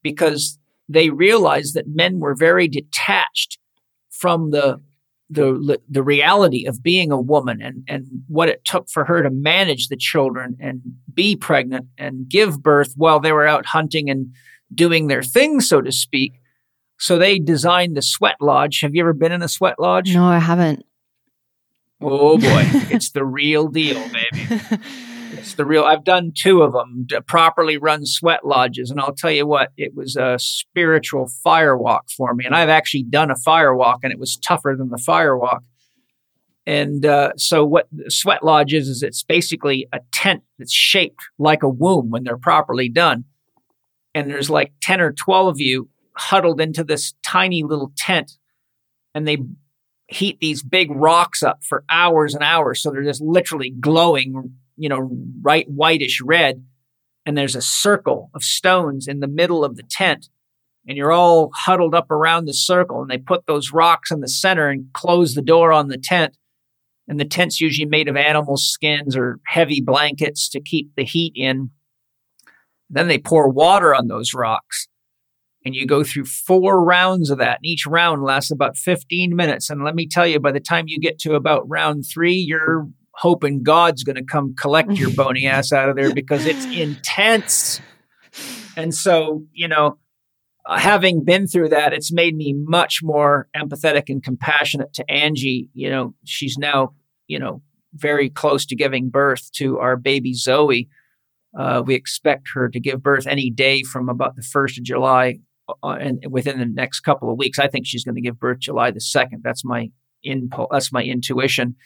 because they realized that men were very detached from the the the reality of being a woman and and what it took for her to manage the children and be pregnant and give birth while they were out hunting and doing their thing so to speak so they designed the sweat lodge. Have you ever been in a sweat lodge? No, I haven't. oh boy. It's the real deal baby. It's the real i've done two of them properly run sweat lodges and i'll tell you what it was a spiritual firewalk for me and i've actually done a firewalk and it was tougher than the firewalk and uh, so what the sweat lodge is is it's basically a tent that's shaped like a womb when they're properly done. And there's like 10 or 12 of you huddled into this tiny little tent and they heat these big rocks up for hours and hours so they're just literally glowing you know, right whitish red. And there's a circle of stones in the middle of the tent. And you're all huddled up around the circle. And they put those rocks in the center and close the door on the tent. And the tent's usually made of animal skins or heavy blankets to keep the heat in. Then they pour water on those rocks. And you go through four rounds of that. And each round lasts about 15 minutes. And let me tell you, by the time you get to about round three, you're hoping God's going to come collect your bony ass out of there because it's intense. And so, you know, uh, having been through that, it's made me much more empathetic and compassionate to Angie. You know, she's now, you know, very close to giving birth to our baby Zoe. Uh, we expect her to give birth any day from about the 1st of July and within the next couple of weeks. I think she's going to give birth July the 2nd. That's my impulse. That's my intuition.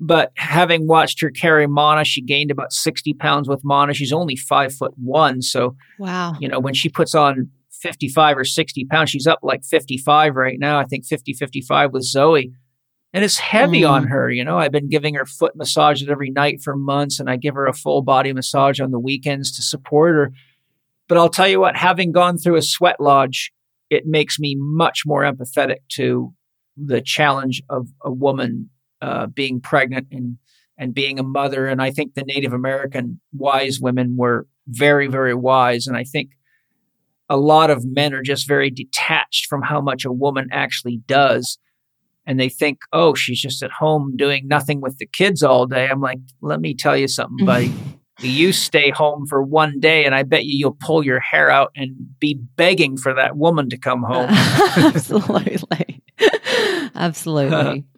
But having watched her carry Mana, she gained about 60 pounds with Mana. She's only five foot one. So, wow. You know, when she puts on 55 or 60 pounds, she's up like 55 right now. I think 50, 55 with Zoe. And it's heavy mm. on her. You know, I've been giving her foot massages every night for months, and I give her a full body massage on the weekends to support her. But I'll tell you what, having gone through a sweat lodge, it makes me much more empathetic to the challenge of a woman uh, being pregnant and and being a mother. And I think the Native American wise women were very, very wise. And I think a lot of men are just very detached from how much a woman actually does. And they think, oh, she's just at home doing nothing with the kids all day. I'm like, let me tell you something, buddy. You stay home for one day, and I bet you you'll pull your hair out and be begging for that woman to come home. Absolutely. Absolutely.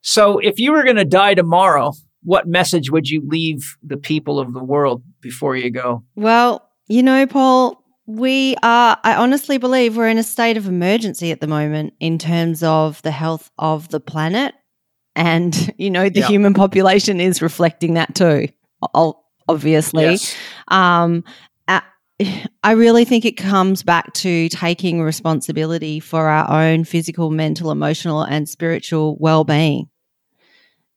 So, if you were going to die tomorrow, what message would you leave the people of the world before you go? Well, you know, Paul, we are, I honestly believe we're in a state of emergency at the moment in terms of the health of the planet. And, you know, the yeah. human population is reflecting that too, obviously. Yes. Um, I really think it comes back to taking responsibility for our own physical, mental, emotional, and spiritual well being.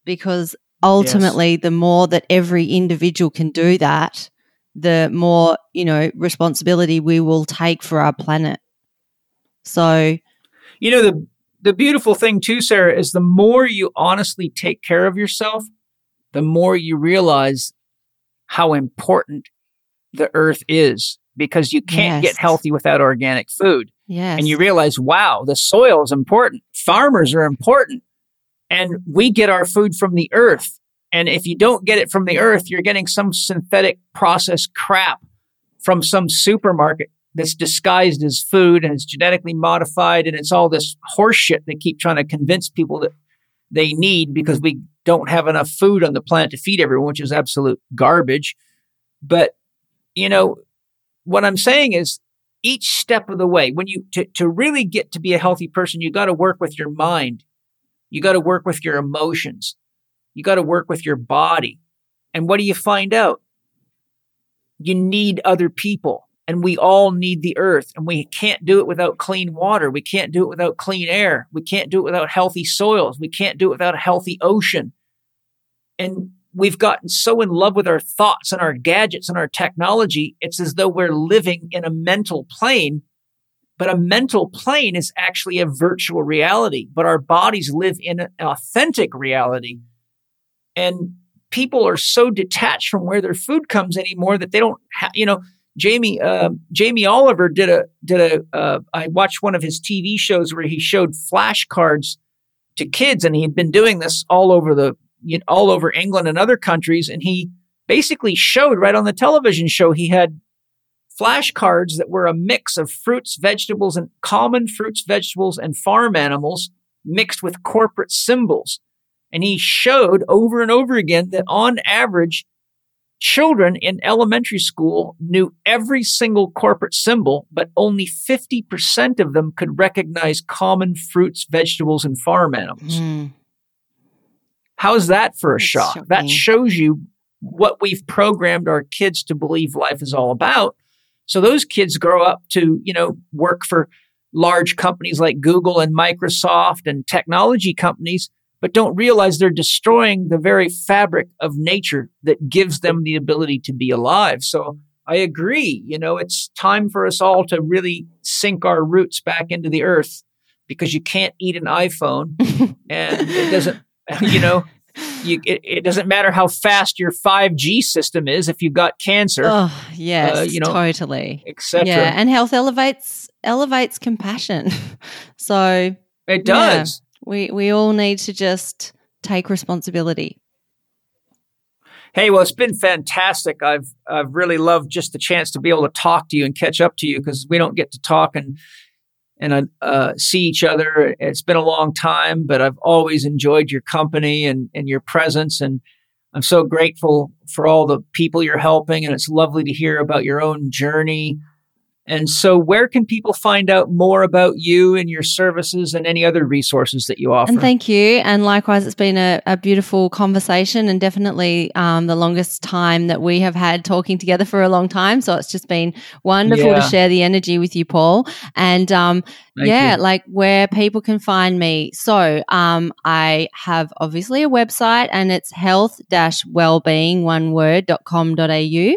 Because ultimately, yes. the more that every individual can do that, the more, you know, responsibility we will take for our planet. So, you know, the, the beautiful thing too, Sarah, is the more you honestly take care of yourself, the more you realize how important the earth is because you can't yes. get healthy without organic food. Yes. And you realize, wow, the soil is important. Farmers are important. And we get our food from the earth. And if you don't get it from the earth, you're getting some synthetic processed crap from some supermarket that's disguised as food and it's genetically modified and it's all this horseshit they keep trying to convince people that they need because we don't have enough food on the planet to feed everyone, which is absolute garbage. But you know, what I'm saying is each step of the way, when you, to, to really get to be a healthy person, you got to work with your mind. You got to work with your emotions. You got to work with your body. And what do you find out? You need other people. And we all need the earth and we can't do it without clean water. We can't do it without clean air. We can't do it without healthy soils. We can't do it without a healthy ocean. And we've gotten so in love with our thoughts and our gadgets and our technology. It's as though we're living in a mental plane, but a mental plane is actually a virtual reality, but our bodies live in an authentic reality. And people are so detached from where their food comes anymore that they don't have, you know, Jamie uh, Jamie Oliver did a did a. Uh, I watched one of his TV shows where he showed flashcards to kids, and he had been doing this all over the you know, all over England and other countries, and he basically showed right on the television show he had flashcards that were a mix of fruits, vegetables, and common fruits, vegetables, and farm animals mixed with corporate symbols. And he showed over and over again that on average, children in elementary school knew every single corporate symbol, but only 50% of them could recognize common fruits, vegetables, and farm animals. Mm. How's that for a That's shock? Shocking. That shows you what we've programmed our kids to believe life is all about. So those kids grow up to, you know, work for large companies like Google and Microsoft and technology companies but don't realize they're destroying the very fabric of nature that gives them the ability to be alive. So I agree. You know, it's time for us all to really sink our roots back into the earth because you can't eat an iPhone and it doesn't, you know, you, it, it, doesn't matter how fast your 5G system is if you've got cancer. Oh, yes, uh, you know, totally. Etc. Yeah, and health elevates elevates compassion. so it does. We we all need to just take responsibility. Hey, well, it's been fantastic. I've I've really loved just the chance to be able to talk to you and catch up to you because we don't get to talk and and uh, see each other. It's been a long time, but I've always enjoyed your company and and your presence, and I'm so grateful for all the people you're helping. And it's lovely to hear about your own journey and so, where can people find out more about you and your services and any other resources that you offer? And thank you. And likewise, it's been a, a beautiful conversation and definitely um, the longest time that we have had talking together for a long time. So, it's just been wonderful yeah. to share the energy with you, Paul. And um, yeah, you. like where people can find me. So, um, I have obviously a website and it's health wellbeing, one word.com.au.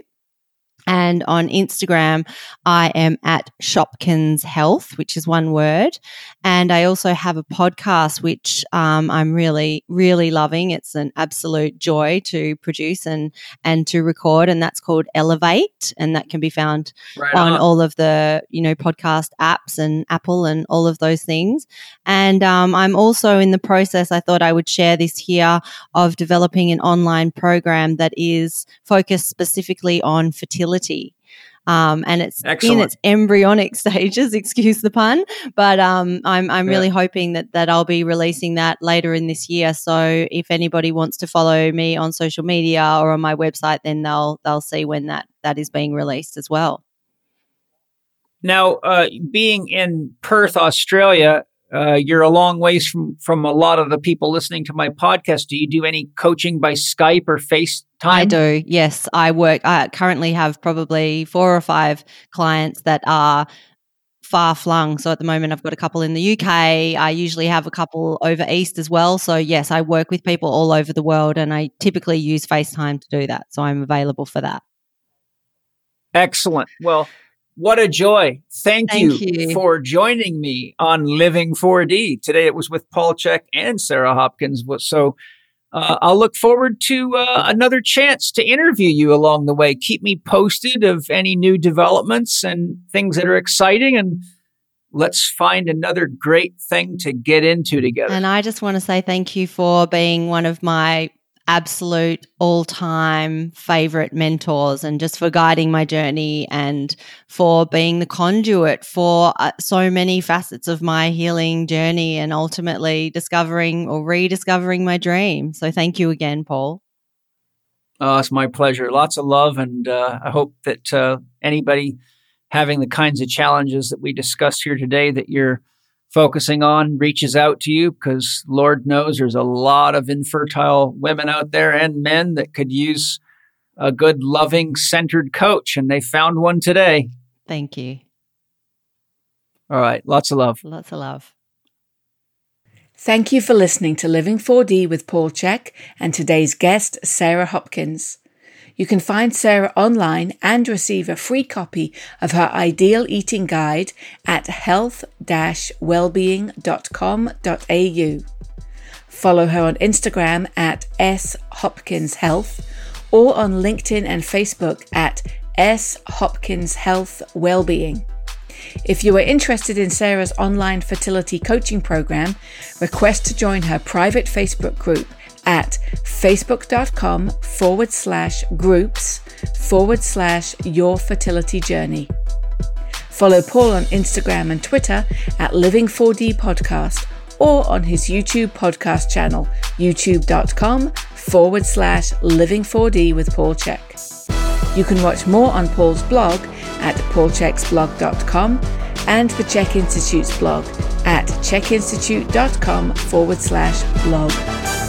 And on Instagram, I am at Shopkins Health, which is one word. And I also have a podcast, which um, I'm really, really loving. It's an absolute joy to produce and, and to record. And that's called Elevate. And that can be found right on, on, all of the, you know, podcast apps and Apple and all of those things. And um, I'm also in the process, I thought I would share this here, of developing an online program that is focused specifically on fertility. Um, and it's Excellent. in its embryonic stages, excuse the pun. But um, I'm I'm yeah. really hoping that that I'll be releasing that later in this year. So if anybody wants to follow me on social media or on my website, then they'll they'll see when that that is being released as well. Now, uh, being in Perth, Australia, uh, you're a long ways from from a lot of the people listening to my podcast. Do you do any coaching by Skype or FaceTime? I do. Yes, I work. I currently have probably four or five clients that are far flung. So at the moment, I've got a couple in the UK. I usually have a couple over east as well. So yes, I work with people all over the world, and I typically use FaceTime to do that. So I'm available for that. Excellent. Well. What a joy. Thank, Thank you, you, for joining me on Living 4D. Today it was with Paul Chek and Sarah Hopkins. So uh, I'll look forward to uh, another chance to interview you along the way. Keep me posted of any new developments and things that are exciting and let's find another great thing to get into together. And I just want to say thank you for being one of my absolute all time favorite mentors and just for guiding my journey and for being the conduit for uh, so many facets of my healing journey and ultimately discovering or rediscovering my dream. So thank you again, Paul. Oh, it's my pleasure. Lots of love. And uh, I hope that uh, anybody having the kinds of challenges that we discussed here today, that you're focusing on reaches out to you because Lord knows there's a lot of infertile women out there and men that could use a good, loving, centered coach, and they found one today. Thank you. All right. Lots of love. Lots of love. Thank you for listening to Living 4D with Paul Chek and today's guest, Sarah Hopkins. You can find Sarah online and receive a free copy of her ideal eating guide at health-wellbeing.com.au. Follow her on Instagram at shopkinshealth or on LinkedIn and Facebook at S Hopkins Health Wellbeing. If you are interested in Sarah's online fertility coaching program, request to join her private Facebook group at facebook.com forward slash groups forward slash your fertility journey. Follow Paul on Instagram and Twitter at Living4D Podcast or on his YouTube podcast channel, youtube.com forward slash Living4D with Paul Chek. You can watch more on Paul's blog at paulcheksblog.com and the Chek Institute's blog at chekinstitute.com forward slash blog.